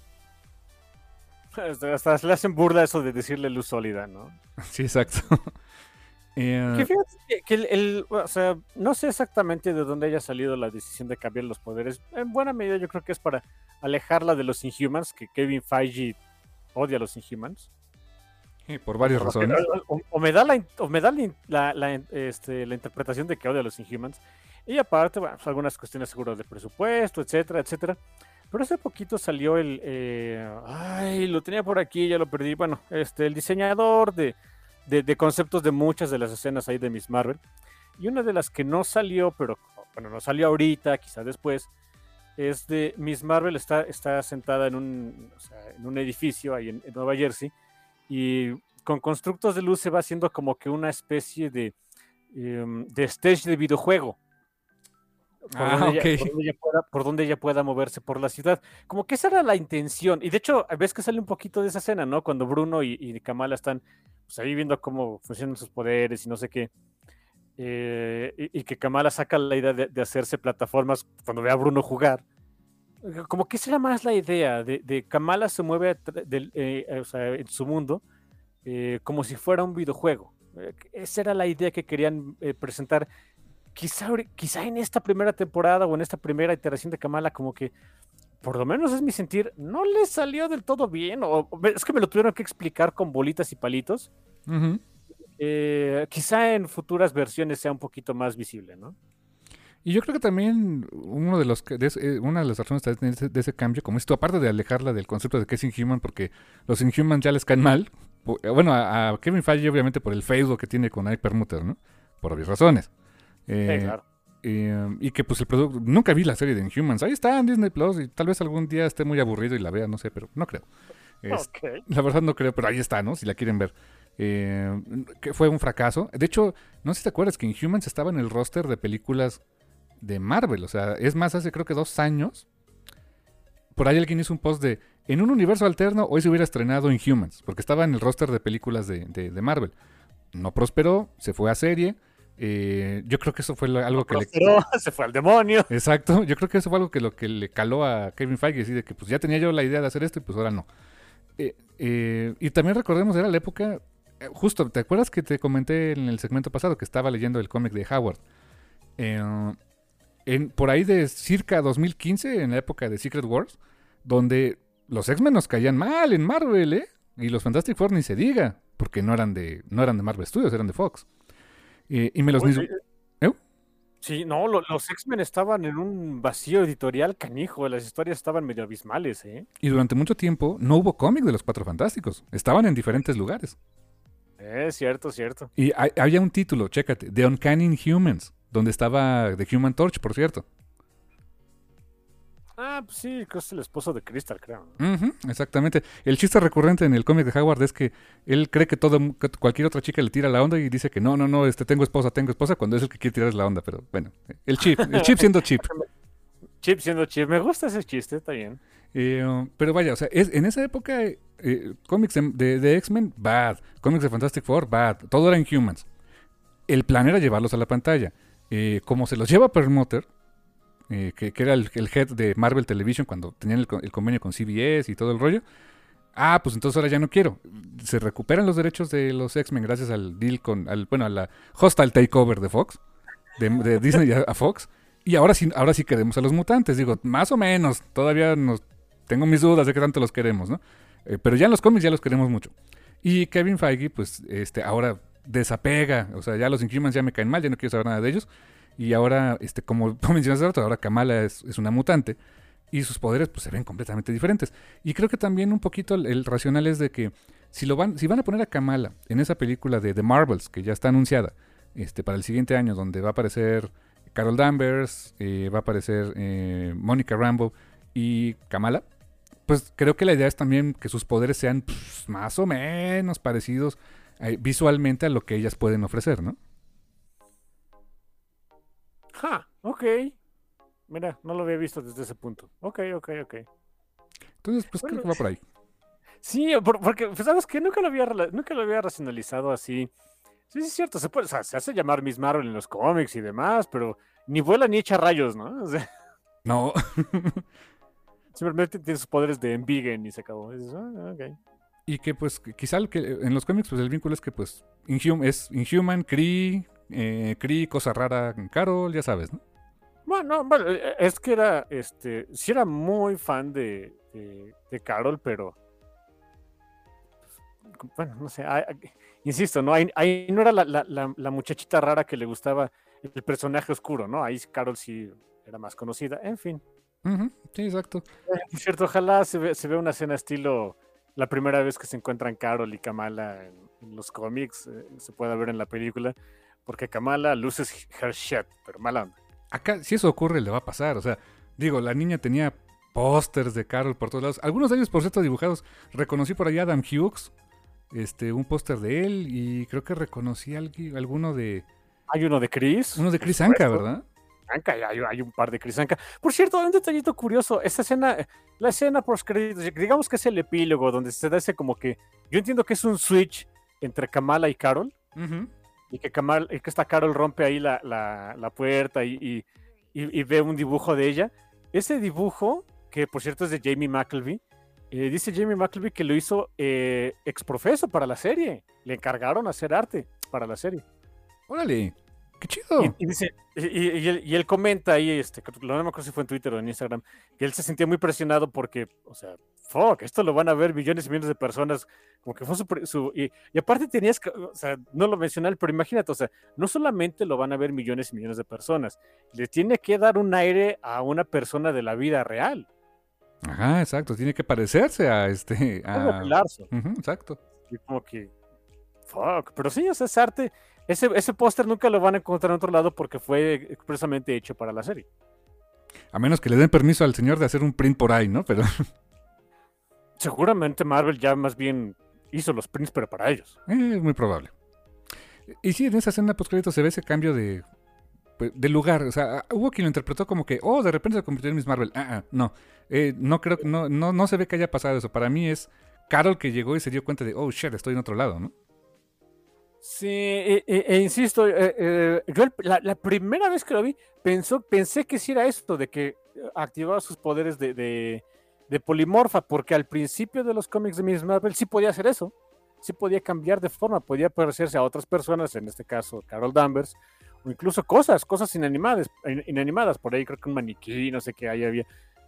[SPEAKER 3] Hasta, hasta le hacen burla eso de decirle luz sólida, ¿no?
[SPEAKER 2] Sí, exacto. Eh,
[SPEAKER 3] Que fíjate que, que el, el- o sea, no sé exactamente de dónde haya salido la decisión de cambiar los poderes. En buena medida yo creo que es para alejarla de los Inhumans, que Kevin Feige odia a los Inhumans.
[SPEAKER 2] por varias
[SPEAKER 3] Por que-
[SPEAKER 2] razones.
[SPEAKER 3] O, o me da, la, o me da la- la, este, la interpretación de que odia a los Inhumans. Y aparte, bueno, pues, algunas cuestiones seguras de presupuesto, etcétera, etcétera. Pero hace poquito salió el... eh, ay, lo tenía por aquí, ya lo perdí. Bueno, este, el diseñador de, de, conceptos de muchas de las escenas ahí de Miss Marvel. Y una de las que no salió, pero bueno, no salió ahorita, quizá después, es de Miss Marvel está, está sentada en un, en un edificio ahí en, en Nueva Jersey y con constructos de luz se va haciendo como que una especie de, em, de stage de videojuego. Por,
[SPEAKER 2] Ah,
[SPEAKER 3] donde ella,
[SPEAKER 2] ok.
[SPEAKER 3] por donde ella pueda, por donde ella pueda moverse por la ciudad. Como que esa era la intención. Y de hecho, ves que sale un poquito de esa escena, ¿no? Cuando Bruno y, y Kamala están pues, ahí viendo cómo funcionan sus poderes y no sé qué. Eh, y, y que Kamala saca la idea de, de hacerse plataformas cuando ve a Bruno jugar. Eh, Como que esa era más la idea de, de Kamala se mueve del- eh, o sea, en su mundo eh, como si fuera un videojuego. Eh, esa era la idea que querían eh, presentar. Quizá, quizá en esta primera temporada o en esta primera iteración de Kamala, como que, por lo menos es mi sentir, no le salió del todo bien. O, es que me lo tuvieron que explicar con bolitas y palitos. Eh, quizá en futuras versiones sea un poquito más visible, ¿no?
[SPEAKER 2] Y yo creo que también uno de los de ese- eh, una de las razones de ese, de ese cambio, como esto, aparte de alejarla del concepto de que es Inhuman, porque los Inhumans ya les caen mal. eh, Bueno, a, a Kevin Feige obviamente por el Facebook que tiene con Hypermuter, ¿no? Por obvias razones. Eh,
[SPEAKER 3] Sí, claro.
[SPEAKER 2] eh, y que pues el producto... Nunca vi la serie de Inhumans. Ahí está en Disney Plus y tal vez algún día esté muy aburrido y la vea, no sé, pero no creo. Es- la verdad no creo, pero ahí está, ¿no? Si la quieren ver. Eh, que fue un fracaso. De hecho, no sé si te acuerdas que Inhumans estaba en el roster de películas de Marvel. O sea, es más, hace creo que dos años. Por ahí alguien hizo un post de, en un universo alterno, hoy se hubiera estrenado Inhumans, porque estaba en el roster de películas de, de- de Marvel. No prosperó, se fue a serie. Eh, yo creo que eso fue algo que le...
[SPEAKER 3] Prosperó, se fue al demonio.
[SPEAKER 2] Exacto, yo creo que eso fue algo que lo que le caló a Kevin Feige, así de que pues ya tenía yo la idea de hacer esto y pues ahora no. Eh, eh, y también recordemos, era la época, justo, ¿te acuerdas que te comenté en el segmento pasado que estaba leyendo el cómic de Howard? En, por ahí de circa 2015, en la época de Secret Wars, donde los X-Men nos caían mal en Marvel, ¿eh? Y los Fantastic Four ni se diga, porque no eran de, no eran de Marvel Studios, eran de Fox. Eh, y me los...
[SPEAKER 3] Oye,
[SPEAKER 2] mis-
[SPEAKER 3] eh,
[SPEAKER 2] ¿Eh?
[SPEAKER 3] Sí, no, lo- los X-Men estaban en un vacío editorial canijo, las historias estaban medio abismales, ¿eh?
[SPEAKER 2] Y durante mucho tiempo no hubo cómic de los Cuatro Fantásticos. Estaban en diferentes lugares.
[SPEAKER 3] Es cierto, cierto.
[SPEAKER 2] Y hay- había un título, chécate, The Uncanny Humans, donde estaba The Human Torch, por cierto.
[SPEAKER 3] Ah, pues sí, que es el esposo de Crystal, creo.
[SPEAKER 2] exactamente. El chiste recurrente en el cómic de Howard es que él cree que todo que cualquier otra chica le tira la onda y dice que no, no, no, este tengo esposa, tengo esposa, cuando es el que quiere tirar la onda, pero bueno, el chip, el chip siendo chip.
[SPEAKER 3] Chip siendo chip, me gusta ese chiste, está bien.
[SPEAKER 2] Eh, pero vaya, o sea, es, en esa época, eh, cómics de, de- de X-Men, bad. Cómics de Fantastic Four, bad. Todo era Inhumans. El plan era llevarlos a la pantalla. Eh, como se los lleva Perlmutter, eh, que, era el, head de Marvel Television cuando tenían el, el convenio con CBS y todo el rollo. Ah, pues entonces ahora ya no quiero. Se recuperan los derechos de los X-Men gracias al deal con, al, bueno, a la hostile takeover de Fox, de, de Disney a, a Fox. Y ahora sí, ahora sí queremos a los mutantes. Digo, más o menos. Todavía nos tengo mis dudas de qué tanto los queremos, ¿no? Eh, pero ya en los cómics ya los queremos mucho. Y Kevin Feige, pues, este, ahora desapega. O sea, ya los Inhumans ya me caen mal, ya no quiero saber nada de ellos. Y ahora, este, como mencionaste rato, ahora Kamala es, es una mutante. Y sus poderes, pues, se ven completamente diferentes. Y creo que también un poquito el, racional es de que si, lo van, si van a poner a Kamala en esa película de The Marvels, que ya está anunciada, este, para el siguiente año, donde va a aparecer Carol Danvers, eh, va a aparecer eh, Mónica Rambo y Kamala, pues creo que la idea es también que sus poderes sean pues, más o menos parecidos eh, visualmente a lo que ellas pueden ofrecer, ¿no?
[SPEAKER 3] Ja, ok. Mira, no lo había visto desde ese punto. Ok, ok, ok.
[SPEAKER 2] Entonces, pues creo
[SPEAKER 3] Bueno,
[SPEAKER 2] que va por ahí.
[SPEAKER 3] Sí, por- porque, pues, ¿sabes qué? Nunca lo había, nunca lo había racionalizado así Sí, sí, es cierto. Se, puede, o sea, se hace llamar Miss Marvel en los cómics y demás, pero ni vuela ni echa rayos, ¿no? O sea,
[SPEAKER 2] No.
[SPEAKER 3] simplemente tiene sus poderes de Envigen y se acabó. Y dices, "Ah, ok.
[SPEAKER 2] y que pues quizá el que en los cómics pues el vínculo es que pues Inhum- es Inhuman, Kree, eh, Kree, cosa rara, Carol, ya sabes, ¿no?
[SPEAKER 3] Bueno, bueno, eh, es que era, este, sí era muy fan de, de, de Carol, pero, pues, bueno, no sé, insisto, ¿no? Ahí, ahí no era la, la- la- la muchachita rara que le gustaba el personaje oscuro, ¿no? Ahí Carol sí era más conocida, en fin.
[SPEAKER 2] Sí, exacto.
[SPEAKER 3] Por cierto, ojalá se, ve, se vea una escena estilo la primera vez que se encuentran Carol y Kamala en, en los cómics, eh, se pueda ver en la película, porque Kamala luces her shit, pero mala onda.
[SPEAKER 2] Acá, si eso ocurre, le va a pasar. O sea, digo, la niña tenía pósters de Carol por todos lados. Algunos de ellos, por cierto, dibujados. Reconocí por allá a Adam Hughes, este, un póster de él, y creo que reconocí algui- alguno de.
[SPEAKER 3] Hay uno de Chris.
[SPEAKER 2] Uno de Chris
[SPEAKER 3] por
[SPEAKER 2] Anka. ¿verdad?
[SPEAKER 3] Anka, hay, hay un par de Chris Anka. Por cierto, un detallito curioso, esta escena, la escena créditos, digamos que es el epílogo donde se da ese como que, yo entiendo que es un switch entre Kamala y Carol,
[SPEAKER 2] Ujú.
[SPEAKER 3] Y que, Kamal, esta Carol rompe ahí la, la- puerta y, y- ve un dibujo de ella. Ese dibujo, que por cierto es de Jamie McKelvey, eh, dice Jamie McKelvey que lo hizo eh, exprofeso para la serie. Le encargaron hacer arte para la serie.
[SPEAKER 2] Órale, qué chido.
[SPEAKER 3] Y, y dice, y, y- y él, y él comenta ahí, este, no me acuerdo si fue en Twitter o en Instagram, que él se sentía muy presionado porque, o sea, fuck, esto lo van a ver millones y millones de personas, como que fue su... y, aparte tenías que, o sea, no lo mencioné, pero imagínate, o sea, no solamente lo van a ver millones y millones de personas, le tiene que dar un aire a una persona de la vida real.
[SPEAKER 2] Ajá, exacto. Tiene que parecerse a este.
[SPEAKER 3] Como
[SPEAKER 2] A...
[SPEAKER 3] Larson.
[SPEAKER 2] Ujú, exacto.
[SPEAKER 3] Y como que, fuck, pero sí, o sea, es arte. Ese, ese póster nunca lo van a encontrar en otro lado porque fue expresamente hecho para la serie.
[SPEAKER 2] A menos que le den permiso al señor de hacer un print por ahí, ¿no? Pero
[SPEAKER 3] Seguramente Marvel ya más bien hizo los prints, pero para ellos.
[SPEAKER 2] eh, es muy probable. Y sí, en esa escena post se ve ese cambio de, pues, de lugar. O sea, hubo quien lo interpretó como que, oh, de repente se convirtió en Miss Marvel. Ah, ah, no. Eh, no creo que, no, no, no se ve que haya pasado eso. Para mí es Carol que llegó y se dio cuenta de, oh, shit, estoy en otro lado, ¿no?
[SPEAKER 3] Sí, e, e- e insisto, eh, eh, yo la, primera vez que lo vi pensó, pensé que sí era esto, de que eh, activaba sus poderes de, de- polimorfa, porque al principio de los cómics de Miss Marvel sí podía hacer eso, sí podía cambiar de forma, podía parecerse a otras personas, en este caso Carol Danvers, o incluso cosas, cosas inanimadas, in- inanimadas, por ahí creo que un maniquí, no sé qué ahí había.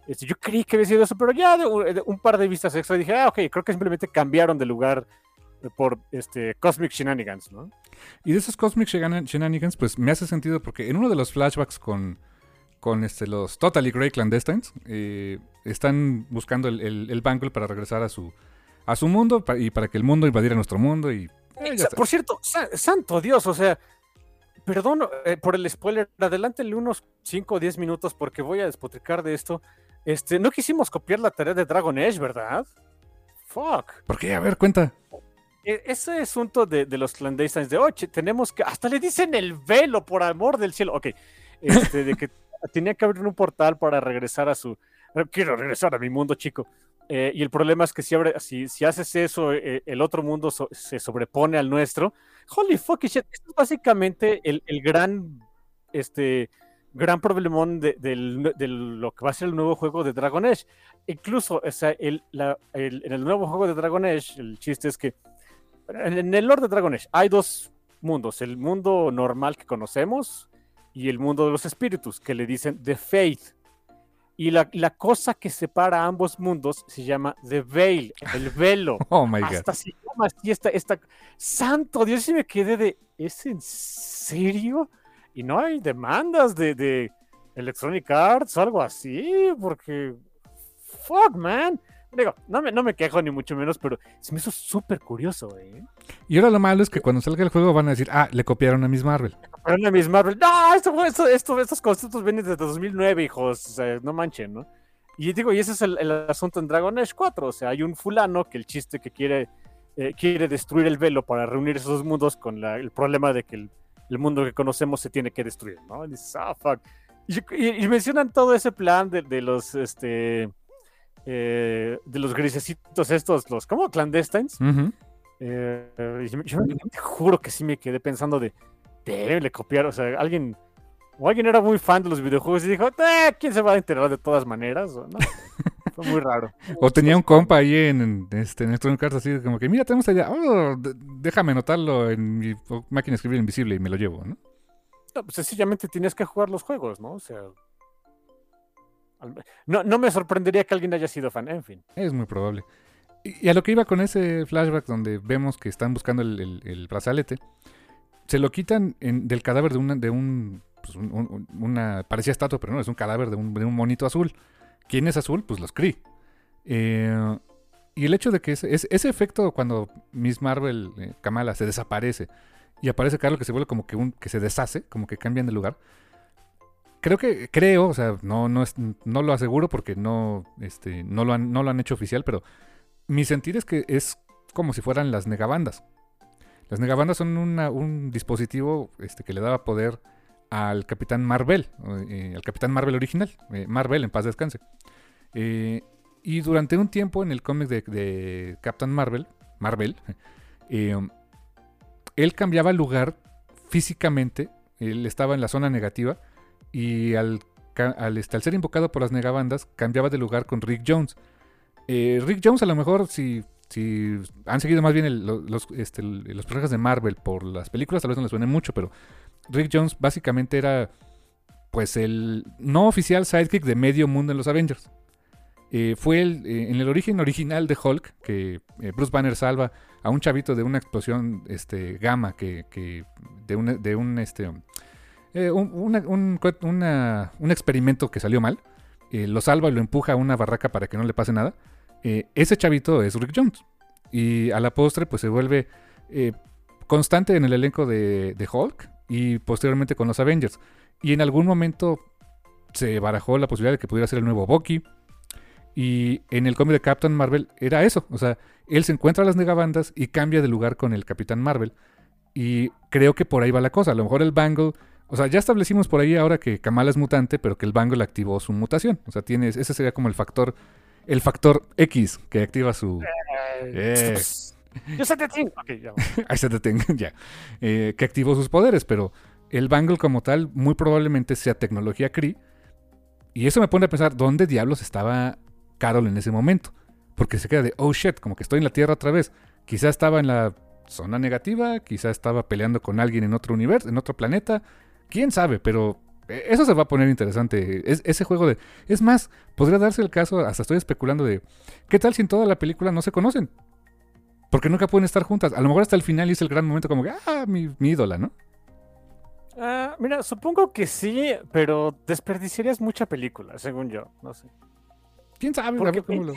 [SPEAKER 3] Este, yo creí que había sido eso, pero ya de, un par de vistas extra dije, ah, ok, creo que simplemente cambiaron de lugar por este Cosmic Shenanigans, ¿no?
[SPEAKER 2] Y de esos Cosmic Shenan- Shenanigans, pues me hace sentido porque en uno de los flashbacks con, con este, los Totally Grey Clandestines, eh, están buscando el, el, el Bangle para regresar a su, a su mundo y para que el mundo invadiera nuestro mundo y... eh, está.
[SPEAKER 3] Por cierto, sa- santo Dios, o sea, perdón eh, por el spoiler, adelántenle unos 5 o 10 minutos porque voy a despotricar de esto. Este, no quisimos copiar la tarea de Dragon Age, ¿verdad? Fuck.
[SPEAKER 2] ¿Por qué? A ver, cuenta.
[SPEAKER 3] E- Ese asunto de, de los clandestines de oye, tenemos que. Hasta le dicen el velo, por amor del cielo. Ok. Este, de que tenía que abrir un portal para regresar a su. eh, Quiero regresar a mi mundo, chico. Eh, y el problema es que si, abre, si, si haces eso, eh, el otro mundo se sobrepone al nuestro. Holy fucking shit. Esto es básicamente el, el gran. Este. Gran problemón de, de lo que va a ser el nuevo juego de Dragon Age. Incluso, o sea, el, la- el- en el nuevo juego de Dragon Age, el chiste es que en, el Lord de Dragon Age hay dos mundos, el mundo normal que conocemos y el mundo de los espíritus, que le dicen The Faith. Y la, la cosa que separa ambos mundos se llama The Veil, el velo.
[SPEAKER 2] Oh my god.
[SPEAKER 3] Hasta se llama así esta, esta... Santo Dios, sí me quedé de... ¿Es en serio? Y no hay demandas de, de Electronic Arts o algo así, porque... Fuck, man. Digo, no me, no me quejo ni mucho menos, pero se me hizo súper curioso, ¿eh?
[SPEAKER 2] Y ahora lo malo es que cuando salga el juego van a decir, ah, le copiaron a Miss Marvel.
[SPEAKER 3] Pero no Miss Marvel, no, esto, esto, esto- estos conceptos vienen desde 2009, hijos, o sea, no manchen, ¿no? Y digo, y ese es el, el asunto en Dragon Age 4, o sea, hay un fulano que el chiste que quiere, eh, quiere destruir el velo para reunir esos dos mundos con la- el problema de que el, el mundo que conocemos se tiene que destruir, ¿no? Y dices, ah, fuck. Y, y- y mencionan todo ese plan de, de los, este, eh, de los grisecitos estos, los, ¿cómo? Clandestines. Eh, yo, yo te juro que sí me quedé pensando de, de le copiar, o sea, alguien, o alguien era muy fan de los videojuegos y dijo, "Eh, ¿quién se va a enterar de todas maneras? ¿O no? Fue muy raro.
[SPEAKER 2] O tenía un compa ahí en, en, este, en Electronic Arts así como que, mira, tenemos allá, oh, déjame anotarlo en mi máquina de escribir invisible y me lo llevo, ¿no?
[SPEAKER 3] No, pues sencillamente tienes que jugar los juegos, ¿no? O sea. No, no me sorprendería que alguien haya sido fan, en fin.
[SPEAKER 2] Es muy probable. Y, a lo que iba con ese flashback donde vemos que están buscando el, brazalete, se lo quitan del cadáver de, una, de un, pues, un- un- una... Parecía estatua, pero no, es un cadáver de un, monito azul. ¿Quién es azul? Pues los Kree. Eh, y el hecho de que ese, ese- ese efecto cuando Miss Marvel, eh, Kamala, se desaparece y aparece Carlos que se vuelve como que, un, que se deshace, como que cambian de lugar. Creo que, creo, o sea, no, no, no lo aseguro porque no, este, no, lo han, no lo han hecho oficial, pero mi sentir es que es como si fueran las negabandas. Las negabandas son una- un dispositivo este, que le daba poder al Capitán Marvel, eh, al Capitán Marvel original, eh, Marvel en paz descanse. Eh, y durante un tiempo en el cómic de, de Captain Marvel, Marvel, eh, él cambiaba lugar físicamente, él estaba en la zona negativa y al, este, al ser invocado por las negabandas cambiaba de lugar con Rick Jones. Eh, Rick Jones a lo mejor si, si han seguido más bien los, este, los personajes de Marvel por las películas tal vez no les suene mucho, pero Rick Jones básicamente era pues el no oficial sidekick de medio mundo en los Avengers. Eh, fue el, eh, en el origen original de Hulk que Bruce Banner salva a un chavito de una explosión este, gamma que, que de un, de un, este, eh, un, un una- un experimento que salió mal. eh, lo salva y lo empuja a una barraca para que no le pase nada. Eh, ese chavito es Rick Jones. Y a la postre pues se vuelve constante en el elenco de, de Hulk y posteriormente con los Avengers. Y en algún momento se barajó la posibilidad de que pudiera ser el nuevo Bucky. Y en el cómic de Captain Marvel era eso. O sea, él se encuentra a las negabandas y cambia de lugar con el Capitán Marvel. Y creo que por ahí va la cosa. A lo mejor el Bangle. O sea, ya establecimos por ahí ahora que Kamala es mutante, pero que el Bangle activó su mutación. O sea, tienes, ese sería como el factor. El factor X que activa su. Eh.
[SPEAKER 3] Yo sé de ti. Ok, ya.
[SPEAKER 2] Ahí se detenga, ya. Eh, que activó sus poderes, pero el Bangle como tal muy probablemente sea tecnología Kree. Y eso me pone a pensar, ¿dónde diablos estaba Carol en ese momento? Porque se queda de, oh shit, como que estoy en la Tierra otra vez. Quizá estaba en la zona negativa, quizá estaba peleando con alguien en otro universo, en otro planeta. Quién sabe, pero eh, eso se va a poner interesante. Es, ese juego de... Es más, podría darse el caso, hasta estoy especulando de, ¿qué tal si en toda la película no se conocen? Porque nunca pueden estar juntas. A lo mejor hasta el final es el gran momento como que, ah, mi, mi ídola, ¿no?
[SPEAKER 3] Ah, mira, supongo que sí, pero desperdiciarías mucha película, según yo. No sé.
[SPEAKER 2] ¿Quién sabe? A
[SPEAKER 3] Porque,
[SPEAKER 2] ver cómo lo-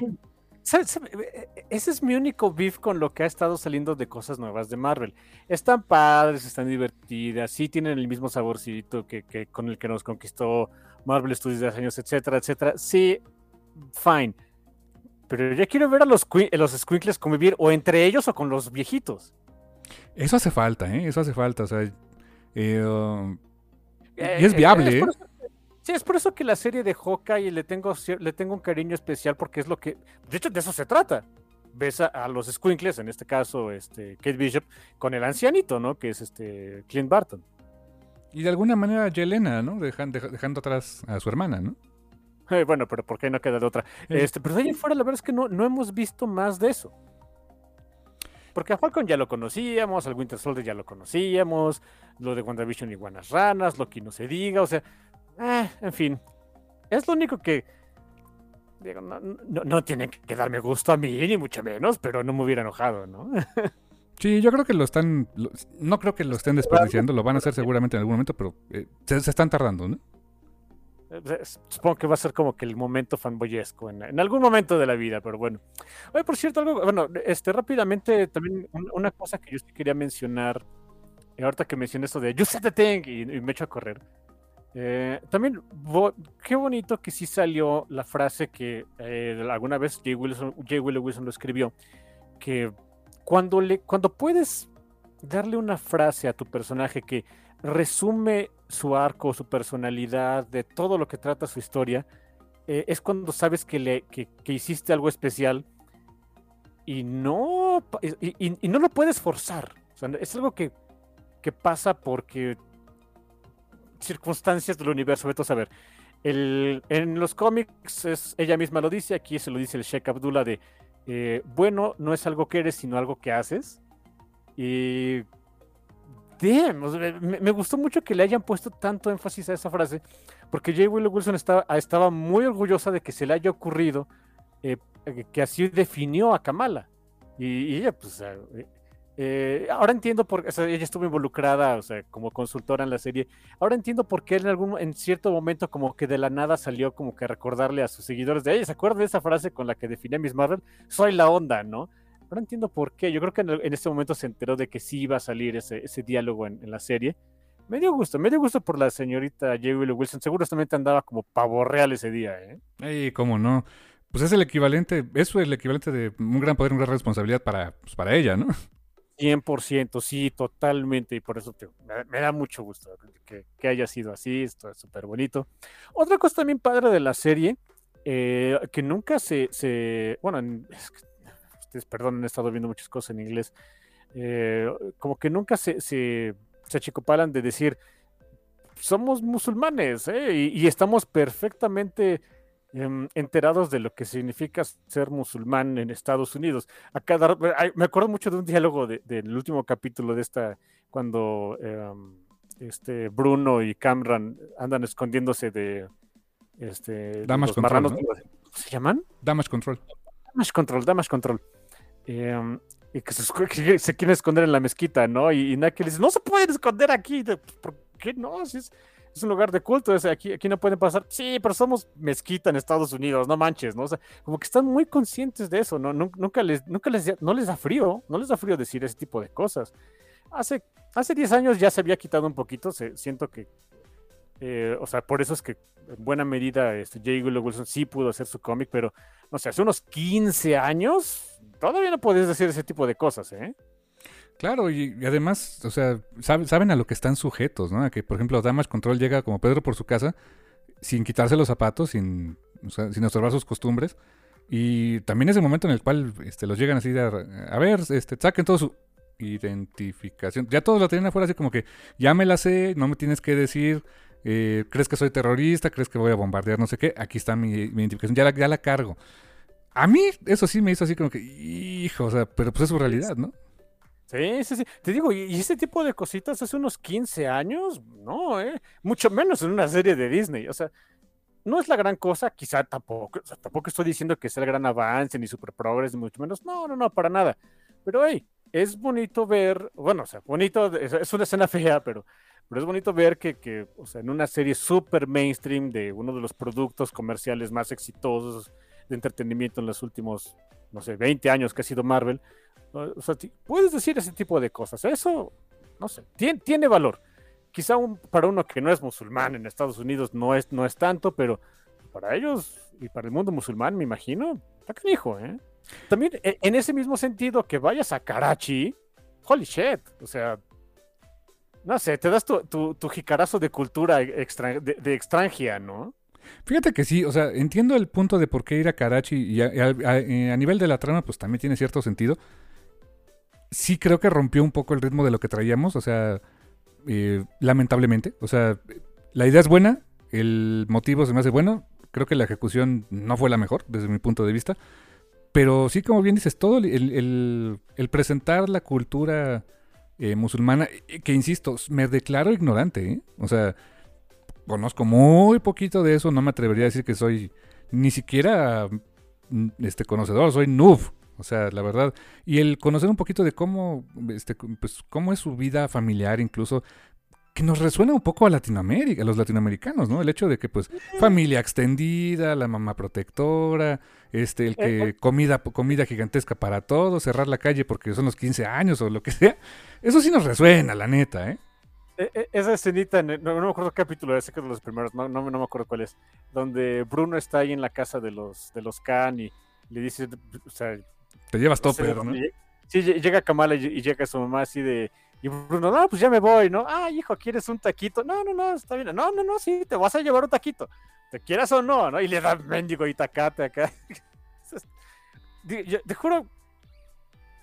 [SPEAKER 3] ¿sabe- sabe? Eh, Ese es mi único beef con lo que ha estado saliendo de cosas nuevas de Marvel. Están padres, están divertidas, sí tienen el mismo saborcito que, que con el que nos conquistó Marvel Studios de hace años, etcétera, etcétera. Sí, fine. Pero ya quiero ver a los, los squinkles convivir o entre ellos o con los viejitos.
[SPEAKER 2] Eso hace falta, ¿eh? Eso hace falta. O sea, eh, um,
[SPEAKER 3] Eh,
[SPEAKER 2] y es
[SPEAKER 3] eh,
[SPEAKER 2] viable, ¿eh?
[SPEAKER 3] por eso- sí, es por eso que la serie de Hawkeye le tengo, le tengo un cariño especial porque es lo que... De hecho, de eso se trata. Ves a, a los Squinkles, en este caso este, Kate Bishop, con el ancianito, ¿no? Que es este Clint Barton.
[SPEAKER 2] Y de alguna manera Yelena, ¿no? Dejan- deja- dejando atrás a su hermana, ¿no?
[SPEAKER 3] Eh, bueno, pero ¿por qué no queda de otra?
[SPEAKER 2] Eh.
[SPEAKER 3] Este, pero de ahí en fuera, la verdad es que no, no hemos visto más de eso. Porque a Falcon ya lo conocíamos, al Winter Soldier ya lo conocíamos, lo de WandaVision y Guanas Ranas, Loki no se diga, o sea, eh, en fin. Es lo único que. Digo, no, no, no tiene que darme gusto a mí, ni mucho menos, pero no me hubiera enojado, ¿no?
[SPEAKER 2] Sí, yo creo que lo están. lo- no creo que lo estén desperdiciando, lo van a hacer seguramente en algún momento, pero eh, se, se están tardando, ¿no?
[SPEAKER 3] Eh, Supongo que va a ser como que el momento fanboyesco en, en algún momento de la vida, pero bueno. Oye, por cierto, algo, bueno, este rápidamente también un- una cosa que yo sí quería mencionar, eh, ahorita que mencioné esto de You said the thing y, y me echo a correr. Eh, también, qué bonito que sí salió la frase que eh, alguna vez Jay Wilson, Jay Wilson lo escribió, que cuando, le, cuando puedes darle una frase a tu personaje que resume su arco, su personalidad, de todo lo que trata su historia, eh, es cuando sabes que, le, que, que hiciste algo especial y no y, no lo puedes forzar. es algo que, que pasa porque circunstancias del universo. Vete a saber. El, en los cómics es, ella misma lo dice, aquí se lo dice el Sheikh Abdullah de eh, bueno no es algo que eres, sino algo que haces. Y damn, me, gustó mucho que le hayan puesto tanto énfasis a esa frase, porque J. Willow Wilson estaba, estaba muy orgullosa de que se le haya ocurrido eh, que así definió a Kamala. Y, ella, pues, eh, eh, ahora entiendo por qué, ella estuvo involucrada, o sea, como consultora en la serie. Ahora entiendo por qué en algún, en cierto momento, como que de la nada salió como que recordarle a sus seguidores de. ¿Se acuerdan de esa frase con la que define a Miss Marvel? Soy la onda, ¿no? Ahora entiendo por qué. Yo creo que en, este momento se enteró de que sí iba a salir ese, ese diálogo en, la serie. Me dio gusto, me dio gusto por la señorita J. Willow Wilson. Seguramente andaba como pavo real ese día, ¿eh?
[SPEAKER 2] Cómo no. Pues es el equivalente, eso es el equivalente de un gran poder, una gran responsabilidad para, pues para ella, ¿no?
[SPEAKER 3] 100%, sí, totalmente, y por eso me, da mucho gusto que, haya sido así, esto es súper bonito. Otra cosa también padre de la serie, eh, que nunca se, se bueno, ustedes perdonen, he estado viendo muchas cosas en inglés, eh, como que nunca se, se, se achicopalan de decir, somos musulmanes, ¿eh? y, estamos perfectamente Em, enterados de lo que significa ser musulmán en Estados Unidos. me acuerdo mucho de un diálogo del último capítulo de esta, cuando em, este Bruno y Cameron andan escondiéndose de este,
[SPEAKER 2] Damage Control,
[SPEAKER 3] ¿Se llaman?
[SPEAKER 2] Damage Control.
[SPEAKER 3] Damage Control, Damage Control. Em, y que se, quieren esconder en la mezquita, ¿no? Y, y Naki le dice, no se pueden esconder aquí. ¿Por qué no? Si es, es un lugar de culto, aquí, aquí no pueden pasar. Sí, pero somos mezquita en Estados Unidos, no manches, ¿no? O sea, como que están muy conscientes de eso, ¿no? Nunca les, nunca les, no les da frío, no les da frío decir ese tipo de cosas. Hace, hace 10 años ya se había quitado un poquito, siento que, eh, o sea, por eso es que en buena medida este, J. Wilson sí pudo hacer su cómic, pero, no sé, hace unos 15 años todavía no podías decir ese tipo de cosas, ¿eh?
[SPEAKER 2] Claro, y, además, o sea, saben a lo que están sujetos, ¿no? A que, por ejemplo, Damage Control llega como Pedro por su casa sin quitarse los zapatos, sin, o sea, sin observar sus costumbres. Y también es el momento en el cual este, los llegan así de, a ver, este, saquen todo su identificación. Ya todos la tienen afuera así como que, ya me la sé, no me tienes que decir, eh, crees que soy terrorista, crees que voy a bombardear, no sé qué, aquí está mi, identificación, ya la, ya la cargo. A mí eso sí me hizo así como que, hijo, o sea, pero pues es su realidad, ¿no?
[SPEAKER 3] Sí, sí, sí. Te digo, y ese tipo de cositas hace unos 15 años, no, ¿eh? Mucho menos en una serie de Disney. O sea, no es la gran cosa, quizá tampoco, o sea, tampoco estoy diciendo que sea el gran avance, ni super progres, ni mucho menos. No, no, no, para nada. Pero, hey, es bonito ver, bueno, o sea, bonito, es, una escena fea, pero, pero es bonito ver que, que, o sea, en una serie super mainstream de uno de los productos comerciales más exitosos de entretenimiento en los últimos, no sé, 20 años que ha sido Marvel, o sea, puedes decir ese tipo de cosas. Eso, no sé, tiene, tiene valor. Quizá un, para uno que no es musulmán en Estados Unidos no es, no es tanto, pero para ellos y para el mundo musulmán, me imagino, está canijo, ¿eh? También e, en ese mismo sentido, que vayas a Karachi, holy shit, o sea, no sé, te das tu, tu, jicarazo de cultura extra, de, extranjera, ¿no?
[SPEAKER 2] Fíjate que sí, o sea, entiendo el punto de por qué ir a Karachi y a, eh, a, nivel de la trama, pues también tiene cierto sentido sí creo que rompió un poco el ritmo de lo que traíamos, o sea, eh, lamentablemente. O sea, la idea es buena, el motivo se me hace bueno, creo que la ejecución no fue la mejor desde mi punto de vista, pero sí, como bien dices, todo el, presentar la cultura eh, musulmana, eh, que insisto, me declaro ignorante, ¿eh? o sea, conozco muy poquito de eso, no me atrevería a decir que soy ni siquiera mm, este conocedor, soy noob o sea, la verdad. Y el conocer un poquito de cómo, este, pues, cómo es su vida familiar, incluso, que nos resuena un poco a Latinoamérica, a los latinoamericanos, ¿no? El hecho de que, pues, familia extendida, la mamá protectora, este, el que comida, comida gigantesca para todos, cerrar la calle porque son los 15 años o lo que sea. Eso sí nos resuena, la neta, ¿eh?
[SPEAKER 3] E, e, esa escenita, no, me acuerdo qué capítulo es, que es de los primeros, no, no, me acuerdo cuál es, donde Bruno está ahí en la casa de los, de los Khan y le dice, o sea,
[SPEAKER 2] te llevas topper, ¿no?
[SPEAKER 3] Sí, llega Kamala y, llega su mamá así de. Y Bruno, no, pues ya me voy, ¿no? Ah, hijo, ¿quieres un taquito? No, no, no, está bien. No, no, no, sí, te vas a llevar un taquito. ¿Te quieras o no? ¿no? Y le da mendigo y tacate acá. te juro,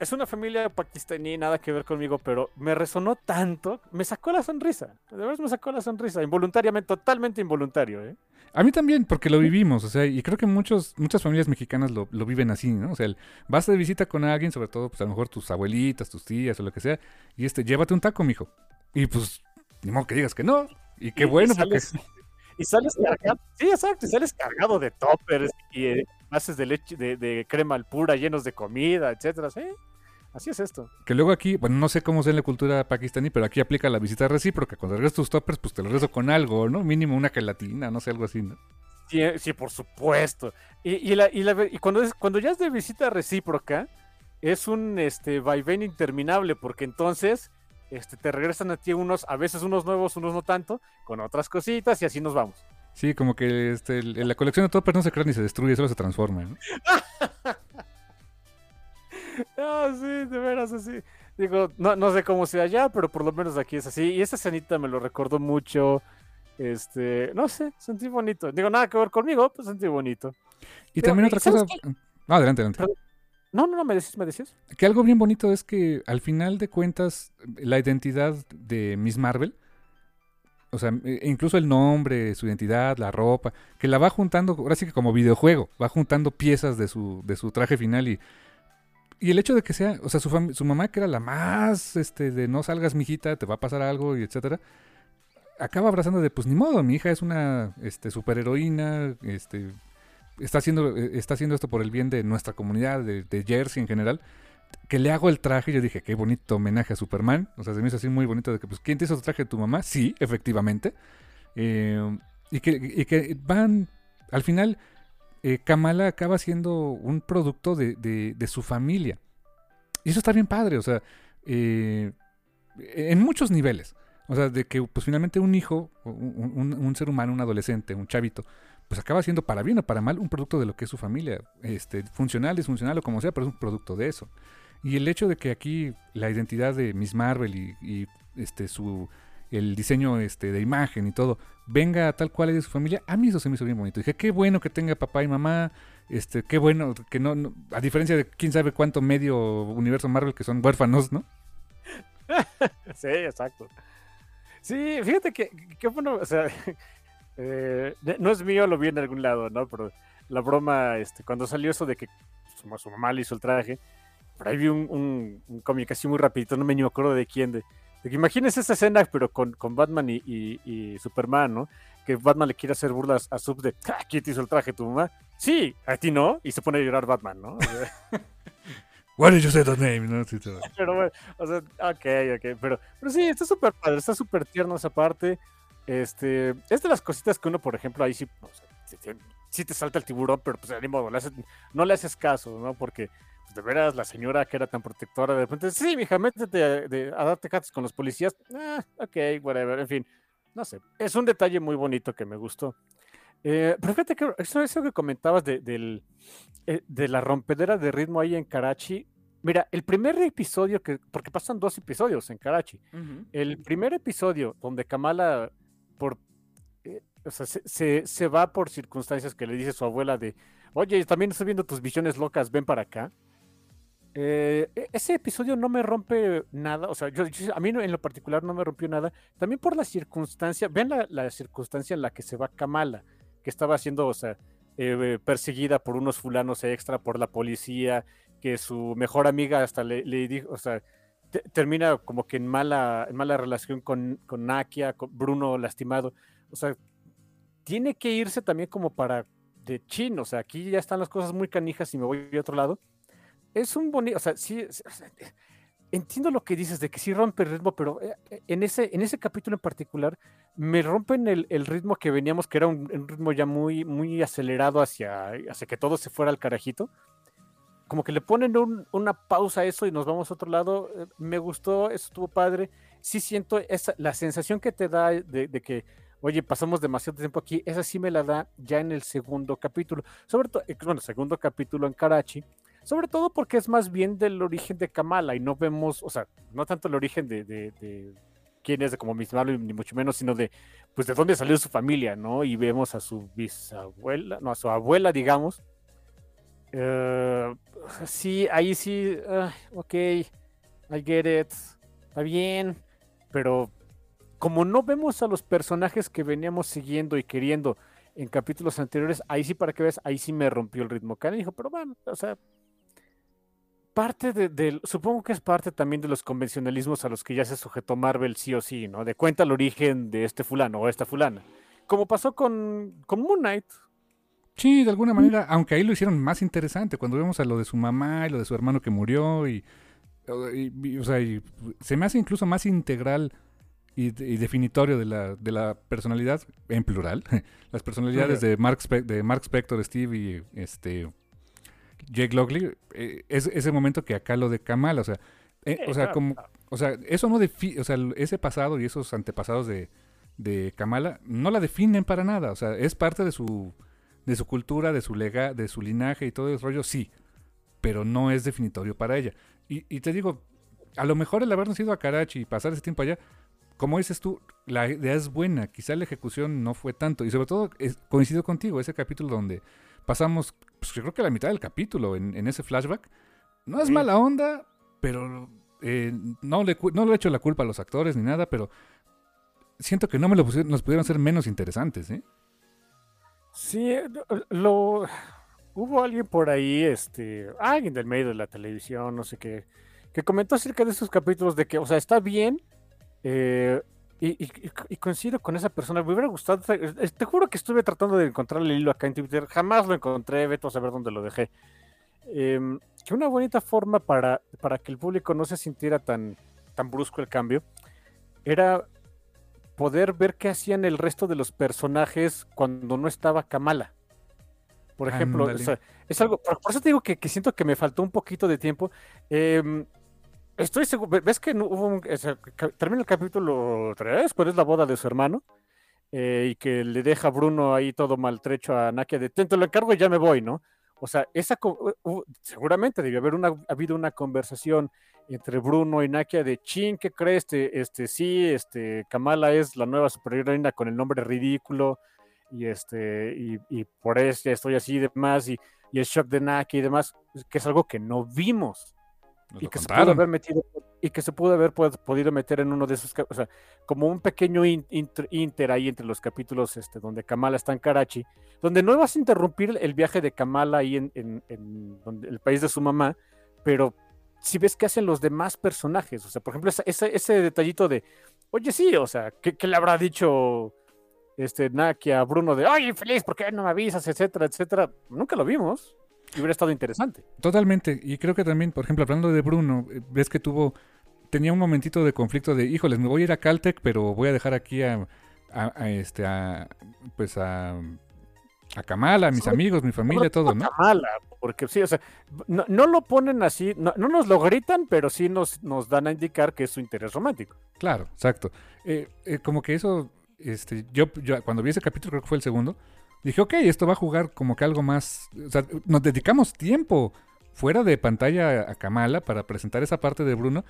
[SPEAKER 3] es una familia pakistaní, nada que ver conmigo, pero me resonó tanto, me sacó la sonrisa. De verdad me sacó la sonrisa, involuntariamente, totalmente involuntario, ¿eh?
[SPEAKER 2] A mí también, porque lo vivimos, o sea, y creo que muchos, muchas familias mexicanas lo, lo viven así, ¿no? O sea, el- vas de visita con alguien, sobre todo, pues a lo mejor tus abuelitas, tus tías o lo que sea, y este, llévate un taco, mijo. Y pues, ni modo que digas que no. Y qué
[SPEAKER 3] Y-
[SPEAKER 2] bueno,
[SPEAKER 3] y
[SPEAKER 2] porque
[SPEAKER 3] sales, y sales cargado, sí, exacto, y sales cargado de toppers y eh, haces de leche, de, de crema al pura llenos de comida, etcétera, sí. Así es esto.
[SPEAKER 2] que luego aquí, bueno, no sé cómo sea en la cultura pakistaní, pero aquí aplica la visita recíproca. Cuando regresas tus toppers, pues te lo regreso con algo, ¿no? Mínimo una gelatina, no sé, algo así, ¿no?
[SPEAKER 3] Sí, eh, sí, por supuesto. Y, y la, y, la- y cuando, es, cuando ya es de visita recíproca, es un este, vaivén interminable, porque entonces este, te regresan a ti unos, a veces unos nuevos, unos no tanto, con otras cositas, y así nos vamos.
[SPEAKER 2] Sí, como que este, la colección de toppers no se crea ni se destruye, solo se transforma, ¿no?
[SPEAKER 3] Ah, sí, de veras así. Digo, no, no sé cómo sea allá, pero por lo menos aquí es así. Y esa escenita me lo recordó mucho. Este, no sé, sentí bonito. Digo, nada que ver conmigo, pues sentí bonito.
[SPEAKER 2] Y también
[SPEAKER 3] ¿y
[SPEAKER 2] otra cosa... Ah, adelante, adelante.
[SPEAKER 3] No, no, no, me decís, me decís.
[SPEAKER 2] Que algo bien bonito es que al final de cuentas la identidad de Miss Marvel, o sea, e- incluso el nombre, su identidad, la ropa, que la va juntando, ahora sí que como videojuego, va juntando piezas de su, de su traje final y, y el hecho de que sea, o sea, su, mamá que era la más, este, de no salgas mijita, te va a pasar algo y etcétera, acaba abrazando de, pues ni modo, mi hija es una, este, superheroína, este, está haciendo, eh, está haciendo esto por el bien de nuestra comunidad, de, de Jersey en general, que le hago el traje, yo dije, qué bonito homenaje a Superman, o sea, se me hizo así muy bonito de que, pues, ¿quién te hizo el traje de tu mamá? Sí, efectivamente. Eh, y, que, y que van, al final, eh, Kamala acaba siendo un producto de, su familia. Y eso está bien padre, o sea, eh, en muchos niveles. O sea, de que pues finalmente un hijo, un ser humano, un adolescente, un chavito, pues acaba siendo para bien o para mal un producto de lo que es su familia. Este, funcional, disfuncional o como sea, pero es un producto de eso. Y el hecho de que aquí la identidad de Miss Marvel y, y, este su el diseño este de imagen y todo venga tal cual es de su familia, a mí eso se me hizo bien bonito. Dije, qué bueno que tenga papá y mamá, este, qué bueno que no, no- a diferencia de quién sabe cuánto medio universo Marvel que son huérfanos, ¿no?
[SPEAKER 3] Sí, exacto. Sí, fíjate que, que bueno, o sea, eh, no es mío, lo vi en algún lado, ¿no? Pero la broma, este, cuando salió eso de que su, ma- su mamá le hizo el traje, por ahí vi un, un, un cómic así muy rapidito, no me ni acuerdo de quién, de, imagínense esa escena, pero con, con Batman y, y- y Superman, ¿no? Que Batman le quiere hacer burlas a Sub de, "Ah, ¿quién te hizo el traje, tu mamá? Sí, a ti no, y se pone a llorar Batman, ¿no?
[SPEAKER 2] What did you say that name? ¿no?
[SPEAKER 3] Pero bueno, o sea, ok, ok, pero, pero sí, está súper padre, está súper tierno esa parte. Este, es de las cositas que uno, por ejemplo, ahí sí, o sea, sí, te- sí te salta el tiburón, pero pues de modo, le haces- no le haces caso, ¿no? Porque de veras la señora que era tan protectora, de repente, sí, mija, métete a, de- a darte catas con los policías. Ah, ok, whatever, en fin, no sé, es un detalle muy bonito que me gustó. Eh, pero fíjate que eso, eso que comentabas de, del, eh, de la rompedera de ritmo ahí en Karachi, Mira, el primer episodio que, porque pasan dos episodios en Karachi. El primer episodio donde Kamala por eh, o sea, se, se- se va por circunstancias que le dice su abuela de, oye, también estoy viendo tus visiones locas, ven para acá. Eh, e- ese episodio no me rompe nada, o sea, yo, a mí en lo particular no me rompió nada, también por la circunstancia, ven la, circunstancia en la que se va Kamala, que estaba siendo, o sea, eh, perseguida por unos fulanos extra, por la policía, que su mejor amiga hasta le, dijo, o sea, te- termina como que en mala, en mala relación con, con Nakia, con Bruno lastimado. O sea, tiene que irse también como para de chin. O sea, aquí ya están las cosas muy canijas y me voy a otro lado. Es un bonito, o sea, sí, eh, entiendo lo que dices de que sí rompe el ritmo, pero eh, eh, en ese, en ese capítulo en particular me rompen el, el ritmo que veníamos, que era un, ritmo ya muy, muy acelerado hacia, hacia que todo se fuera al carajito como que le ponen un- una pausa a eso y nos vamos a otro lado. Me gustó, eso estuvo padre. Sí siento esa, la sensación que te da de, de que, oye, pasamos demasiado tiempo aquí, esa sí me la da ya en el segundo capítulo. Sobre todo, bueno, segundo capítulo en Karachi. Sobre todo porque es más bien del origen de Kamala y no vemos, o sea, no tanto el origen de, de- de quién es de como Miss Marvel, ni mucho menos, sino de, pues, de dónde salió su familia, ¿no? Y vemos a su bisabuela, no, a su abuela, digamos, eh, sí, ahí sí, ah, ok, I get it, está bien, pero como no vemos a los personajes que veníamos siguiendo y queriendo en capítulos anteriores, ahí sí para que veas, ahí sí me rompió el ritmo. Karen dijo, pero bueno, o sea, parte de, supongo que es parte también de los convencionalismos a los que ya se sujetó Marvel sí o sí, ¿no? De cuenta el origen de este fulano o esta fulana. Como pasó con, con Moon Knight.
[SPEAKER 2] Sí, de alguna manera, aunque ahí lo hicieron más interesante, cuando vemos a lo de su mamá y lo de su hermano que murió y, o sea, se me hace incluso más integral y, definitorio de la, de la personalidad, en plural, las personalidades de Mark, de Mark Spector, Steve y este Jake Lockley, eh, es ese momento que acá lo de Kamala, o sea, eh, o sea, como, o sea, eso no define, o sea, ese pasado y esos antepasados de, de Kamala no la definen para nada, o sea, es parte de su, de su cultura, de su lega, de su linaje y todo el rollo, sí, pero no es definitorio para ella. Y, y te digo, a lo mejor el habernos ido a Karachi y pasar ese tiempo allá, como dices tú, la idea es buena, quizá la ejecución no fue tanto, y sobre todo coincido contigo, ese capítulo donde pasamos, pues yo creo que la mitad del capítulo en, ese flashback. No es mala onda, pero eh, no, le, no le he hecho la culpa a los actores ni nada, pero siento que no me lo pusieron, nos pudieron ser menos interesantes, ¿eh?
[SPEAKER 3] Sí, lo hubo alguien por ahí, este, alguien del medio de la televisión, no sé qué, que comentó acerca de esos capítulos de que, o sea, está bien, eh, y, coincido con esa persona. Me hubiera gustado. Te juro que estuve tratando de encontrar el hilo acá en Twitter. Jamás lo encontré. Vete a saber dónde lo dejé. Em, que una bonita forma para, para que el público no se sintiera tan, tan brusco el cambio era poder ver qué hacían el resto de los personajes cuando no estaba Kamala. Por ejemplo, es algo. Por, eso te digo que, que, siento que me faltó un poquito de tiempo. Eh, Estoy seguro. ¿Ves que hubo un, termina el capítulo 3, cuál es la boda de su hermano? Eh, y que le deja a Bruno ahí todo maltrecho a Nakia de te lo encargo y ya me voy, ¿no? O sea, esa seguramente debió haber una, habido una conversación entre Bruno y Nakia de chin, ¿qué crees? Este, este, sí, este, Kamala es la nueva superheroína con el nombre ridículo, y este, y, y por eso estoy así y demás, y, y el shock de Nakia y demás, que es algo que no vimos y que, se pudo haber metido, y que se pudo haber podido meter en uno de esos, o sea, como un pequeño inter, ahí entre los capítulos este, donde Kamala está en Karachi, donde no vas a interrumpir el viaje de Kamala ahí en, el país de su mamá, pero si ves qué hacen los demás personajes, o sea, por ejemplo, ese, ese detallito de, oye, sí, o sea, ¿qué, le habrá dicho este Naki a Bruno de, ay, feliz, ¿por qué no me avisas? etcétera, etcétera? Nunca lo vimos. Y hubiera estado interesante.
[SPEAKER 2] Totalmente. Y creo que también, por ejemplo, hablando de Bruno, eh, ves que tuvo. Tenía un momentito de conflicto de, híjoles, me voy a ir a Caltech, pero voy a dejar aquí a, este, a, pues a, a Kamala, a mis amigos, mi familia, todo, ¿no?
[SPEAKER 3] Kamala, porque sí, o sea, no, lo ponen así, no, nos lo gritan, pero sí nos, nos dan a indicar que es su interés romántico.
[SPEAKER 2] Claro, exacto. Eh, eh, como que eso, este, yo, yo cuando vi ese capítulo, creo que fue el segundo, dije, ok, esto va a jugar como que algo más. O sea, nos dedicamos tiempo fuera de pantalla a Kamala para presentar esa parte de Bruno.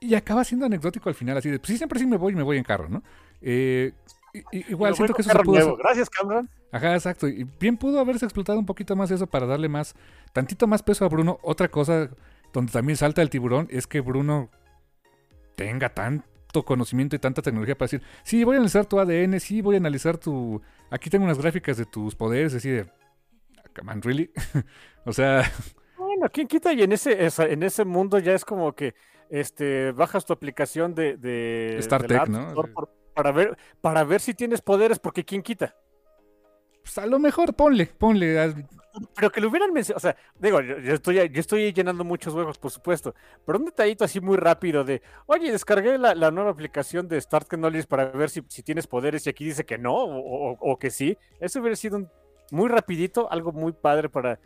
[SPEAKER 2] Y acaba siendo anecdótico al final, así de, pues sí, siempre sí me voy y me voy en carro, ¿no? Eh, igual siento que eso se pudo.
[SPEAKER 3] Gracias, Cameron.
[SPEAKER 2] Ajá, exacto. Y bien pudo haberse explotado un poquito más eso para darle más, tantito más peso a Bruno. Otra cosa donde también salta el tiburón es que Bruno tenga tan conocimiento y tanta tecnología para decir, sí, voy a analizar tu ADN, sí, voy a analizar tu... Aquí tengo unas gráficas de tus poderes, así de... Come really? o sea...
[SPEAKER 3] Bueno, ¿quién quita? Y en ese, en ese mundo ya es como que este bajas tu aplicación de... de
[SPEAKER 2] Star Trek, ¿no?
[SPEAKER 3] para, ver, para ver si tienes poderes, porque ¿quién quita?
[SPEAKER 2] Pues a lo mejor ponle, ponle
[SPEAKER 3] pero que lo hubieran mencionado, o sea, digo, yo, estoy, yo estoy llenando muchos huevos, por supuesto, pero un detallito así muy rápido de, oye, descargué la, nueva aplicación de Start Knowledge para ver si, tienes poderes y aquí dice que no o, que sí, eso hubiera sido muy rapidito, algo muy padre para,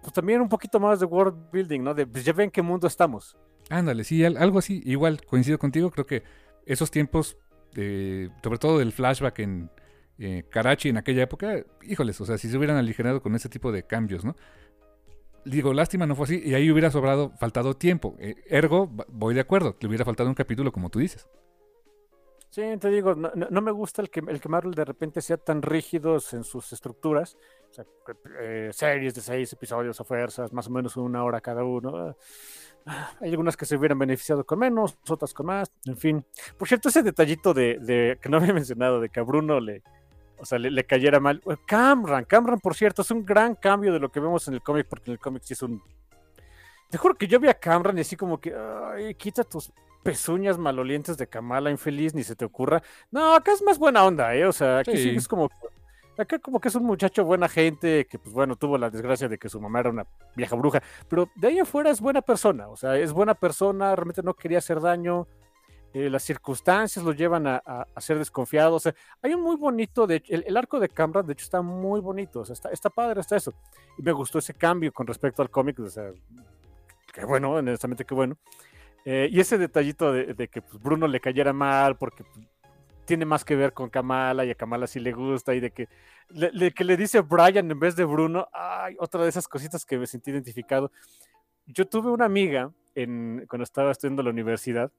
[SPEAKER 3] pues también un poquito más de world building, ¿no? De, pues ya ven qué mundo estamos.
[SPEAKER 2] Ándale, sí, algo así, igual, coincido contigo, creo que esos tiempos, sobre todo del flashback en eh, Karachi en aquella época, híjoles, o sea, si se hubieran aligerado con ese tipo de cambios, ¿no? Digo, lástima no fue así, y ahí hubiera sobrado, faltado tiempo. Eh, ergo, voy de acuerdo, le hubiera faltado un capítulo como tú dices.
[SPEAKER 3] Sí, te digo, no, me gusta el que, el que Marvel de repente sea tan rígidos en sus estructuras O sea, eh, series de seis episodios a fuerzas, más o menos una hora cada uno. Ah, hay algunas que se hubieran beneficiado con menos, otras con más, en fin. Por cierto, ese detallito de, de que no había mencionado, de que a Bruno le, o sea, le, le cayera mal. Camran, Camran, por cierto, es un gran cambio de lo que vemos en el cómic, porque en el cómic sí es un... Te juro que yo vi a Camran y así como que, ay, quita tus pezuñas malolientes de Kamala infeliz, ni se te ocurra. No, acá es más buena onda, ¿eh? O sea, aquí sí,
[SPEAKER 2] Sí.
[SPEAKER 3] es como... Acá como que es un muchacho buena gente, que pues bueno, tuvo la desgracia de que su mamá era una vieja bruja, pero de ahí afuera es buena persona, o sea, es buena persona, realmente no quería hacer daño, eh, las circunstancias lo llevan a, a- a ser desconfiado, o sea, hay un muy bonito, de el, el arco de Camran, de hecho, está muy bonito, o sea, está, está padre, está eso, y me gustó ese cambio con respecto al cómic, o sea, qué bueno, honestamente qué bueno, Eh, y ese detallito de, de que pues, Bruno le cayera mal, porque pues, tiene más que ver con Kamala y a Kamala sí le gusta y de que le, le- que le dice Brian en vez de Bruno, ay, otra de esas cositas que me sentí identificado. Yo tuve una amiga en, cuando estaba estudiando la universidad,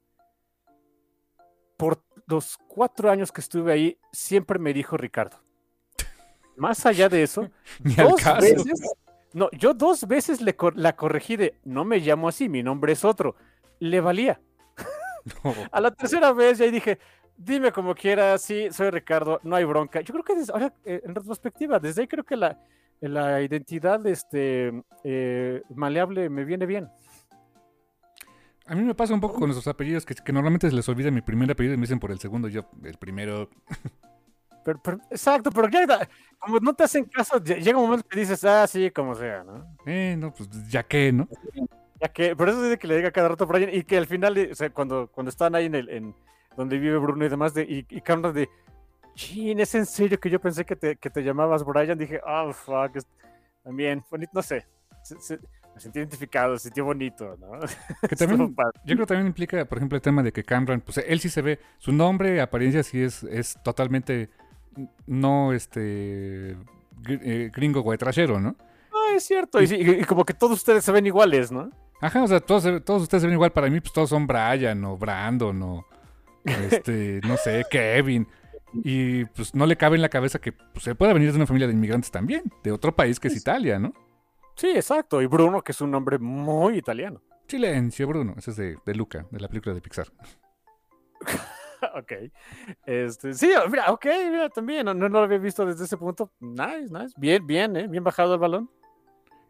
[SPEAKER 3] por los cuatro años que estuve ahí, siempre me dijo Ricardo. Más allá de eso, dos veces, no, yo dos veces le cor- la corregí de, no me llamo así, mi nombre es otro. Le valía.
[SPEAKER 2] No.
[SPEAKER 3] A la tercera vez ya dije, dime como quieras, sí, soy Ricardo, no hay bronca. Yo creo que desde, ahora, eh, en retrospectiva, desde ahí creo que la, la identidad este, eh, maleable me viene bien.
[SPEAKER 2] A mí me pasa un poco con nuestros apellidos, que, que normalmente se les olvida mi primer apellido y me dicen por el segundo. Yo, el primero.
[SPEAKER 3] Pero, pero- exacto, pero ya, como no te hacen caso, lle- llega un momento que dices, ah, sí, como sea, ¿no?
[SPEAKER 2] Eh, no, pues ya que, ¿no?
[SPEAKER 3] Ya que, por eso dice que le diga cada rato a Brian y que al final, o sea, cuando, cuando están ahí en el, en donde vive Bruno y demás, de, y, y Cameron de, chin, es en serio que yo pensé que te, que te llamabas Brian, dije, oh, fuck, también, bonito, no sé, se- se- me sentí identificado, se sintió bonito, ¿no?
[SPEAKER 2] Que también, yo creo que también implica, por ejemplo, el tema de que Cameron, pues él sí se ve, su nombre, apariencia sí es, es totalmente no este eh, gringo guaytrachero, ¿no?
[SPEAKER 3] Ah, es cierto, y, sí, y- y como que todos ustedes se ven iguales, ¿no?
[SPEAKER 2] Ajá, o sea, todos, todos ustedes se ven igual para mí, pues todos son Brian o Brandon o este, no sé, Kevin. Y pues no le cabe en la cabeza que pues, se puede venir de una familia de inmigrantes también, de otro país que es Italia, ¿no?
[SPEAKER 3] Sí, exacto, y Bruno, que es un nombre muy italiano.
[SPEAKER 2] Silencio, Bruno. Ese es de, de Luca, de la película de Pixar.
[SPEAKER 3] ok. Este, sí, mira, ok, mira, también, no, no lo había visto desde ese punto. Nice, nice. Bien, bien, ¿eh? Bien bajado el balón.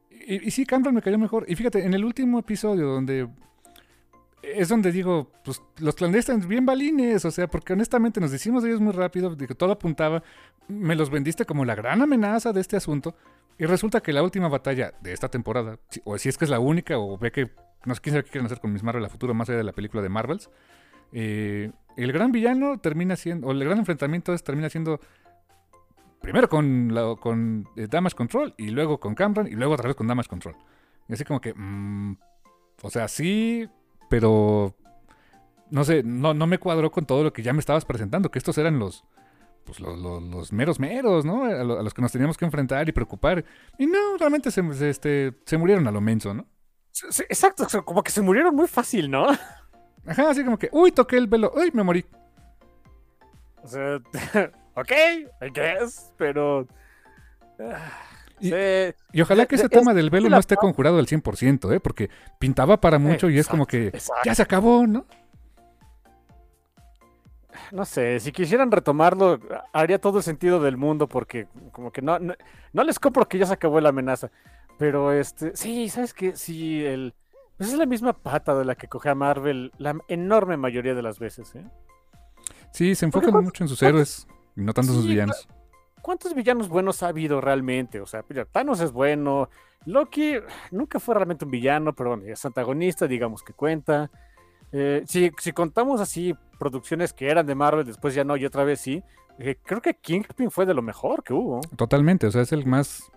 [SPEAKER 2] Y, y sí, Cameron me cayó mejor. Y fíjate, en el último episodio donde... Es donde digo, pues los clandestinos bien balines, o sea, porque honestamente nos decimos de ellos muy rápido, de que todo apuntaba, me los vendiste como la gran amenaza de este asunto, y resulta que la última batalla de esta temporada, o si es que es la única, o ve que no sé quién sabe qué quieren hacer con Miss Marvel a futuro, más allá de la película de Marvels, eh, el gran villano termina siendo, o el gran enfrentamiento es, termina siendo primero con, con eh, Damage Control, y luego con Cameron, y luego otra vez con Damage Control. Y así como que, mm, o sea, sí, pero no sé, no, no me cuadró con todo lo que ya me estabas presentando, que estos eran los, pues los, los- los meros meros, ¿no? A, lo- a los que nos teníamos que enfrentar y preocupar. Y no, realmente se, se- este, se murieron a lo menso, ¿no?
[SPEAKER 3] Sí, exacto, como que se murieron muy fácil, ¿no?
[SPEAKER 2] Ajá, así como que, uy, toqué el velo, uy, me morí.
[SPEAKER 3] O sea, ok, I guess, pero. ah,
[SPEAKER 2] Y-
[SPEAKER 3] sí,
[SPEAKER 2] Y ojalá que ese
[SPEAKER 3] Es-
[SPEAKER 2] tema del velo no esté conjurado al 100%, ¿eh? Porque pintaba para mucho y es como que
[SPEAKER 3] exacto.
[SPEAKER 2] ya se acabó, ¿no?
[SPEAKER 3] No sé, si quisieran retomarlo, haría todo el sentido del mundo porque como que no, no, no les compro que ya se acabó la amenaza. Pero este, sí, ¿sabes qué? Sí, el, pues es la misma pata de la que coge a Marvel la enorme mayoría de las veces, ¿eh?
[SPEAKER 2] Sí, se enfocan mucho en sus héroes y no tanto en sus villanos.
[SPEAKER 3] ¿Cuántos villanos buenos ha habido realmente? O sea, Thanos es bueno, Loki nunca fue realmente un villano, pero bueno, es antagonista, digamos que cuenta. Eh, si, si contamos así producciones que eran de Marvel, después ya no, y otra vez sí, eh, creo que Kingpin fue de lo mejor que hubo.
[SPEAKER 2] Totalmente, o sea, es el más...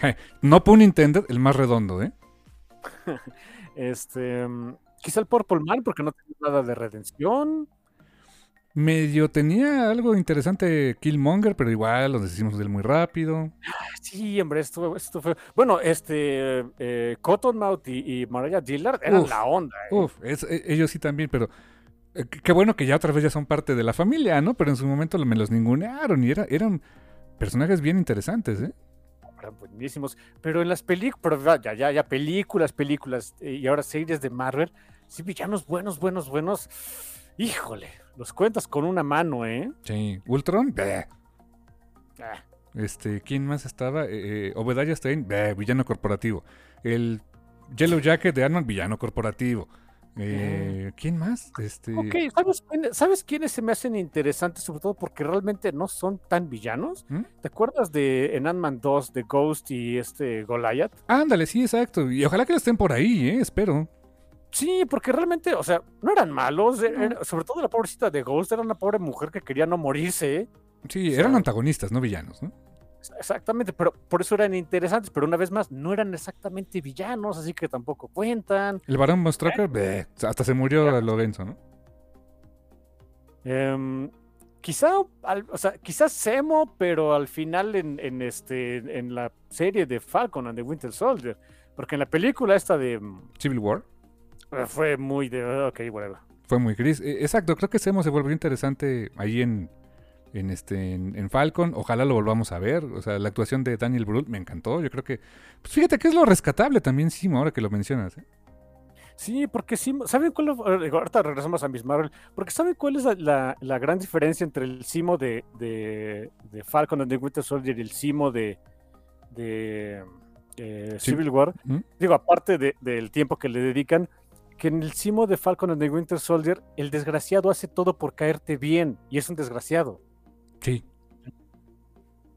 [SPEAKER 2] je, no pun intended, el más redondo, ¿eh?
[SPEAKER 3] Este, mm, quizá el Purple Man, porque no tenía nada de redención.
[SPEAKER 2] Medio tenía algo interesante Killmonger, pero igual los deshicimos de él muy rápido.
[SPEAKER 3] Sí, hombre, esto, esto fue. Bueno, este, eh, Cottonmouth y, y Mariah Dillard eran
[SPEAKER 2] Uf,
[SPEAKER 3] la onda. ¿eh?
[SPEAKER 2] Uf, es- e- ellos sí también, pero eh, qué bueno que ya otra vez ya son parte de la familia, ¿no? Pero en su momento me los ningunearon y era, eran personajes bien interesantes, ¿eh?
[SPEAKER 3] eran buenísimos, pero en las películas, ya, ya, ya, películas, películas eh, y ahora series de Marvel, sí, villanos buenos, buenos, buenos. Híjole, los cuentas con una mano, ¿eh?
[SPEAKER 2] Sí, Ultron.
[SPEAKER 3] Ah,
[SPEAKER 2] Este, ¿quién más estaba? Eh, eh, Obadiah bleh, villano corporativo. El Yellow Jacket de Ant-Man, villano corporativo. Eh, ¿Quién más? Este,
[SPEAKER 3] Ok, ¿sabes, quién- ¿sabes quiénes se me hacen interesantes? Sobre todo porque realmente no son tan villanos.
[SPEAKER 2] ¿Mm?
[SPEAKER 3] ¿Te acuerdas de en Ant-Man 2 de Ghost y este Goliath?
[SPEAKER 2] Ándale, sí, exacto. Y ojalá que lo estén por ahí, ¿eh? Espero.
[SPEAKER 3] Sí, porque realmente, o sea, no eran malos. Era- sobre todo la pobrecita de Ghost era una pobre mujer que quería no morirse.
[SPEAKER 2] Sí,
[SPEAKER 3] O sea-
[SPEAKER 2] eran antagonistas, no villanos, ¿no?
[SPEAKER 3] Exactamente, pero por eso eran interesantes. Pero una vez más, no eran exactamente villanos, así que tampoco cuentan.
[SPEAKER 2] El varón von Strucker, bleh, hasta se murió Lorenzo, ¿no?
[SPEAKER 3] Em, quizá, al- o sea, quizás Semo, pero al final en, en este, en la serie de Falcon and the Winter Soldier. Porque en la película esta de... mm,
[SPEAKER 2] Civil War.
[SPEAKER 3] Eh, Fue muy de... "Ah, Ok, whatever.
[SPEAKER 2] Fue muy gris. Eh, exacto, creo que Semo se volvió interesante ahí en, en, este, en, en Falcon. Ojalá lo volvamos a ver. O sea, la actuación de Daniel Brühl me encantó. Yo creo que... Pues fíjate que es lo rescatable también, Simo, ahora que lo mencionas. ¿eh?
[SPEAKER 3] Sí, porque sí, ¿saben cuál? eh, Ahorita regresamos a Miss Marvel, porque ¿saben cuál es la, la- la gran diferencia entre el Simo de, de, de Falcon and the Winter Soldier y el Simo de, de eh,
[SPEAKER 2] Sí.
[SPEAKER 3] Civil War?
[SPEAKER 2] ¿Mm?
[SPEAKER 3] Digo, aparte de- del tiempo que le dedican, que en el Simo de Falcon and the Winter Soldier, el desgraciado hace todo por caerte bien, y es un desgraciado.
[SPEAKER 2] Sí.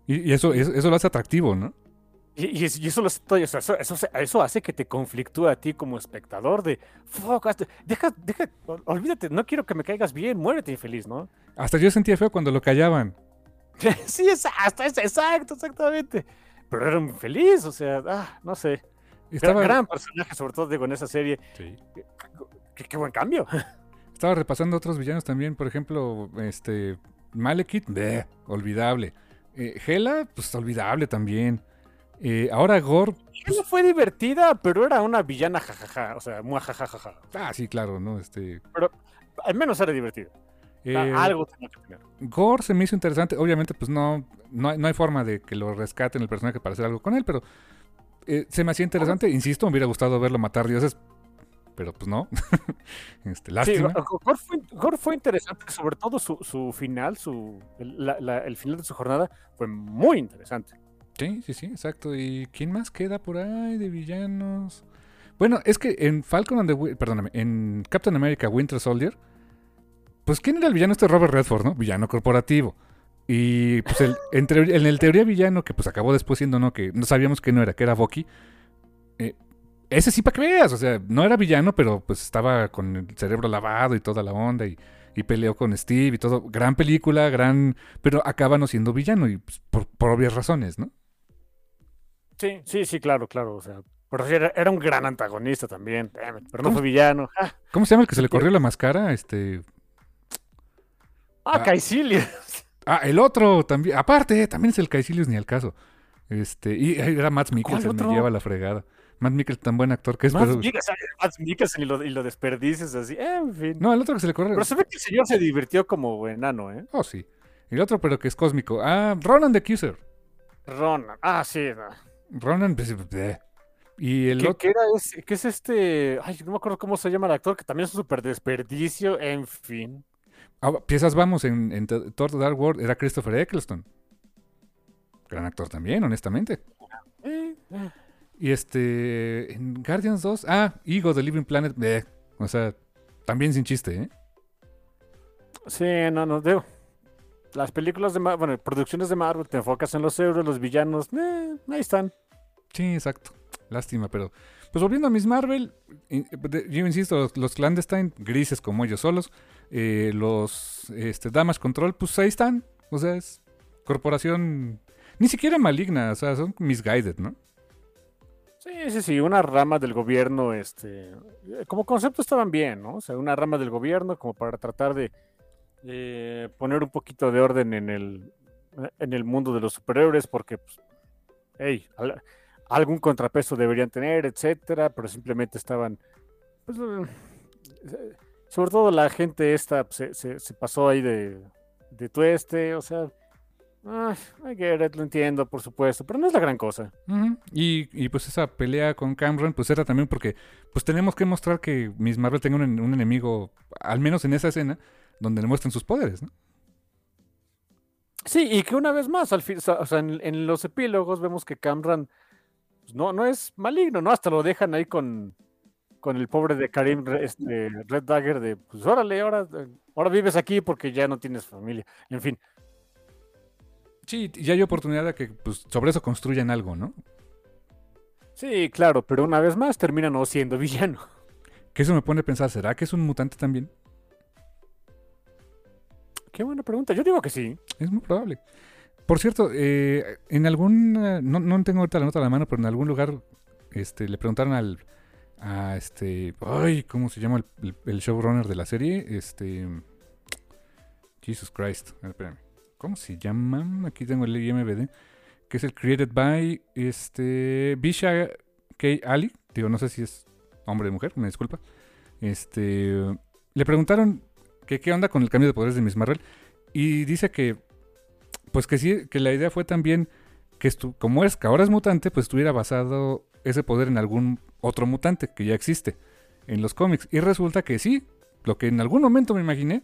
[SPEAKER 2] Y, y eso, eso, lo hace atractivo, ¿no?
[SPEAKER 3] Y, y es- y eso, lo hace eso, eso, eso hace que te conflictúe a ti como espectador de, fuck, deja, deja, ol- olvídate, no quiero que me caigas bien, muérete infeliz, ¿no?
[SPEAKER 2] Hasta yo sentía feo cuando lo callaban.
[SPEAKER 3] Sí, es, hasta es- exacto, exactamente. Pero era un feliz, o sea, ah, no sé.
[SPEAKER 2] Estaba,
[SPEAKER 3] Gran, gran personaje, sobre todo digo en esa serie.
[SPEAKER 2] Sí.
[SPEAKER 3] Qué, qué buen cambio.
[SPEAKER 2] Estaba repasando otros villanos también, por ejemplo, este Malekith, bleh, olvidable. Eh, Hela, pues olvidable también. Eh, ahora Gore,
[SPEAKER 3] No fue divertida, pero era una villana jajaja, o sea, muy jajajaja.
[SPEAKER 2] ah, sí, claro, ¿no? Este,
[SPEAKER 3] Al menos era divertida.
[SPEAKER 2] eh,
[SPEAKER 3] Algo tenía que tener.
[SPEAKER 2] Gore se me hizo interesante. Obviamente, pues no, no, no hay forma de que lo rescaten el personaje para hacer algo con él, pero eh, se me hacía interesante. Insisto, me hubiera gustado verlo matar dioses, pero pues no. este,
[SPEAKER 3] Sí,
[SPEAKER 2] lástima.
[SPEAKER 3] Gore fue, Gore fue interesante, sobre todo su, su final, su, el, la- la- el final de su jornada fue muy interesante.
[SPEAKER 2] Sí, sí, sí, exacto. ¿Y quién más queda por ahí de villanos? Bueno, es que en Falcon and the perdóname, en Captain America Winter Soldier, pues ¿quién era el villano este Robert Redford, no? Villano corporativo. Y pues el, en, en el teoría villano, que pues acabó después siendo no, que no sabíamos que no era, que era Bucky. eh, ese sí para que veas, o sea, no era villano, pero pues estaba con el cerebro lavado y toda la onda y, y peleó con Steve y todo. Gran película, gran... Pero acaba no siendo villano y pues, por, por obvias razones, ¿no?
[SPEAKER 3] Sí, sí, sí, claro, claro. O sea, pero era, era un gran antagonista también. pero no
[SPEAKER 2] ¿Cómo?
[SPEAKER 3] fue villano. Ah,
[SPEAKER 2] ¿Cómo se llama el que se le corrió la máscara? Este.
[SPEAKER 3] ah
[SPEAKER 2] Ah. Ah, el otro también. Aparte, también es el Caecilius ni al caso. Este. Y era Matt Mikkelsen, me lleva la fregada. Matt Mikkelsen, tan buen actor que es.
[SPEAKER 3] Más
[SPEAKER 2] pero-
[SPEAKER 3] Mikkelsen, Mikkelsen y lo, y lo desperdices así. En fin.
[SPEAKER 2] No, el otro que se le corre.
[SPEAKER 3] Pero se ve que el señor se divirtió como enano, ¿eh?
[SPEAKER 2] Oh, sí. El otro, pero que es cósmico. Ah, Ronan the Accuser.
[SPEAKER 3] Ronan. Ah, sí. no.
[SPEAKER 2] Ronan, pues, bleh. Y el
[SPEAKER 3] ¿Qué,
[SPEAKER 2] otro.
[SPEAKER 3] qué era ese? ¿Qué es este? Ay, no me acuerdo cómo se llama el actor, que también es un súper desperdicio. En fin.
[SPEAKER 2] Ah, piezas vamos, en, en Th- Thor The Dark World era Christopher Eccleston. Gran actor también, honestamente.
[SPEAKER 3] Eh.
[SPEAKER 2] Y este. En Guardians 2. Ah, Ego The Living Planet. bleh. O sea, también sin chiste, ¿eh?
[SPEAKER 3] Sí, no, no, digo. Las películas de Marvel, bueno, producciones de Marvel, te enfocas en los euros, los villanos, eh, ahí están.
[SPEAKER 2] Sí, exacto. Lástima, pero. Pues volviendo a Miss Marvel, de- yo insisto, los, los clandestine, grises como ellos solos, eh, los este, Damage Control, pues ahí están. O sea, es corporación ni siquiera maligna, o sea, son misguided, ¿no?
[SPEAKER 3] Sí, sí, sí, una rama del gobierno, este, eh, como concepto estaban bien, ¿no? O sea, una rama del gobierno como para tratar de poner un poquito de orden en el, en el mundo de los superhéroes, porque, pues, hey, al- algún contrapeso deberían tener, etcétera, pero simplemente estaban, pues, eh, sobre todo la gente esta pues, se, se- se pasó ahí de, de tueste, o sea, Ah, I get it, lo entiendo, por supuesto, pero no es la gran cosa.
[SPEAKER 2] Y, y, pues esa pelea con Cameron, pues era también porque pues tenemos que mostrar que Miss Marvel tenga un, en- un enemigo, al menos en esa escena, donde le muestran sus poderes, ¿no?
[SPEAKER 3] Sí, y que una vez más, al fin, o sea, en, en los epílogos vemos que Camran pues, no, no es maligno, ¿no? Hasta lo dejan ahí con, con el pobre de Karim este, Red Dagger de, pues órale, ahora, ahora vives aquí porque ya no tienes familia. En fin,
[SPEAKER 2] Sí, y hay oportunidad de que pues, sobre eso construyan algo, ¿no?
[SPEAKER 3] sí, claro, pero una vez más termina no siendo villano.
[SPEAKER 2] Que eso me pone a pensar, ¿será que es un mutante también?
[SPEAKER 3] Qué buena pregunta, yo digo que sí.
[SPEAKER 2] Es muy probable. Por cierto, eh, en algún, no, no tengo ahorita la nota a la mano, pero en algún lugar este, le preguntaron al, a este, ay, ¿cómo se llama el, el- showrunner de la serie? Este, Jesus Christ, espérame. ¿Cómo se llama? Aquí tengo el IMBD, que es el created by, este, Bisha K. Ali, digo, no sé si es hombre o mujer, me disculpa. Este, le preguntaron que qué onda con el cambio de poderes de Miss Marvel y dice que pues que sí, que la idea fue también que como es que ahora es mutante, pues estuviera basado ese poder en algún otro mutante que ya existe en los cómics. Y resulta que sí, lo que en algún momento me imaginé,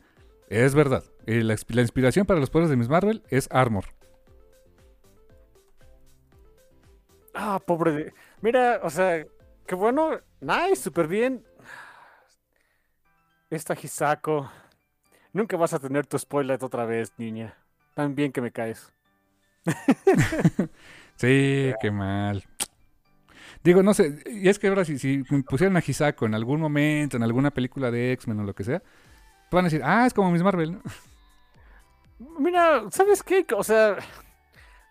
[SPEAKER 2] es verdad. Eh, la, inspiración para los poderes de Miss Marvel es Armor.
[SPEAKER 3] Ah, pobre de... Mira, o sea, qué bueno, nice, súper bien. Esta Hisako. Nunca vas a tener tu spoiler otra vez, niña. Tan bien que me caes.
[SPEAKER 2] Sí, qué mal. Digo, no sé, y es que ahora si, si pusieran a Hisako en algún momento, en alguna película de X-Men o lo que sea, van a decir, ah, es como Miss Marvel, ¿no?
[SPEAKER 3] Mira, ¿sabes qué? O sea,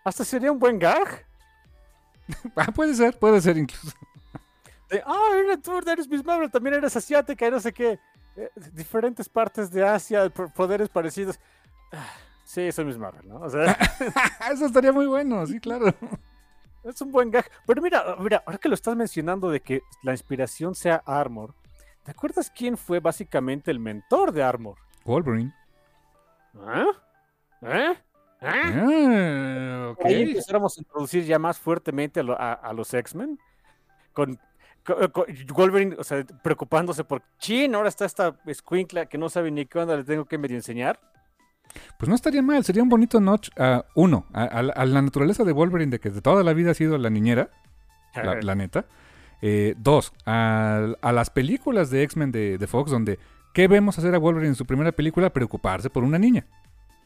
[SPEAKER 3] hasta sería un buen gag.
[SPEAKER 2] Ah, puede ser, puede ser incluso.
[SPEAKER 3] De, ah, mira, tú eres Miss Marvel, también eres asiática y no sé qué. Eh, diferentes partes de Asia, po- poderes parecidos. Ah, Sí, soy Miss Marvel, ¿no? O sea,
[SPEAKER 2] Eso estaría muy bueno, sí, claro.
[SPEAKER 3] Es un buen gag. Pero mira, mira, ahora que lo estás mencionando de que la inspiración sea Armor, ¿te acuerdas quién fue básicamente el mentor de Armor?
[SPEAKER 2] Wolverine.
[SPEAKER 3] ¿Ah? ¿Eh? ¿Eh?
[SPEAKER 2] Ah, ok.
[SPEAKER 3] Ahí empezáramos a introducir ya más fuertemente a, lo- a- a los X-Men. Con, con- con Wolverine, o sea, preocupándose por chin, ahora está esta escuincla que no sabe ni qué onda le tengo que medio enseñar.
[SPEAKER 2] Pues no estaría mal, sería un bonito notch. a uno, a, a la- a la naturaleza de Wolverine, de que de toda la vida ha sido la niñera, la, la neta. Eh, dos, a, a las películas de X-Men de, de Fox, donde ¿qué vemos hacer a Wolverine en su primera película? Preocuparse por una niña.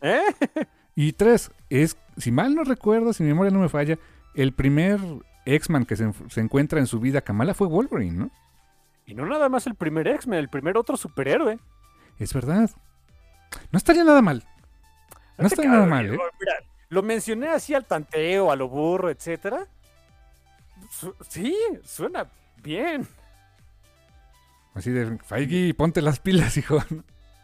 [SPEAKER 3] ¿Eh?
[SPEAKER 2] Y tres, es, si mal no recuerdo, si mi memoria no me falla, el primer X-Man que se, se encuentra en su vida Kamala fue Wolverine, ¿no?
[SPEAKER 3] Y no nada más el primer X-Men, el primer otro superhéroe.
[SPEAKER 2] Es verdad. No estaría nada mal. No
[SPEAKER 3] que-
[SPEAKER 2] nada mal, ¿eh?
[SPEAKER 3] mira, lo mencioné así al tanteo, a lo burro, etcétera. Su- sí, suena bien.
[SPEAKER 2] Así de, Feige, ponte las pilas, hijo.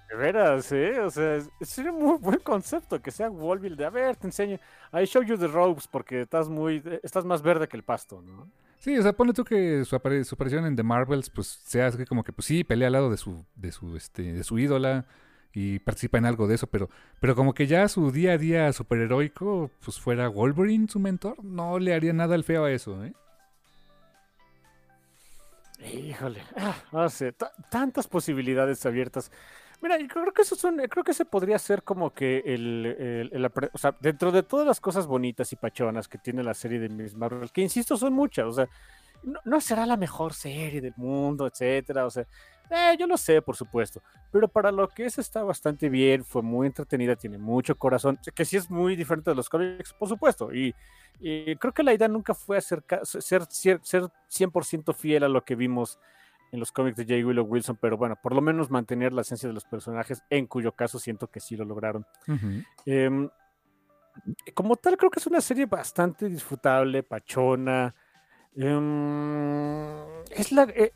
[SPEAKER 3] De veras, ¿eh? O sea, es- un muy buen concepto que sea Wolville de, a ver, te enseño. I show you the ropes porque estás muy, estás más verde que el pasto, ¿no?
[SPEAKER 2] Sí, o sea, pone tú que su, aparición en The Marvels, pues sea como que, pues sí, pelea al lado de su, de su, este, de su ídola y participa en algo de eso, pero, pero como que ya su día a día superheroico, pues fuera Wolverine su mentor, no le haría nada al feo a eso, ¿eh?
[SPEAKER 3] Híjole, ah, no sé, ta- tantas posibilidades abiertas. Mira, yo creo que eso son, creo que ese podría ser como que el, el- o sea, dentro de todas las cosas bonitas y pachonas que tiene la serie de Miss Marvel, que insisto son muchas, o sea, no será la mejor serie del mundo, etcétera, o sea, eh, yo lo sé, por supuesto, pero para lo que es está bastante bien, fue muy entretenida, tiene mucho corazón, que sí es muy diferente de los cómics, por supuesto, y, y creo que la idea nunca fue acerca, ser, ser, ser 100% fiel a lo que vimos en los cómics de J. Willow Wilson, pero bueno, por lo menos mantener la esencia de los personajes, en cuyo caso siento que sí lo lograron. Em, como tal, creo que es una serie bastante disfrutable, pachona. Em, es la. eh,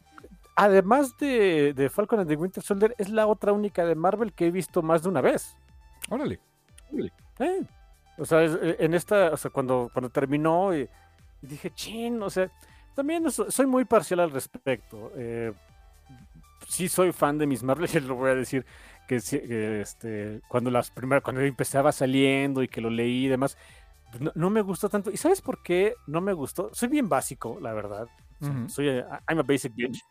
[SPEAKER 3] además de, de Falcon and the Winter Soldier, es la otra única de Marvel que he visto más de una vez.
[SPEAKER 2] Órale.
[SPEAKER 3] Eh, O sea, eh, en esta, o sea, cuando, cuando terminó, y, y dije, chin, o sea, también so- soy muy parcial al respecto. eh, sí soy fan de Miss Marvel, y lo voy a decir, que, este, cuando las primeras, cuando empezaba saliendo y que lo leí y demás, no, no me gustó tanto. ¿Y sabes por qué no me gustó? Soy bien básico, la verdad. O sea,
[SPEAKER 2] Ujú.
[SPEAKER 3] Soy, eh, I'm a basic bitch.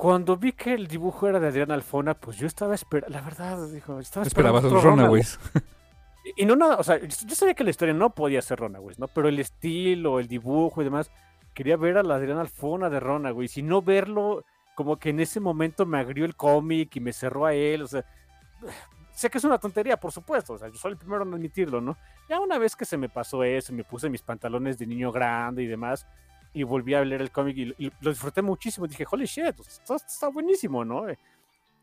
[SPEAKER 3] Cuando vi que el dibujo era de Adriana Alfona, pues yo estaba esperando, la verdad, dijo, estaba esperando
[SPEAKER 2] Esperabas
[SPEAKER 3] otro Runaways. Y no nada, o sea, yo sabía que la historia no podía ser Runaways, ¿no? Pero el estilo, el dibujo y demás, quería ver a la Adriana Alfona de Runaways y no verlo como que en ese momento me agrió el cómic y me cerró a él, o sea, sé que es una tontería, por supuesto, o sea, yo soy el primero en admitirlo, ¿no? Ya una vez que se me pasó eso, me puse mis pantalones de niño grande y demás, y volví a leer el cómic y, y lo disfruté muchísimo, dije, holy shit, está buenísimo, ¿no?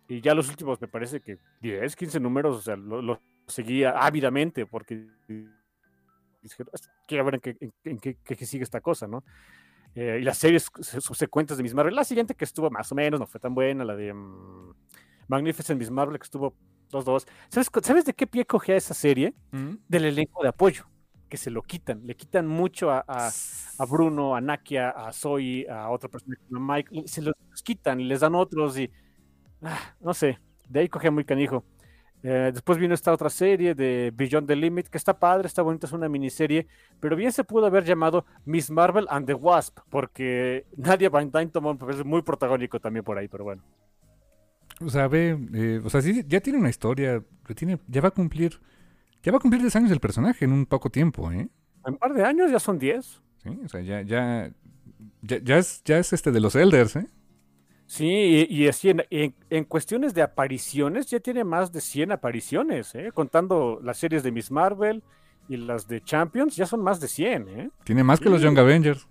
[SPEAKER 3] Y ya los últimos, me parece que 10, 15 números, o sea, lo, lo seguía ávidamente porque dije, quiero ver en qué, en, en qué, qué- sigue esta cosa, ¿no? Eh, y las series su- subsecuentes de Miss Marvel, la siguiente que estuvo más o menos, no fue tan buena, la de mm, Magnificent Miss Marvel, que estuvo 2-2. ¿Sabes, ¿Sabes de qué pie cogía esa serie? Del elenco de apoyo, que se lo quitan, le quitan mucho a, a, a Bruno, a Nakia, a Zoe, a otra persona llama Mike, se los quitan y les dan otros y ah, no sé, de ahí cogía muy canijo. Eh, después vino esta otra serie de Beyond the Limit, que está padre, está bonita, es una miniserie, pero bien se pudo haber llamado Miss Marvel and the Wasp, porque Nadia Van Dyne tomó un papel muy protagónico también por ahí, pero bueno.
[SPEAKER 2] O sea, ve, eh, o sea, sí, ya tiene una historia, tiene, ya va a cumplir, ya va a cumplir 10 años el personaje en un poco tiempo, ¿eh?
[SPEAKER 3] En un par de años ya son 10.
[SPEAKER 2] Sí, o sea, ya, ya, ya, ya es, ya es este de los Elders, ¿eh?
[SPEAKER 3] Sí, y, y así en, en- en cuestiones de apariciones, ya tiene más de 100 apariciones, ¿eh? contando las series de Miss Marvel y las de Champions, ya son más de 100. ¿eh?
[SPEAKER 2] Tiene más que los. Young Avengers.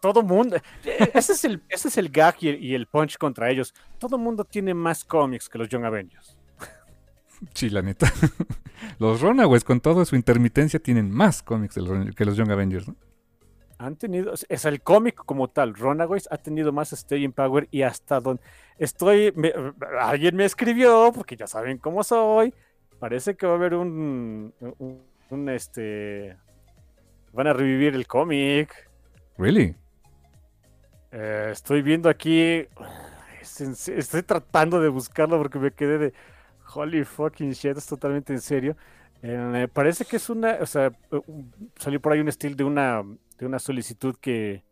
[SPEAKER 3] Todo mundo, eh, ese es el, ese es el gag y el, y el punch contra ellos. Todo mundo tiene más cómics que los Young Avengers.
[SPEAKER 2] Sí, la neta. los Runaways, con toda su intermitencia, tienen más cómics que los Young Avengers, ¿no?
[SPEAKER 3] Han tenido, es el cómic como tal, Runaways ha tenido más staying power y hasta donde estoy, me- alguien me escribió, porque ya saben cómo soy, parece que va a haber un, un, un, este, van a revivir el cómic.
[SPEAKER 2] Really?
[SPEAKER 3] Eh, estoy viendo aquí, estoy tratando de buscarlo porque me quedé de holy fucking shit, es totalmente en serio. Eh, parece que es una, o sea, salió por ahí un estilo de una, de una solicitud que,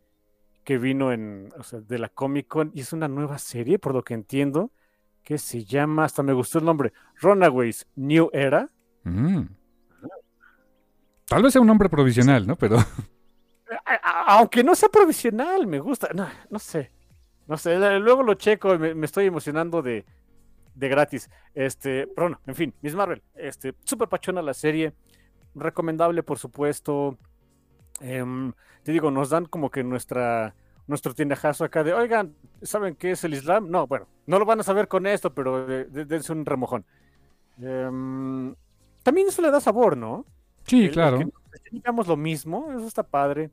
[SPEAKER 3] que vino en, o sea, de la Comic Con y es una nueva serie, por lo que entiendo, que se llama, hasta me gustó el nombre, Runaways New Era.
[SPEAKER 2] Mm. Tal vez sea un nombre provisional, ¿no? Pero
[SPEAKER 3] aunque no sea provisional, me gusta. No, no sé. No sé. Luego lo checo. Me, me estoy emocionando de, de gratis. Este, pero no, en fin, Miss Marvel. Este, súper pachona la serie. Recomendable, por supuesto. Em, te digo, nos dan como que nuestra nuestro tiendajazo acá de, oigan, ¿saben qué es el Islam? No, bueno, no lo van a saber con esto, pero de- de- dense un remojón. Em, también eso le da sabor, ¿no?
[SPEAKER 2] sí,
[SPEAKER 3] El-
[SPEAKER 2] claro.
[SPEAKER 3] que digamos lo mismo, eso está padre.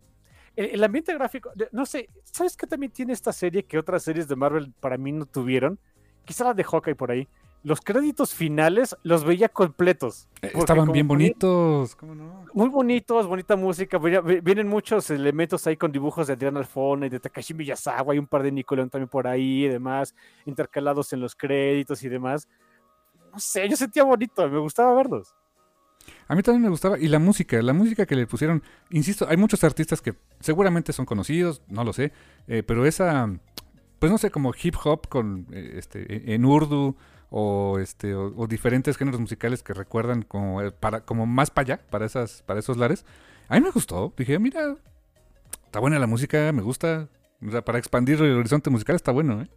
[SPEAKER 3] El, el ambiente gráfico, de- no sé, ¿sabes qué también tiene esta serie que otras series de Marvel para mí no tuvieron? Quizá la de Hawkeye por ahí. Los créditos finales los veía completos.
[SPEAKER 2] Eh, Estaban bien bonitos. ¿Cómo no?
[SPEAKER 3] Muy bonitos, bonita música. Vienen muchos elementos ahí con dibujos de Adriana Alfona y de Takashi Miyazawa. Hay un par de Nickelodeon también por ahí y demás, intercalados en los créditos y demás. No sé, yo sentía bonito, me gustaba verlos.
[SPEAKER 2] A mí también me gustaba. Y la música, la música que le pusieron. Insisto, hay muchos artistas que seguramente son conocidos, no lo sé. eh, pero esa, pues no sé, como hip hop con eh, este e- en urdu o este o, diferentes géneros musicales que recuerdan como eh, para como más para allá, para esas para esos lares. A mí me gustó. Dije, mira, está buena la música, me gusta. O sea, para expandir el horizonte musical está bueno, ¿eh?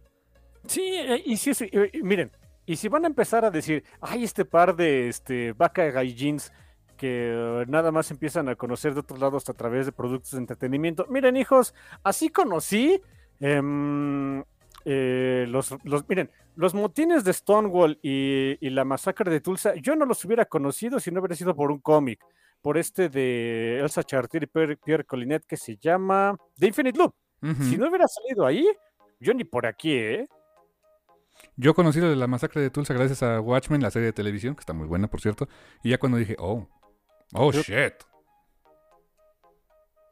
[SPEAKER 3] Sí, eh, y sí, sí, eh, miren, y si van a empezar a decir, ay, este par de este vaca gaijins que eh, nada más empiezan a conocer de otros lados a través de productos de entretenimiento, miren, hijos, así conocí em, eh, los, los, miren, los motines de Stonewall y, y la masacre de Tulsa, yo no los hubiera conocido si no hubiera sido por un cómic, por este de Elsa Chartier y Pierre, Pierre Collinet que se llama The Infinite Loop. Si no hubiera salido ahí, yo ni por aquí, ¿eh?
[SPEAKER 2] Yo conocí lo de la masacre de Tulsa gracias a Watchmen, la serie de televisión, que está muy buena, por cierto. Y ya cuando dije, oh, oh, shit.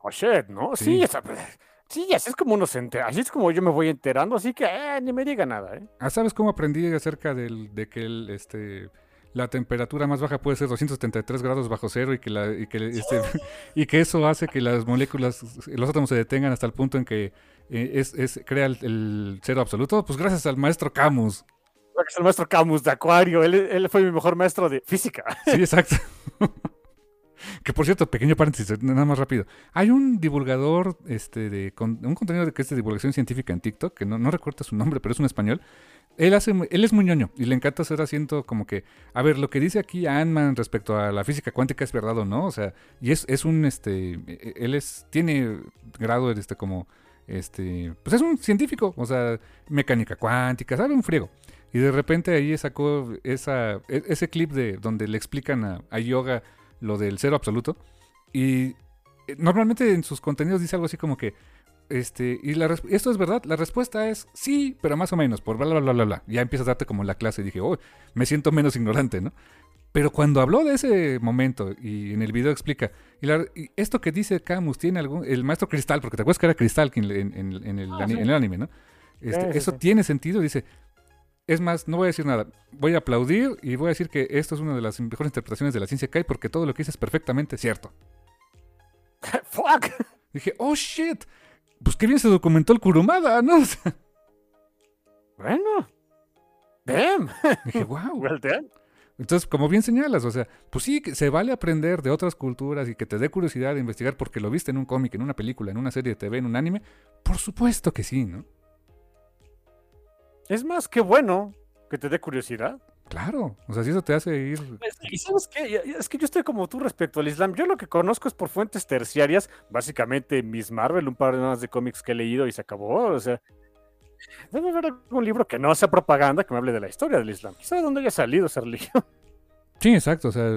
[SPEAKER 3] Oh, shit, ¿no? Sí,
[SPEAKER 2] Sí.
[SPEAKER 3] esa- Sí, así es como uno se entera, así es como yo me voy enterando, así que eh, ni me diga nada, ¿eh?
[SPEAKER 2] Ah, ¿sabes cómo aprendí acerca del, de que el, este, la temperatura más baja puede ser 273 grados bajo cero y que, la, y que, este, y que eso hace que las moléculas, los átomos se detengan hasta el punto en que eh, es, es, crea el, el cero absoluto? Pues gracias al maestro Camus.
[SPEAKER 3] Es el maestro Camus de Acuario, él, él fue mi mejor maestro de física.
[SPEAKER 2] Sí, exacto. Que por cierto, pequeño paréntesis, nada más rápido. Hay un divulgador, este, de un contenido de que es de divulgación científica en TikTok, que no, no recuerdo su nombre, pero es un español. Él hace, él es muy ñoño y le encanta hacer asiento como que, a ver, lo que dice aquí Ant-Man respecto a la física cuántica es verdad o no, o sea, y es, es un, este, e- él es, tiene grado, este, como, este, pues es un científico, o sea, mecánica cuántica, sabe un friego. Y de repente ahí sacó esa, e- ese clip de donde le explican a Yoga lo del cero absoluto. Y eh, normalmente en sus contenidos dice algo así como que, este, y la esto es verdad, la respuesta es sí, pero más o menos, por bla, bla, bla, bla, bla. Ya empieza a darte como la clase y dije, oh, me siento menos ignorante, ¿no? Pero cuando habló de ese momento y en el video explica, y, la- y esto que dice Camus tiene algún, el maestro Cristal, porque te acuerdas que era Cristal en, en- en el,
[SPEAKER 3] Ah, sí.
[SPEAKER 2] en el anime, ¿no? Este,
[SPEAKER 3] Sí, sí,
[SPEAKER 2] eso tiene sentido, dice, es más, no voy a decir nada. Voy a aplaudir y voy a decir que esto es una de las mejores interpretaciones de la ciencia que hay porque todo lo que dice es perfectamente cierto.
[SPEAKER 3] ¡Fuck!
[SPEAKER 2] Dije, oh shit. Pues qué bien se documentó el Kurumada, ¿no?
[SPEAKER 3] Bueno. Damn.
[SPEAKER 2] dije, wow.
[SPEAKER 3] Well done.
[SPEAKER 2] Entonces, como bien señalas, o sea, pues sí, se vale aprender de otras culturas y que te dé curiosidad de investigar porque lo viste en un cómic, en una película, en una serie de TV, en un anime. Por supuesto que sí, ¿no?
[SPEAKER 3] Es más, qué bueno que te dé curiosidad.
[SPEAKER 2] Claro. O sea, si eso te hace ir.
[SPEAKER 3] Y sabes qué, es que yo estoy como tú respecto al Islam. Yo lo que conozco es por fuentes terciarias, básicamente Miss Marvel, un par de más de cómics que he leído y se acabó. O sea, debe haber algún libro que no sea propaganda que me hable de la historia del Islam. Quizá de dónde haya salido esa religión.
[SPEAKER 2] Sí, exacto. O sea,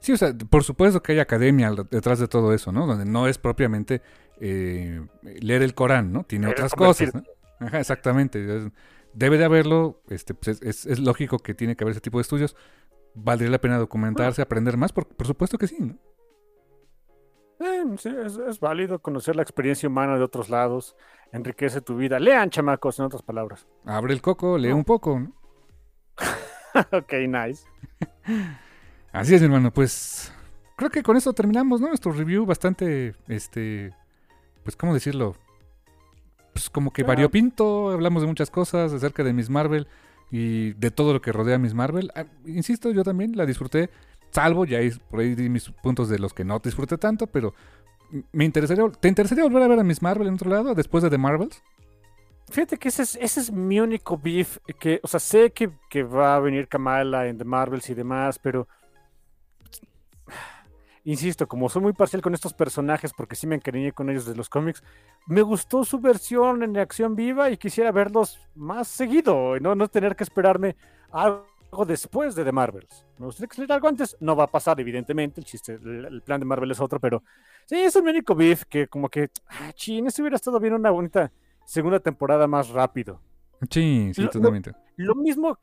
[SPEAKER 2] sí, o sea, por supuesto que hay academia detrás de todo eso, ¿no? Donde no es propiamente eh, leer el Corán, ¿no? Tiene otras cosas, ¿no? Ajá, exactamente. Debe de haberlo, este, pues es, es- es lógico que tiene que haber ese tipo de estudios. Valdría la pena documentarse, aprender más, por, por supuesto que sí, ¿no?
[SPEAKER 3] Eh, sí, es, es válido conocer la experiencia humana de otros lados, enriquece tu vida. Lean, chamacos, en otras palabras.
[SPEAKER 2] Abre el coco, lee
[SPEAKER 3] No.
[SPEAKER 2] un poco, ¿no?
[SPEAKER 3] ok, nice.
[SPEAKER 2] Así es, mi hermano, pues creo que con esto terminamos, ¿no? Nuestro review bastante, este, pues, ¿cómo decirlo? Pues como que variopinto, hablamos de muchas cosas acerca de Miss Marvel y de todo lo que rodea a Miss Marvel. Ah, insisto, yo también la disfruté, salvo, ya ahí- por ahí di mis puntos de los que no disfruté tanto, pero me interesaría, ¿te interesaría volver a ver a Miss Marvel en otro lado después de The Marvels?
[SPEAKER 3] Fíjate que ese es, ese es mi único beef, que, o sea, sé que, que va a venir Kamala en The Marvels y demás, pero insisto, como soy muy parcial con estos personajes, porque sí me encariñé con ellos de los cómics, me gustó su versión en acción viva y quisiera verlos más seguido, no, no tener que esperarme algo después de The Marvels. Me gustaría que saliera algo antes, no va a pasar, evidentemente, el chiste, el, el plan de Marvel es otro, pero sí, es mi único beef, que como que, ah, chin, esto hubiera estado bien una bonita segunda temporada más rápido.
[SPEAKER 2] Sí, sí,
[SPEAKER 3] Lo-
[SPEAKER 2] totalmente.
[SPEAKER 3] Lo mismo,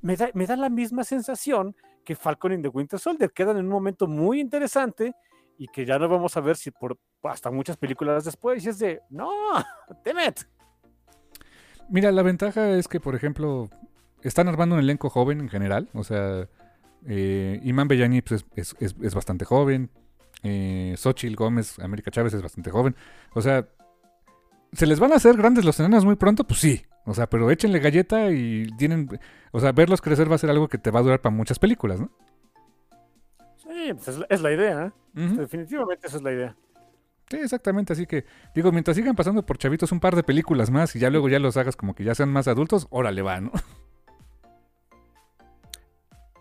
[SPEAKER 3] me, da, me da la misma sensación que Falcon y The Winter Soldier. Quedan en un momento muy interesante y que ya no vamos a ver si por hasta muchas películas después. Y es de, no, Temet.
[SPEAKER 2] Mira, la ventaja es que, por ejemplo, están armando un elenco joven en general. O sea, eh, Iman Bellani pues, es, es- es- es bastante joven. Eh, Xochitl Gómez, América Chávez es bastante joven. O sea, ¿se les van a hacer grandes los enanos muy pronto? Pues sí. O sea, pero échenle galleta y tienen... O sea, verlos crecer va a ser algo que te va a durar para muchas películas, ¿no?
[SPEAKER 3] Sí, pues es, la- es la idea. ¿eh? Definitivamente esa es la idea.
[SPEAKER 2] Sí, exactamente. Así que, digo, mientras sigan pasando por chavitos un par de películas más y ya luego ya los hagas como que ya sean más adultos, órale va, ¿no?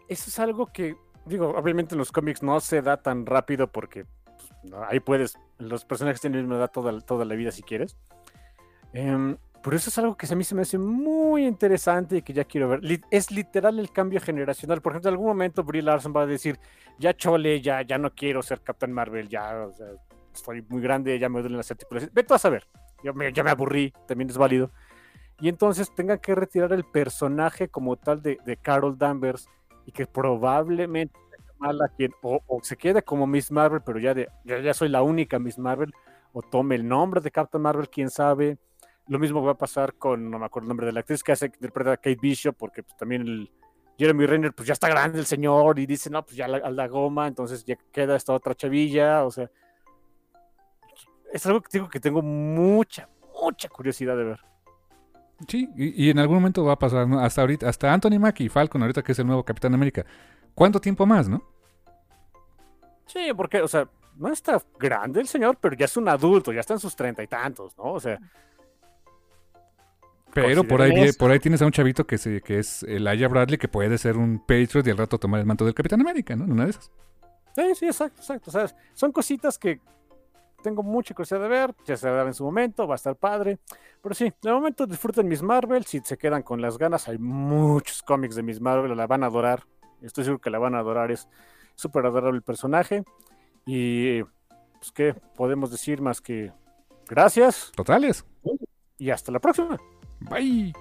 [SPEAKER 3] Eso es algo que, digo, obviamente en los cómics no se da tan rápido porque pues, ahí puedes, los personajes tienen la misma edad toda, toda la vida si quieres. Em, pero eso es algo que a mí se me hace muy interesante y que ya quiero ver. Es literal el cambio generacional. Por ejemplo, en algún momento Brie Larson va a decir, ya chole, ya, ya no quiero ser Captain Marvel, ya o estoy muy grande, ya me duelen las articulaciones. Vete a saber, ya me, ya me aburrí, también es válido. Y entonces tengan que retirar el personaje como tal de, Carol Danvers y que probablemente Kamala quien o, o se quede como Miss Marvel, pero ya de ya, ya soy la única Miss Marvel, o tome el nombre de Captain Marvel, quién sabe. Lo mismo va a pasar con, no me acuerdo el nombre de la actriz que hace que interpreta a Kate Bishop, porque pues, también el Jeremy Renner, pues ya está grande el señor, y dice, no, pues ya la, a la goma, entonces ya queda esta otra chavilla, o sea, es algo que digo que tengo mucha, mucha curiosidad de ver.
[SPEAKER 2] Sí, y, y en algún momento va a pasar, ¿no? Hasta ahorita, hasta Anthony Mackie, Falcon, ahorita que es el nuevo Capitán América. ¿Cuánto tiempo más, no?
[SPEAKER 3] Sí, porque, o sea, no está grande el señor, pero ya es un adulto, ya está en sus treinta y tantos, ¿no? O sea,
[SPEAKER 2] Pero por ahí, por ahí tienes a un chavito que, se, que es Elijah Bradley, que puede ser un Patriot y al rato tomar el manto del Capitán América, ¿no? Una de esas.
[SPEAKER 3] Sí, sí, exacto, exacto. O sea, son cositas que tengo mucha curiosidad de ver, ya se verá en su momento, va a estar padre. Pero sí, de momento disfruten Miss Marvel, si se quedan con las ganas, hay muchos cómics de Miss Marvel, la van a adorar. Estoy seguro que la van a adorar, es súper adorable el personaje. Y pues, ¿qué podemos decir más que gracias
[SPEAKER 2] Totales.
[SPEAKER 3] y hasta la próxima?
[SPEAKER 2] Bye.